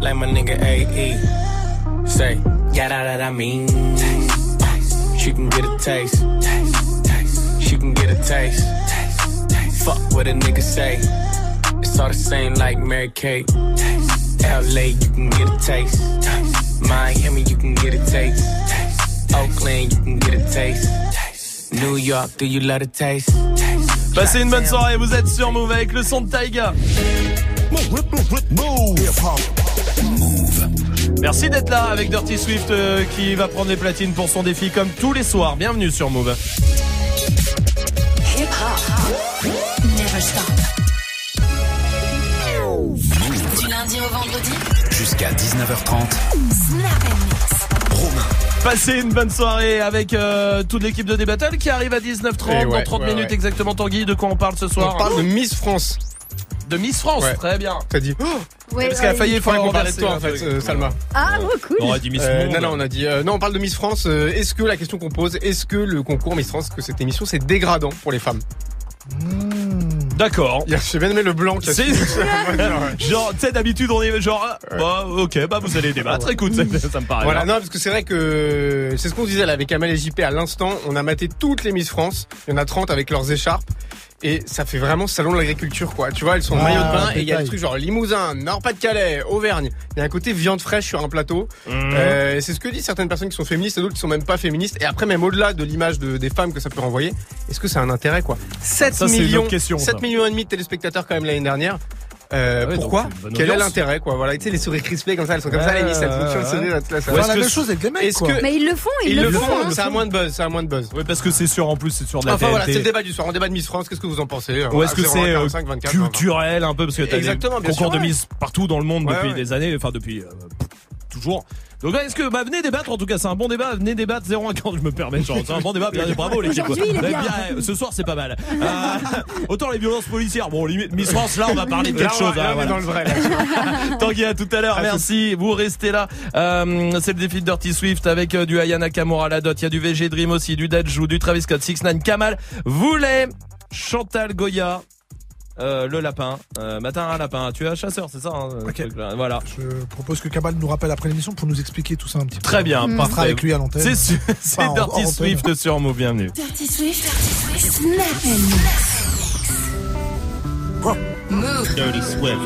Like my nigga AE. Say, yeah, that, that I mean. Taste, taste. She can get a taste. Taste, taste. She can get a taste. Taste, taste. Fuck what a nigga say. It's all the same like Mary Kate. Taste, LA, you can get a taste. Taste. Miami, you can get a taste. Taste. Oakland, you can get a taste. Taste. New York, do you love a taste? Taste. Passez une bonne soirée, vous êtes sur Move avec le son de Taiga. Merci d'être là avec Dirty Swift euh, qui va prendre les platines pour son défi comme tous les soirs. Bienvenue sur Move. Hip hop. Never stop. Du lundi au vendredi. Jusqu'à 19h30. Snap and mix. Romain. Passez une bonne soirée avec euh, toute l'équipe de Débattle qui arrive à 19h30 Et ouais, dans 30 ouais, minutes ouais. exactement Tanguy. De quoi on parle ce soir On parle de Miss France. De Miss France, Ouais. très bien. T'as dit. Oh Ouais, Parce qu'elle a failli Il faudrait qu'on parlait renverser de toi un en fait, euh, Salma. Ah, oh, cool. On aurait dit Miss Euh, non, non, on a dit. euh, non, on parle de Miss France. euh, est-ce que la question qu'on pose, est-ce que le concours Miss France, que cette émission, c'est dégradant pour les femmes? D'accord. J'ai bien aimé le blanc qui a C'est-. Genre, tu sais, d'habitude, on est genre, ah, bah, ok, bah, vous allez débattre. Écoute, ça, ça me paraît Voilà, bien. non, parce que c'est vrai que c'est ce qu'on disait là avec Amel et JP à l'instant. On a maté toutes les Miss France. Il y en a 30 avec leurs écharpes. Et ça fait vraiment salon de l'agriculture, quoi. Tu vois, elles sont en Ah, maillot de bain et il y a des trucs genre Limousin, Nord-Pas-de-Calais, Auvergne. Il y a un côté viande fraîche sur un plateau. Mhm. Euh, c'est ce que disent certaines personnes qui sont féministes et d'autres qui sont même pas féministes. Et après, même au-delà de l'image de- des femmes que ça peut renvoyer, est-ce que c'est un intérêt, quoi? 7 Ça, c'est une millions, question, ça. 7 millions et demi de téléspectateurs quand même l'année dernière. Euh, Ah ouais, pourquoi Quel est l'intérêt quoi Voilà, tu sais les souris crispées comme ça, elles sont comme ça les Miss, elles font toujours le ouais. sourire, soirée. est-ce la même chose avec les mecs, quoi. que Mais ils le font, ils, ils le, le font. font, ça a moins de buzz, ça a moins de buzz. Oui, parce que c'est sûr, en plus, c'est sur de la Enfin voilà, c'est le débat du soir, on débat de Miss France, qu'est-ce que vous en pensez Ou est-ce que c'est euh, 45, 24, culturel un peu parce que t'as des concours sûr, de. Miss partout dans le monde depuis des années, enfin depuis euh, toujours. Donc ouais, est-ce que bah venez débattre en tout cas c'est un bon débat. Venez débattre 0 à 40 je me permets genre c'est un bon débat bien bravo bien. bien, ce soir c'est pas mal. Euh, autant les violences policières. Bon limite Miss France là on va parler de Là, quelque on- chose là, hein, voilà. dans le vrai là. Tanguy à tout à l'heure merci. Vous restez là. Euh, c'est le défi de Dirty Swift avec euh, du Ayana Kamura la dot. Il y a du VG Dream aussi du Dajou du Travis Scott 6 9 Kamal Voulez Chantal Goya euh, le lapin, euh, matin un lapin. Tu es un chasseur, c'est ça hein, ce. Voilà. Je propose que Kabal nous rappelle après l'émission pour nous expliquer tout ça un petit peu. Très bien, On parfait. sera avec lui à l'antenne. C'est su- c'est Enfin, en- Dirty antenne. Swift sur Move, bienvenue. Dirty Swift. Dirty Swift. Snap and mix. Move. Dirty Swift.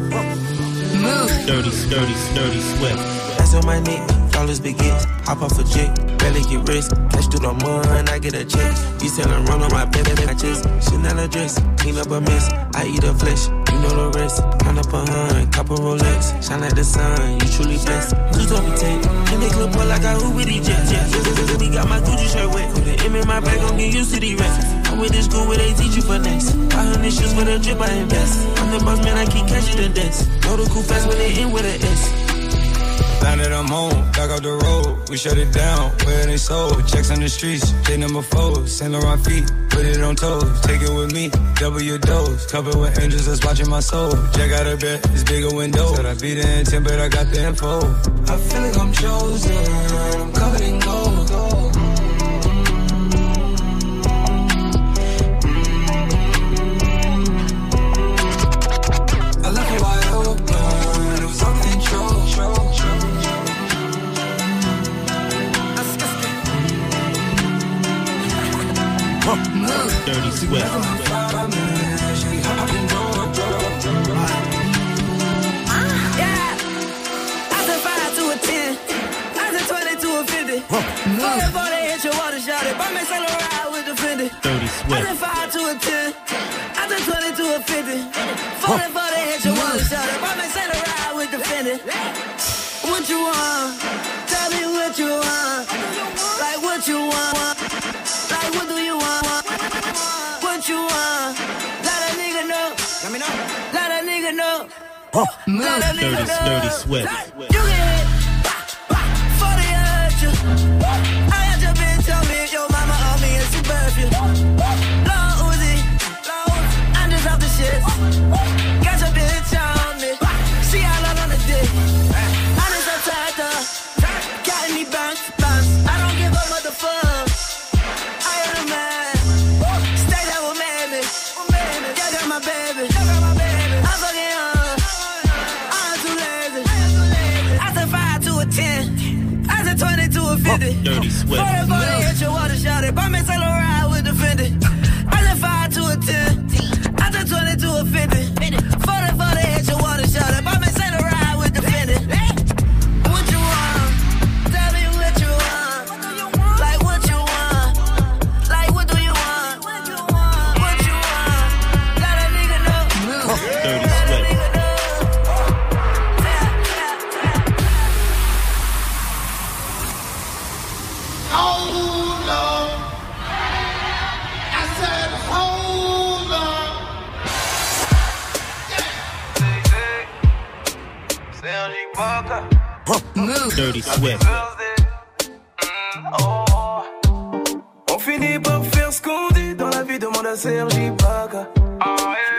Move. Dirty, dirty, dirty Swift. That's on my neck, dollars begins. Hop off a jet, barely get rest. Cash through the mud, I get a check. You selling run on my baby, I just Chanel dress, clean up a mess. I eat a flesh, you know the rest. Count up a hun, couple Rolex, shine like the sun. You truly blessed. Two double take, and they clip up like a hoopity jet. Yeah, yeah, yeah, yeah, we got my Gucci shirt wet. Put the M in my bag, gon' get used to the rest. I'm with this school where they teach you finesse. 500 shoes for the drip, I invest. I'm the boss man, I keep catching the debts. Know the cool fast when they in with an S. Now that I'm home, back off the road, we shut it down. Where they sold, checks on the streets, J number four, Saint Laurent feet, put it on toes, take it with me, double your dose, covered with angels that's watching my soul. Jack out of bed, it's bigger window. Said I beat the intent, but I got the info. I feel like I'm chosen. I'm covered in gold. To a fifty. Four before they hit your water shot it. Buy me Saint Laurent with the Fendi. Dirty I Swift. done 5 to a 10. I done 20 to a 50. 40 for the hit your wallet shot up. I may say the ride with the Fendi. What you want? Tell me what you want. Like what you want. Like what do you want? What you want? Let a nigga know. Let me know. Let a nigga know. Let Dirty, know. dirty Swift. You get Dirty Swift. Forty for the hit your water shot it. Buy me Dirty Swift. On finit par faire ce qu'on dit dans la vie, demande à Sergi Baca.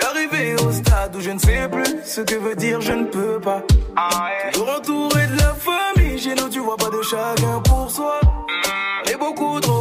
Arrivé au stade où je ne sais plus ce que veut dire je ne peux pas. Toujours entouré de la famille, chez nous tu vois pas de chacun pour soi. On est beaucoup trop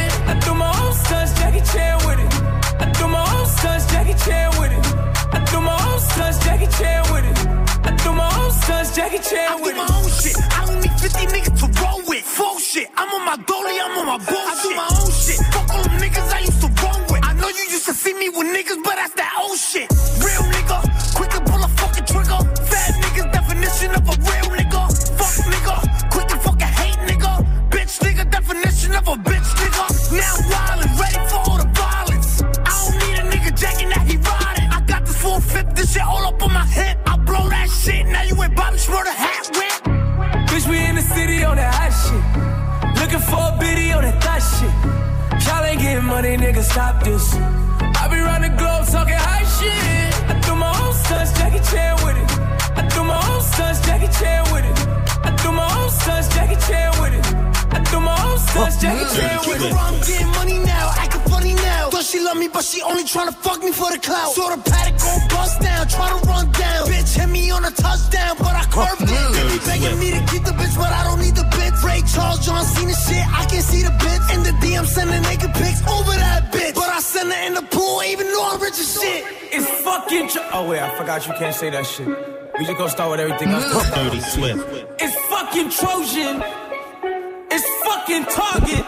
I do my own stunts, Jackie Chan with it. I do my own stunts, Jackie Chan with it. I do my own stunts, Jackie Chan with it. I do my own stunts, Jackie Chan with it. I do my own shit. I don't need 50 niggas to roll with. Full shit. I'm on my dolly, I'm on my bullshit. I do my own shit. Fuck all them niggas I used to roll with. I know you used to see me with niggas, but that's that old shit. Real nigga, shit. Y'all ain't getting money, nigga, stop this. I be round the globe talking high shit. I do my own stunts, Jackie Chan with it. I do my own stunts, Jackie Chan with it. I do my own stunts, Jackie Chan with it. I do my own stunts, Jackie Chan with it. I'm getting money now, acting funny now. Thought she love me, but she only tryna fuck me for the clout. Saw the paddock go bust down, try to run down. Bitch hit me on a touchdown, but I curved it. They be begging me to keep the bitch, but I don't need the bitch. Ray Charles, John Cena shit, I can see the bitch. In the DM, sending naked pics over that bitch. But I send her in the pool, even though I'm rich as shit. It's fucking tr- Oh wait, I forgot you can't say that shit. We just gonna start with everything else. Dirty Swift. It's fucking Trojan. It's fucking Target.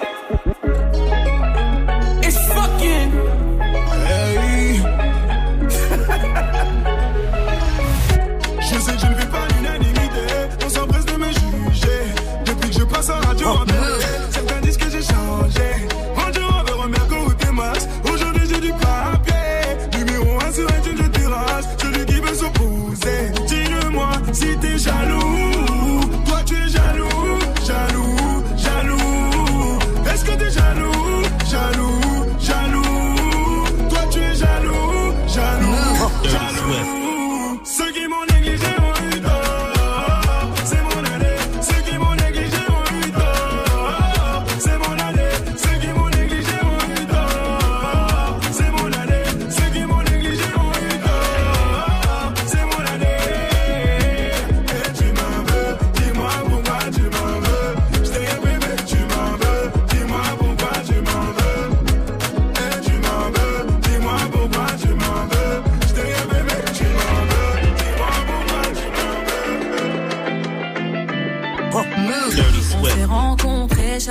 It's fucking. Hey. je sais que je ne fais pas l'unanimité. On s'empresse de me juger. Depuis que je passe en radio en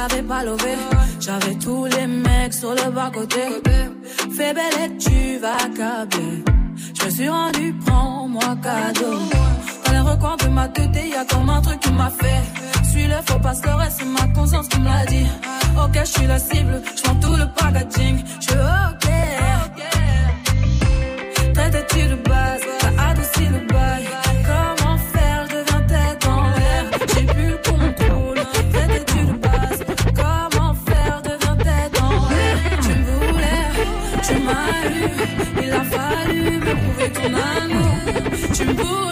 j'avais pas. J'avais tous les mecs sur le bas côté. Fais belle et tu vas câbler. Je me suis rendu, prends-moi cadeau. Dans les recoins de ma tête, y a comme un truc qui m'a fait. Suis le faux pasteur c'est ma conscience qui me l'a dit. Ok, je suis la cible, je tout le packaging. Je ok.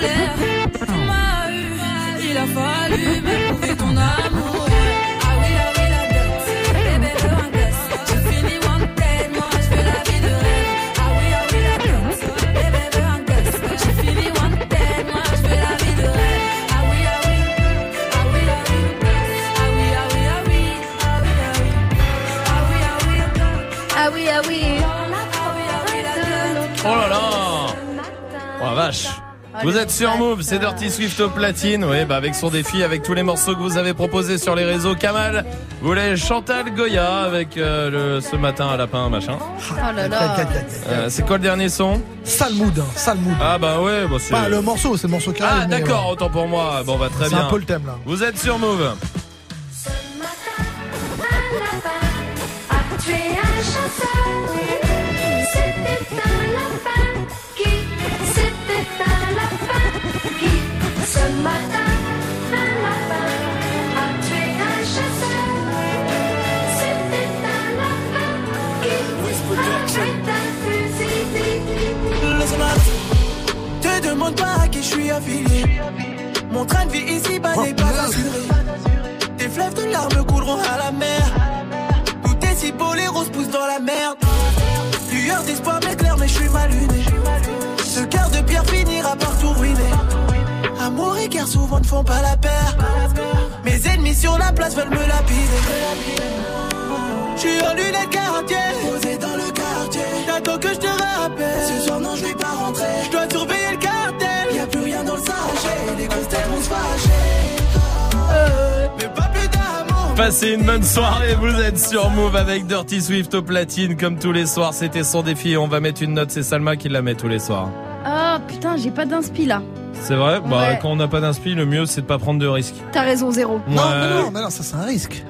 Tu vous êtes sur Move, c'est Dirty Swift au platine, oui, bah avec son défi, avec tous les morceaux que vous avez proposés sur les réseaux. Kamal voulait Chantal Goya avec euh, le ce matin à lapin machin. Oh là là. Euh, c'est quoi le dernier son? Sale mood, hein, sale mood. Ah bah ouais, bah c'est. Pas le morceau, c'est le morceau qui Ah d'accord, ouais. autant pour moi. Bon bah très C'est bien. un peu le thème là. Vous êtes sur Move. Suis affilié. Mon train de vie ici bas n'est pas assuré. Tes fleuves de larmes couleront à la mer. Tout est si beau, les roses poussent dans la merde. Lueur d'espoir m'éclaire, mais je suis mal luné. Ce cœur de pierre finira par tout ruiner. Amour et guerre souvent ne font pas la paire. Mes ennemis sur la place veulent me lapider. Je suis en lunettes quartier, posé dans le quartier. J'attends que je te rappelle. Ce soir, non, je vais pas rentrer. Je dois surveiller Passez une bonne soirée, vous êtes sur Move avec Dirty Swift au platine comme tous les soirs. C'était son défi, on va mettre une note, c'est Salma qui la met tous les soirs. Ah putain, j'ai pas d'inspi là. C'est vrai? Bah Ouais. quand on n'a pas d'inspi, le mieux c'est de pas prendre de risques. T'as raison, zéro. Ouais. Non, mais non, mais non, ça c'est un risque.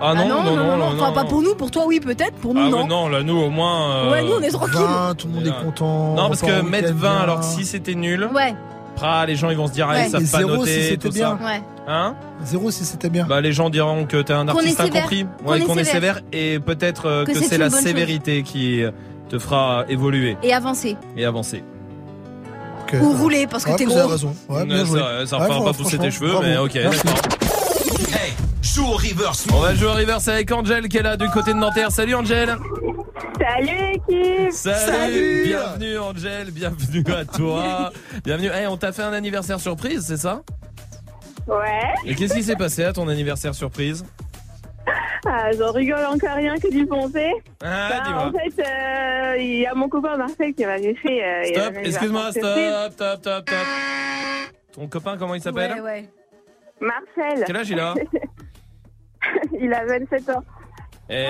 Ah non, non, non, non, non, Enfin, pas pour nous, pour toi, oui, peut-être. Pour nous, Ah non. ouais, non, là nous au moins. euh, Ouais, nous, on est tranquille. 20, tout le monde est content. Non, parce que mettre week-end 20, bien. alors si c'était nul, Ouais, ah, les gens ils vont se dire, ah, Ouais. ils savent pas zéro noter, si c'était tout bien. ça. ouais. Hein Zéro si c'était bien. Bah les gens diront que t'es un artiste est sévère. incompris, Qu'on ouais, est qu'on est sévère. sévère, et peut-être euh, Que que c'est c'est une la bonne chose. sévérité qui te fera évoluer Et avancer. et avancer. Ok. Ou rouler, parce que Ouais, t'es vous gros. raison. Ouais, bien joué. ça, ça Ouais, fera pas pousser tes cheveux, bravo. mais ok, Merci. d'accord. Hey, joue au reverse. On va jouer au reverse avec Angel qui est là du côté de Nanterre. Salut Angel. Salut l'équipe Salut, Salut. Bienvenue Angel, bienvenue à toi. Bienvenue, hey, on t'a fait un anniversaire surprise, c'est ça? Ouais, Et qu'est-ce qui s'est passé à ton anniversaire surprise? Ah, j'en rigole encore rien que d'y penser. Ah, Bah, dis-moi. en fait, euh, il y a mon copain Marcel qui m'avait fait. euh, Stop, excuse-moi, stop, stop, stop, stop. Ton copain, comment il s'appelle? Ouais, ouais. Marcel. Quel âge il a? Il a 27 ans. Eh,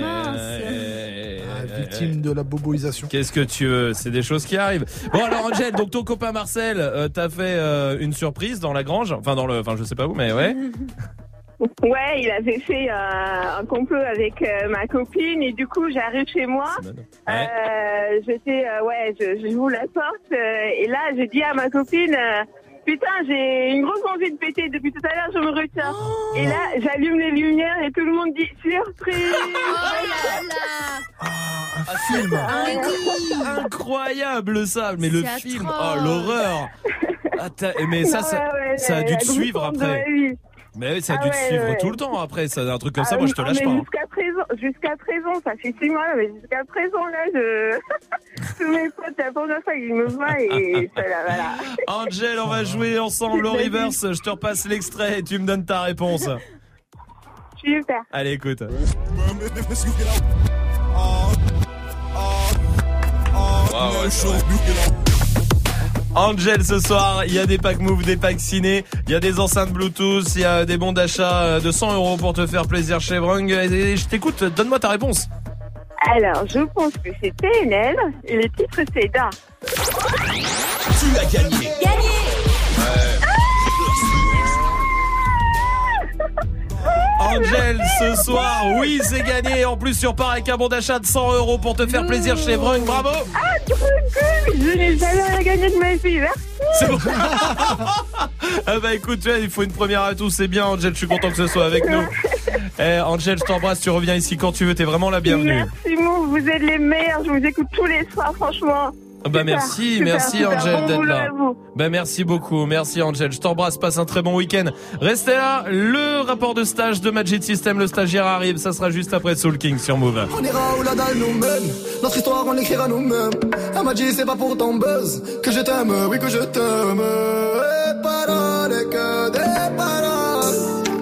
mince. eh, Ah, Victime de la boboisation. Qu'est-ce que tu veux? C'est des choses qui arrivent. Bon alors Angel, donc ton copain Marcel euh, t'a fait euh, une surprise dans la grange, enfin dans le, enfin je sais pas où, mais ouais. Ouais, il avait fait euh, un complot avec euh, ma copine et du coup j'arrive chez moi. Euh, J'étais, euh, ouais, je, je joue la porte euh, et là je dis à ma copine, euh, putain j'ai une grosse envie de péter depuis tout à l'heure, je me retiens. Et là j'allume les lumières et tout le monde dit surprise. Un film. Incroyable ça, mais le film, atroce. oh l'horreur. Ah, mais ça, ça, Ouais, ouais, ça a dû te suivre après. Mais oui, ça a Ah dû te ouais, suivre ouais. tout le temps après. Ça, un truc comme ça, Ah moi oui, je te lâche mais pas. hein. Jusqu'à présent, jusqu'à présent, ça fait six mois, mais jusqu'à présent, là, je... tous mes potes, la première fois qu'ils me voient et voilà, voilà. Angel, on va jouer ensemble au reverse. Je te repasse l'extrait et tu me donnes ta réponse. Super. Allez, écoute. Angel ce soir, il y a des packs move, des packs ciné, il y a des enceintes Bluetooth, il y a des bons d'achat euh, de 100 euros pour te faire plaisir chez Brung. Et Je t'écoute, donne-moi ta réponse. Alors, je pense que c'est PNL et le titre, c'est Da. Tu as gagné. Angel ce soir, oui c'est gagné. En plus, tu repars avec un bon d'achat de 100 euros pour te faire plaisir chez Brung. Bravo. Ah, trop cool Je n'ai jamais rien gagné de ma vie, merci C'est bon. ah bah écoute, tu vois, il faut une première à tous, c'est bien Angel, je suis content que ce soit avec nous. Eh Angel, je t'embrasse, tu reviens ici quand tu veux, t'es vraiment la bienvenue. Merci, Mou, vous êtes les meilleurs, je vous écoute tous les soirs, franchement. Bah Super, merci, super, merci super. Angel Bon d'être là. Bah merci beaucoup, merci Angel. Je t'embrasse, passe un très bon week-end. Restez là, le rapport de stage de Magic System, le stagiaire arrive, ça sera juste après Soul King sur Move. On ira où la dalle nous mène. Notre histoire, on l'écrira nous-mêmes. Elle m'a dit, c'est pas pour ton buzz que je t'aime, oui, que je t'aime. Et paroles, et que des paroles.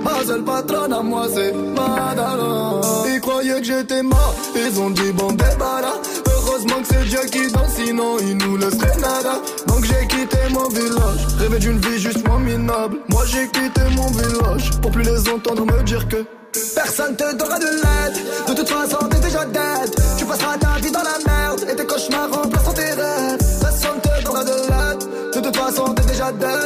Ma seule patronne à moi, c'est Madara. Ils croyaient que j'étais mort, ils ont dit, bon, débarras. Heureusement c'est Dieu qui danse, sinon il nous laisserait nada. Donc j'ai quitté mon village, rêvé d'une vie juste moins minable. Moi j'ai quitté mon village pour plus les entendre me dire que Personne te donnera de l'aide. De toute façon, t'es déjà dead. Tu passeras ta vie dans la merde. Et tes cauchemars remplaceront tes rêves. Personne te donnera de l'aide. De toute façon, t'es déjà dead.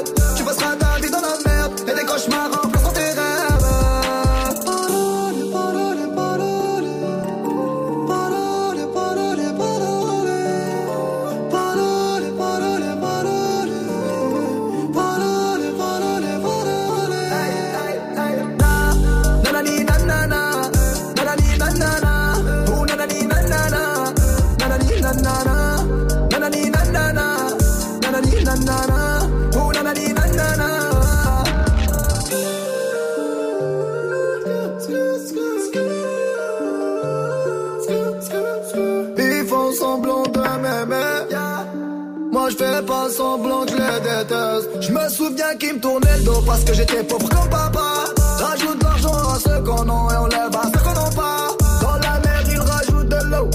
Je me souviens qu'ils me tournaient le dos parce que j'étais pauvre comme papa. Rajoute l'argent à ceux qu'on a et on lève à ceux qu'on n'a pas. Dans la mer ils rajoutent de l'eau.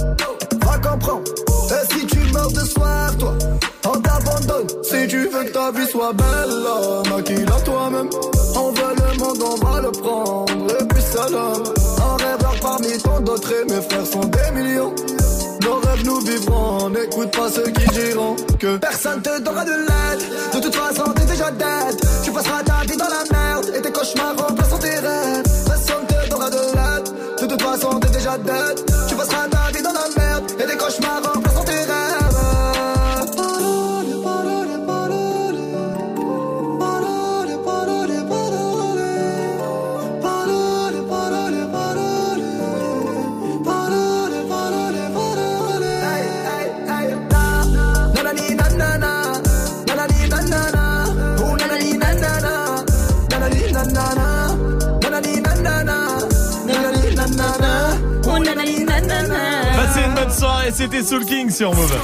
Va comprendre. Et si tu meurs de soir, toi, on t'abandonne. Si tu veux que ta vie soit belle, maquille-la toi-même. On veut le monde, on va le prendre. Et puis. Un rêveur parmi tant d'autres et mes frères sont des millions. Nos rêves nous vivrons, n'écoute pas ceux qui diront que personne te donnera de l'aide. De toute façon, t'es déjà dead. Tu passeras ta vie dans la merde et tes cauchemars remplaceront tes rêves. Personne te donnera de l'aide. De toute façon, t'es déjà dead. Tu passeras ta vie dans la merde et tes cauchemars c'était Soul King sur Move.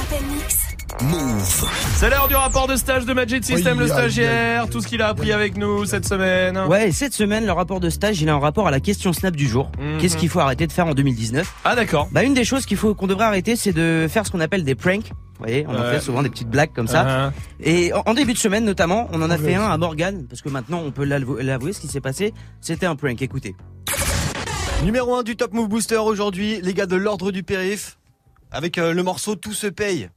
Move. C'est l'heure du rapport de stage de Magic System, Oui, le stagiaire, tout ce qu'il a appris avec nous cette semaine. Ouais, et cette semaine, le rapport de stage, il a un rapport à la question Snap du jour. Mhm. Qu'est-ce qu'il faut arrêter de faire en 2019 Ah d'accord. Bah une des choses qu'il faut qu'on devrait arrêter, c'est de faire ce qu'on appelle des pranks. Vous voyez, on en fait souvent des petites blagues comme ça. Uh-huh. Et en, en début de semaine notamment, on en a fait un à Morgan, parce que maintenant on peut l'avou- l'avouer, ce qui s'est passé, c'était un prank. Écoutez. Numéro 1 du Top Move Booster aujourd'hui, les gars de l'ordre du périph, avec euh, le morceau Tout se paye.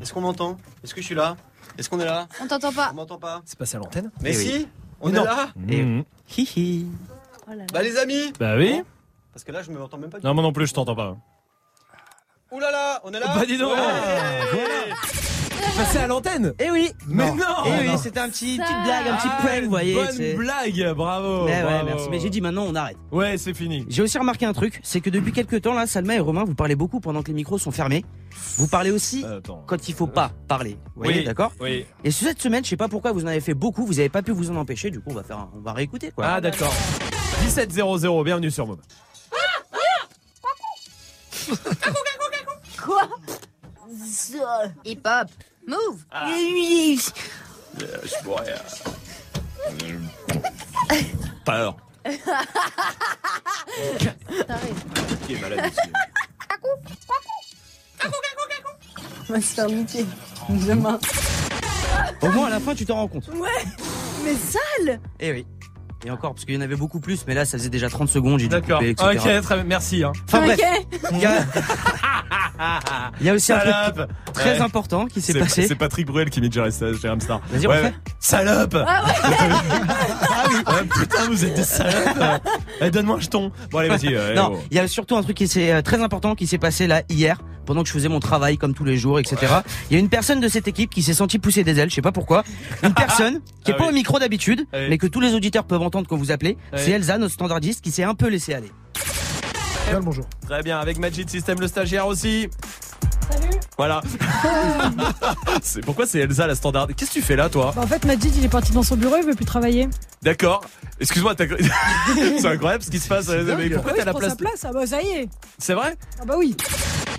Est-ce qu'on m'entend? Est-ce que je suis là? Est-ce qu'on est là? On t'entend pas. On m'entend pas C'est passé à l'antenne Mais Eh si oui. On Mais est non. là Mhm. Hihi. Bah les amis Bah oui. Parce que là je me entends même pas du Non, moi non plus, je t'entends pas. Ouh là là, on est là Bah dis donc. Ouais. Passé à l'antenne. Eh oui. Mais non. Eh oui, c'était un petit petite blague, un petit Ah, prank, vous voyez. Bonne c'est- blague, bravo. Mais ouais, bravo. merci. Mais j'ai dit maintenant on arrête. Ouais, c'est fini. J'ai aussi remarqué un truc, c'est que depuis quelques temps là, Salma et Romain, vous parlez beaucoup pendant que les micros sont fermés. Vous parlez aussi Attends. quand il faut pas parler. Vous voyez, Oui, d'accord Oui. Et sur cette semaine, je sais pas pourquoi vous en avez fait beaucoup, vous avez pas pu vous en empêcher. Du coup, on va faire, un- on va réécouter quoi. Ah d'accord. 1700, bienvenue sur Move. Quoi Move. Je pourrais. Peur. Qui est malade ici On va se faire niquer. Demain. Au moins à la fin, tu t'en rends compte. Ouais. Mais sale. Eh oui. Et encore, parce qu'il y en avait beaucoup plus, mais là, ça faisait déjà 30 secondes, j'ai D'accord. couper, Ok, très bien. Merci. Hein. Enfin bref, il y y a aussi un Salope. truc très Ouais. important qui s'est C'est- passé. C'est Patrick Bruel qui met Jerry chez Ramstar. Vas-y, refais. Salope Ah ouais. Ah Putain, vous êtes des salopes Eh, Donne-moi un jeton Bon, allez, vas-y. euh, non, oh. il y a surtout un truc qui s'est euh, très important qui s'est passé là hier pendant que je faisais mon travail comme tous les jours, etc. Il y a une personne de cette équipe qui s'est sentie pousser des ailes, je sais pas pourquoi. Une personne qui est Ah pas oui. au micro d'habitude, Ah oui. mais que tous les auditeurs peuvent entendre quand vous appelez. Ah C'est. Elsa, notre standardiste, qui s'est un peu laissé aller. Bien bonjour. Très bien, avec Magic System, le stagiaire aussi. Salut. Voilà. c'est pourquoi c'est Elsa la standard? Qu'est-ce que tu fais là, toi? Bah, en fait, Majid, il est parti dans son bureau, il veut plus travailler. D'accord. Excuse-moi, t'as... c'est incroyable ce qui se passe. Mais pourquoi Ah oui, t'as la place sa place Ah bah ça y est. C'est vrai? Ah bah oui.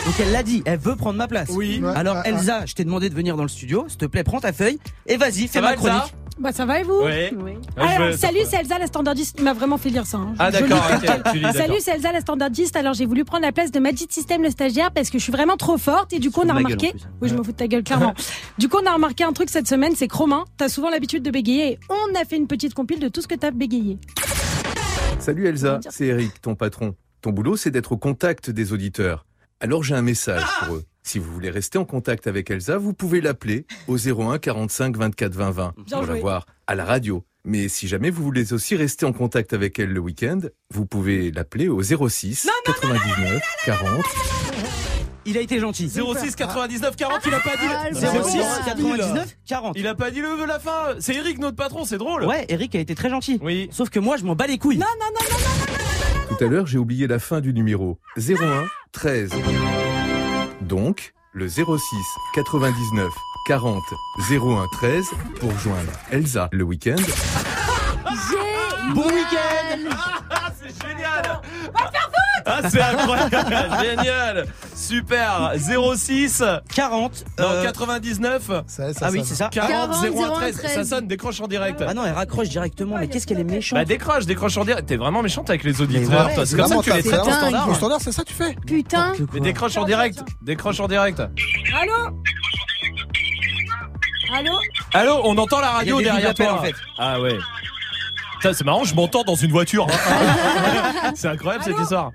Donc elle l'a dit, elle veut prendre ma place. Oui. Alors Elsa, je t'ai demandé de venir dans le studio. S'il te plaît, prends ta feuille et vas-y, fais va, ma Elsa? chronique. Bah ça va et vous Oui. Alors, veux- salut, c'est Elsa la standardiste. Il m'a vraiment fait lire ça. hein. Ah, d'accord, tel ok, quel. tu lis, d'accord. Salut, c'est Elsa la standardiste. Alors j'ai voulu prendre la place de Magic System le stagiaire parce que je suis vraiment trop forte et du coup on a remarqué. gueule, oui, je me fous de ta gueule clairement. du coup on a remarqué un truc cette semaine, c'est que Romain, t'as souvent l'habitude de bégayer et on a fait une petite compile de tout ce que t'as bégayé. Salut Elsa, c'est Eric, ton patron. Ton boulot, c'est d'être au contact des auditeurs. Alors j'ai un message pour eux. Si vous voulez rester en contact avec Elsa, vous pouvez l'appeler au 01 45 24 20 20 Bien pour joué. la voir à la radio. Mais si jamais vous voulez aussi rester en contact avec elle le week-end, vous pouvez l'appeler au 06 99 40 Il a été gentil. 06 99 40, il a pas dit Ah, le... le 06 06 99 40. Il a pas dit le la fin. C'est Eric notre patron, c'est drôle. Ouais, Eric a été très gentil. Oui. Sauf que moi, je m'en bats les couilles. Non, non, non, non, non, non, non. Tout à l'heure, j'ai oublié la fin du numéro 01 13. Donc, le 06 99 40 01 13 pour joindre Elsa le week-end. Bon week-end. c'est génial Ah, c'est incroyable Génial Super 06 40 non, euh, 99 Ça, ça Ah oui, sonne. c'est ça. 40 01 13 13. Ça sonne, décroche en direct. Ah non, elle raccroche directement. Mais qu'est-ce qu'elle est méchante. Bah décroche, décroche en direct. T'es vraiment méchante avec les auditeurs, ouais, toi. C'est comme ça que tu les traites standard. Au standard, c'est ça que tu fais Putain. Mais décroche en direct. Décroche en direct. Allô Allô Allô, on entend la radio derrière toi. appels, en fait. Ah ouais. C'est marrant, je m'entends dans une voiture. c'est incroyable cette histoire.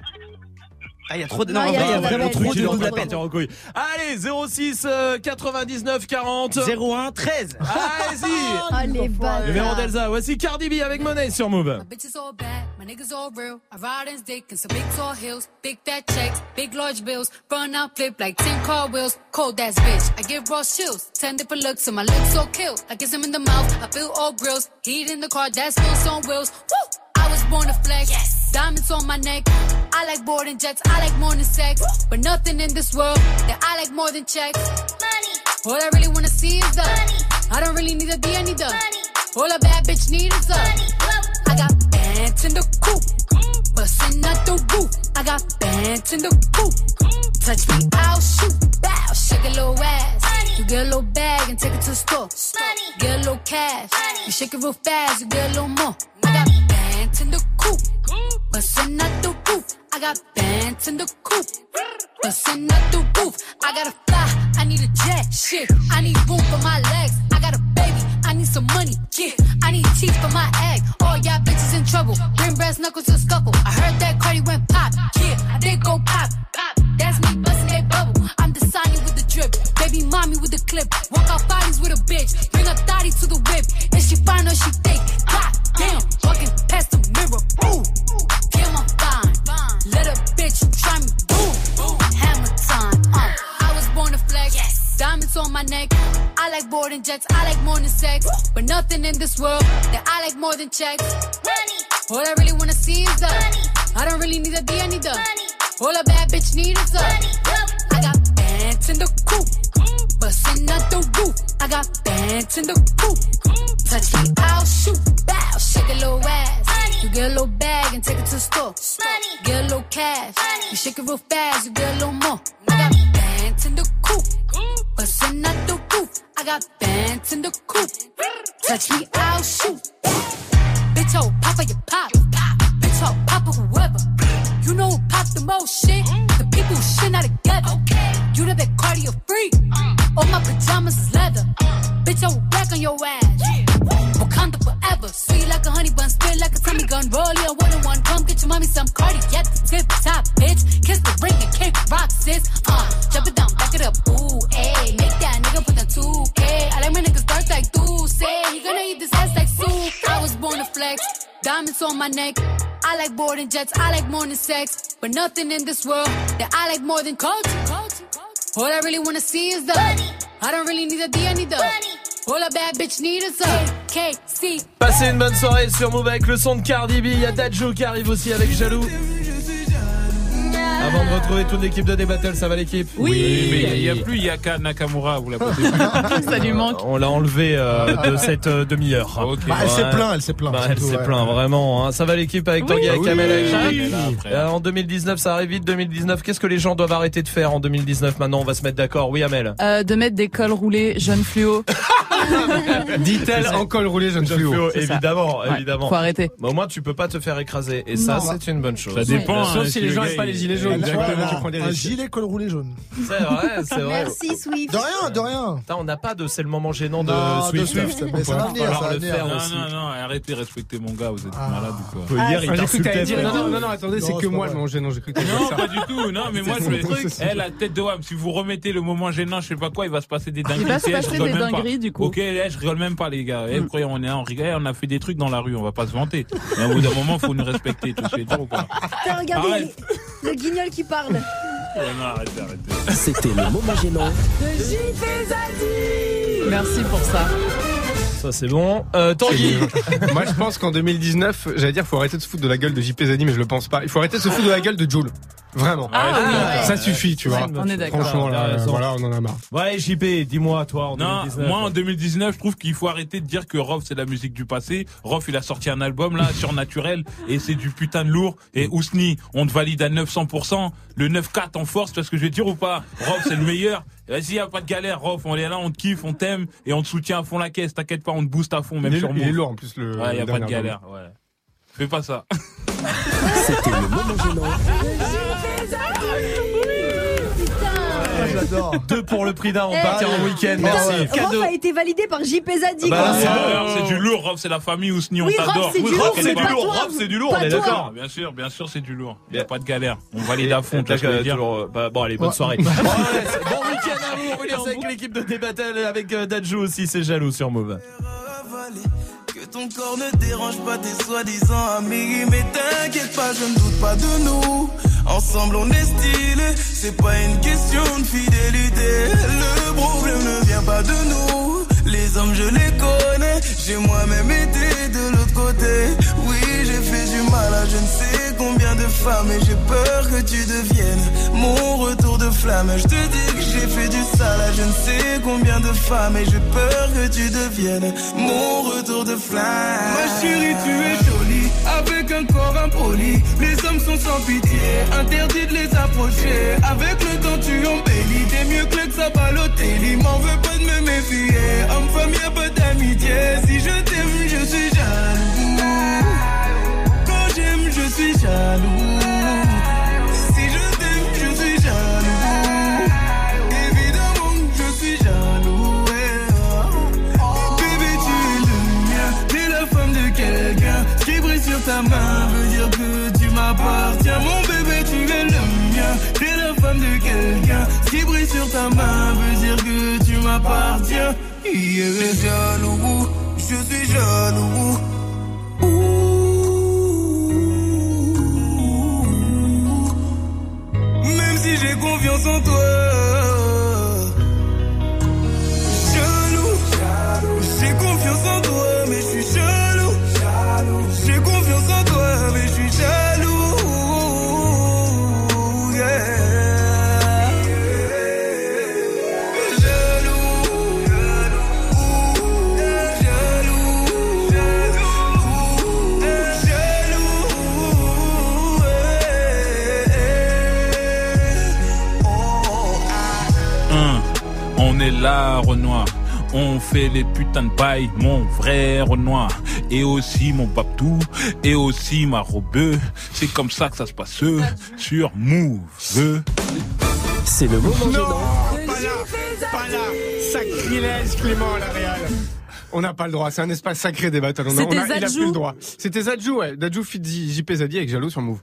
Ah, il y a trop de. Non, Non, en il y a y vraiment trop de couille. Allez, 06 euh, 99 40. 01 13. Allez-y. Oh les bâtards. Numéro d'Elsa. Voici Cardi B avec Money sur Move. Bitches all bad, my niggas all real. I ride in dick and some big tall hills, big fat checks, big large bills. Run out, flip like 10 car wheels. Cold ass bitch, I give raw chills. 10 different looks and my lips so kill. I kiss him in the mouth, I feel all grills. Heat in the car, that's wheels on wheels. Woo! I was born to flex. Diamonds on my neck. I like boarding jets, I like more than sex. But nothing in this world that I like more than checks. Money. All I really wanna see is the money. I don't really need a D, I need the money. All a bad bitch need is the money. I got bands in the coop, mm. bustin' out the roof. I got bands in the coop. Mm. Touch me, I'll shoot. Bow, shake a little ass. You get a little bag and take it to the store. Get a little cash. You shake it real fast, you get a little more. I got bands in the coop, bustin' out the roof. I got bands in the coop, bustin' out the roof. I gotta fly, I need a jet. Shit, I need room for my legs. I got a baby, I need some money. Yeah, I need teeth for my egg. All y'all bitches in trouble. Bring brass knuckles to scuffle. I heard that Cardi went pop. Yeah, I did go pop. Pop. That's me busting that bubble. I'm the Sonny with the drip. Baby mommy with the clip. Walk out bodies with a bitch. Bring a thotty to the whip. And she fine or she thick. God damn, walking mirror. Ooh, damn, I'm fine. Let a bitch try me. Boom, hammer time. Uh, I was born to flex. Diamonds on my neck. I like boarding jets. I like more than sex. But nothing in this world that I like more than checks. Money. All I really wanna see is the money. I don't really need a D, I need the money. All a bad bitch need is the money. I got bands in the coop. Bustin' out the roof. I got bands in the coop. Touch me, I'll shoot. Bow, shake a little ass. You get a little bag and take it to the store. Get a little cash. You shake it real fast, you get a little more. I got bands in the coop. Bustin' out the roof. I got bands in the coop. Touch me, I'll shoot. Bitch, oh, papa, you pop. Bitch, oh, papa, whoever. You know who pop the most shit? The people who shit not together. You know that cardio free. All my pajamas is leather. Bitch, I will back on your ass. Yeah. Wakanda forever. Sweet like a honey bun, spit like a Tommy gun. Roll your one on one. Come get your mommy some cardi at the tip top, bitch. Kiss the ring and kick rock, sis. Uh, jump it down, back it up. Ooh, ayy. Make that nigga put the 2K. I like my niggas dark like say. He gonna eat this ass like soup. I was born to flex. Diamonds on my neck. I like boarding jets. I like more than sex. But nothing in this world that I like more than culture. All I really wanna see is the money. I don't really need a D, I need the money. All a bad bitch need is a KC. Passez une bonne soirée sur Move avec le son de Cardi B. Il y a Dadjo qui arrive aussi avec Jaloux. Avant de retrouver toute l'équipe de Débattle, ça va l'équipe Oui, mais il n'y a, plus Yaka Nakamura, vous la posez plus. Ça lui manque. On l'a enlevé euh, de cette euh, demi-heure. Bah, elle s'est plaint, elle s'est plaint, Bah, elle s'est ouais. plaint, vraiment. hein. Ça va l'équipe avec Tanguy, avec Oui, Kamel, avec arrive. Euh, En 2019, ça arrive vite. 2019, qu'est-ce que les gens doivent arrêter de faire en 2019 Maintenant, on va se mettre d'accord. Oui, Amel. Euh, de mettre des cols roulés jeunes fluo. Dit-elle en col roulé, jeune Jeune fluo. fluo, ça. évidemment, Ouais, évidemment. faut arrêter. Mais au moins, tu peux pas te faire écraser. Et ça, c'est une bonne chose. Ça dépend, Sauf hein, si les le gens n'aiment pas il- les gilets jaunes. Un- prends des un risques. gilet col roulé jaune. C'est vrai, c'est vrai. Merci Swift. De rien, de rien. On n'a pas de c'est le moment gênant de Swift. Mais ça va venir, falloir ça va le venir. faire Non, non, non, arrêtez, respectez mon gars, vous êtes Ah. malade ou quoi Hier, il Ah, j'ai cru que t'allais t'insultait. dire. Non, non, non, non, attendez, c'est que moi le moment gênant. J'ai cru que t'allais Non, pas du tout. Non, mais moi, je vais. truc. Eh, la tête de Wam, si vous remettez le moment gênant, je sais pas quoi, il va se passer des dingueries. va se passer des dingueries, du coup. Ok, eh, je rigole même pas, les gars. Eh, Mm. croyez, on est en rigole, on a fait des trucs dans la rue, on va pas se vanter. Mais au bout d'un moment, faut nous respecter, tu sais dire ou pas Tiens, regardez Arrête. le guignol qui parle. Ouais, Non, arrêtez, arrêtez. C'était le moment gênant. Merci pour ça. Ça, c'est bon. Euh, Tanguy. Moi, je pense qu'en 2019, j'allais dire, faut arrêter de se foutre de la gueule de JP Zani, mais je le pense pas. Il faut arrêter de se foutre de la gueule de Joule. Vraiment. Ah, ouais. Ça suffit, tu vois. On est d'accord. Franchement, là, voilà, on en a marre. Ouais, JP, dis-moi, toi, en Non, 2019. moi en 2019, je trouve qu'il faut arrêter de dire que Rof c'est la musique du passé. Rof il a sorti un album là, surnaturel, et c'est du putain de lourd. Et Ousni, on te valide à 900%, le 9-4 en force, tu vois ce que je veux dire ou pas? Rof c'est le meilleur. Vas-y, y a pas de galère, Rof, on est là, on te kiffe, on t'aime, et on te soutient à fond la caisse, t'inquiète pas, on te booste à fond, même Il est, sur il est lourd en plus le. Ouais, y a pas de galère, ouais. Fais pas ça. C'était le moment gênant. J'adore. Deux pour le prix d'un, on Eh, partira en week-end. Merci. Rof a été validé par JP Zadi. Bah, quoi. là, c'est Ah, c'est du lourd, Rof c'est la famille, Ousni, on t'adore. c'est du Oui, lourd, Rof, c'est du lourd. Rof, c'est du lourd, on est d'accord. Bien sûr, bien sûr, c'est du lourd. Y a pas de galère. On valide à fond, euh, bah, bon, allez, bonne soirée. Bon, week-end à vous. On est avec l'équipe de Débattle, avec euh, Dadju aussi, c'est jaloux sur Move. Ton corps ne dérange pas tes soi-disant amis. Mais t'inquiète pas, je ne doute pas de nous. Ensemble on est stylé. C'est pas une question de fidélité. Le problème ne vient pas de nous Les hommes je les connais. J'ai moi-même été de l'autre côté. Oui j'ai fait du mal à je ne sais combien de femmes Et j'ai peur que tu deviennes mon retour de flamme. Je te dis que j'ai fait du sale à je ne sais combien de femmes Et j'ai peur que tu deviennes mon retour de flamme. Ma chérie tu es jolie avec un corps impoli. Les hommes sont sans pitié, interdit de les approcher. Avec le temps tu embellis, t'es mieux que le Sabalotelli M'en veux pas de me méfier, Homme, femme, y'a pas d'amitié. Si je t'aime, je suis jaloux. Quand j'aime, je suis jaloux. Si je t'aime, je suis jaloux. Évidemment je suis jaloux. Bébé, tu es le mien. T'es la femme de quelqu'un. Ce qui brille sur ta main veut dire que tu m'appartiens. Mon bébé, tu es le mien. T'es la femme de quelqu'un. Ce qui brille sur ta main veut dire que tu m'appartiens. Je suis jaloux, je suis jaloux. Même si j'ai confiance en toi. On est là, Renoir. On fait les putains de paille, mon vrai Renoir. Et aussi mon paptou, et aussi ma robe. C'est comme ça que ça se passe sur Move. C'est le moment Non, gênant. pas là, pas là. Sacrilège, Clément, la Real. On n'a pas le droit, c'est un espace sacré des battles. On a- C'était on a- il a plus le droit. C'était Zadju, ouais. Zadju fit J- JP Zadi avec Jalo sur Move.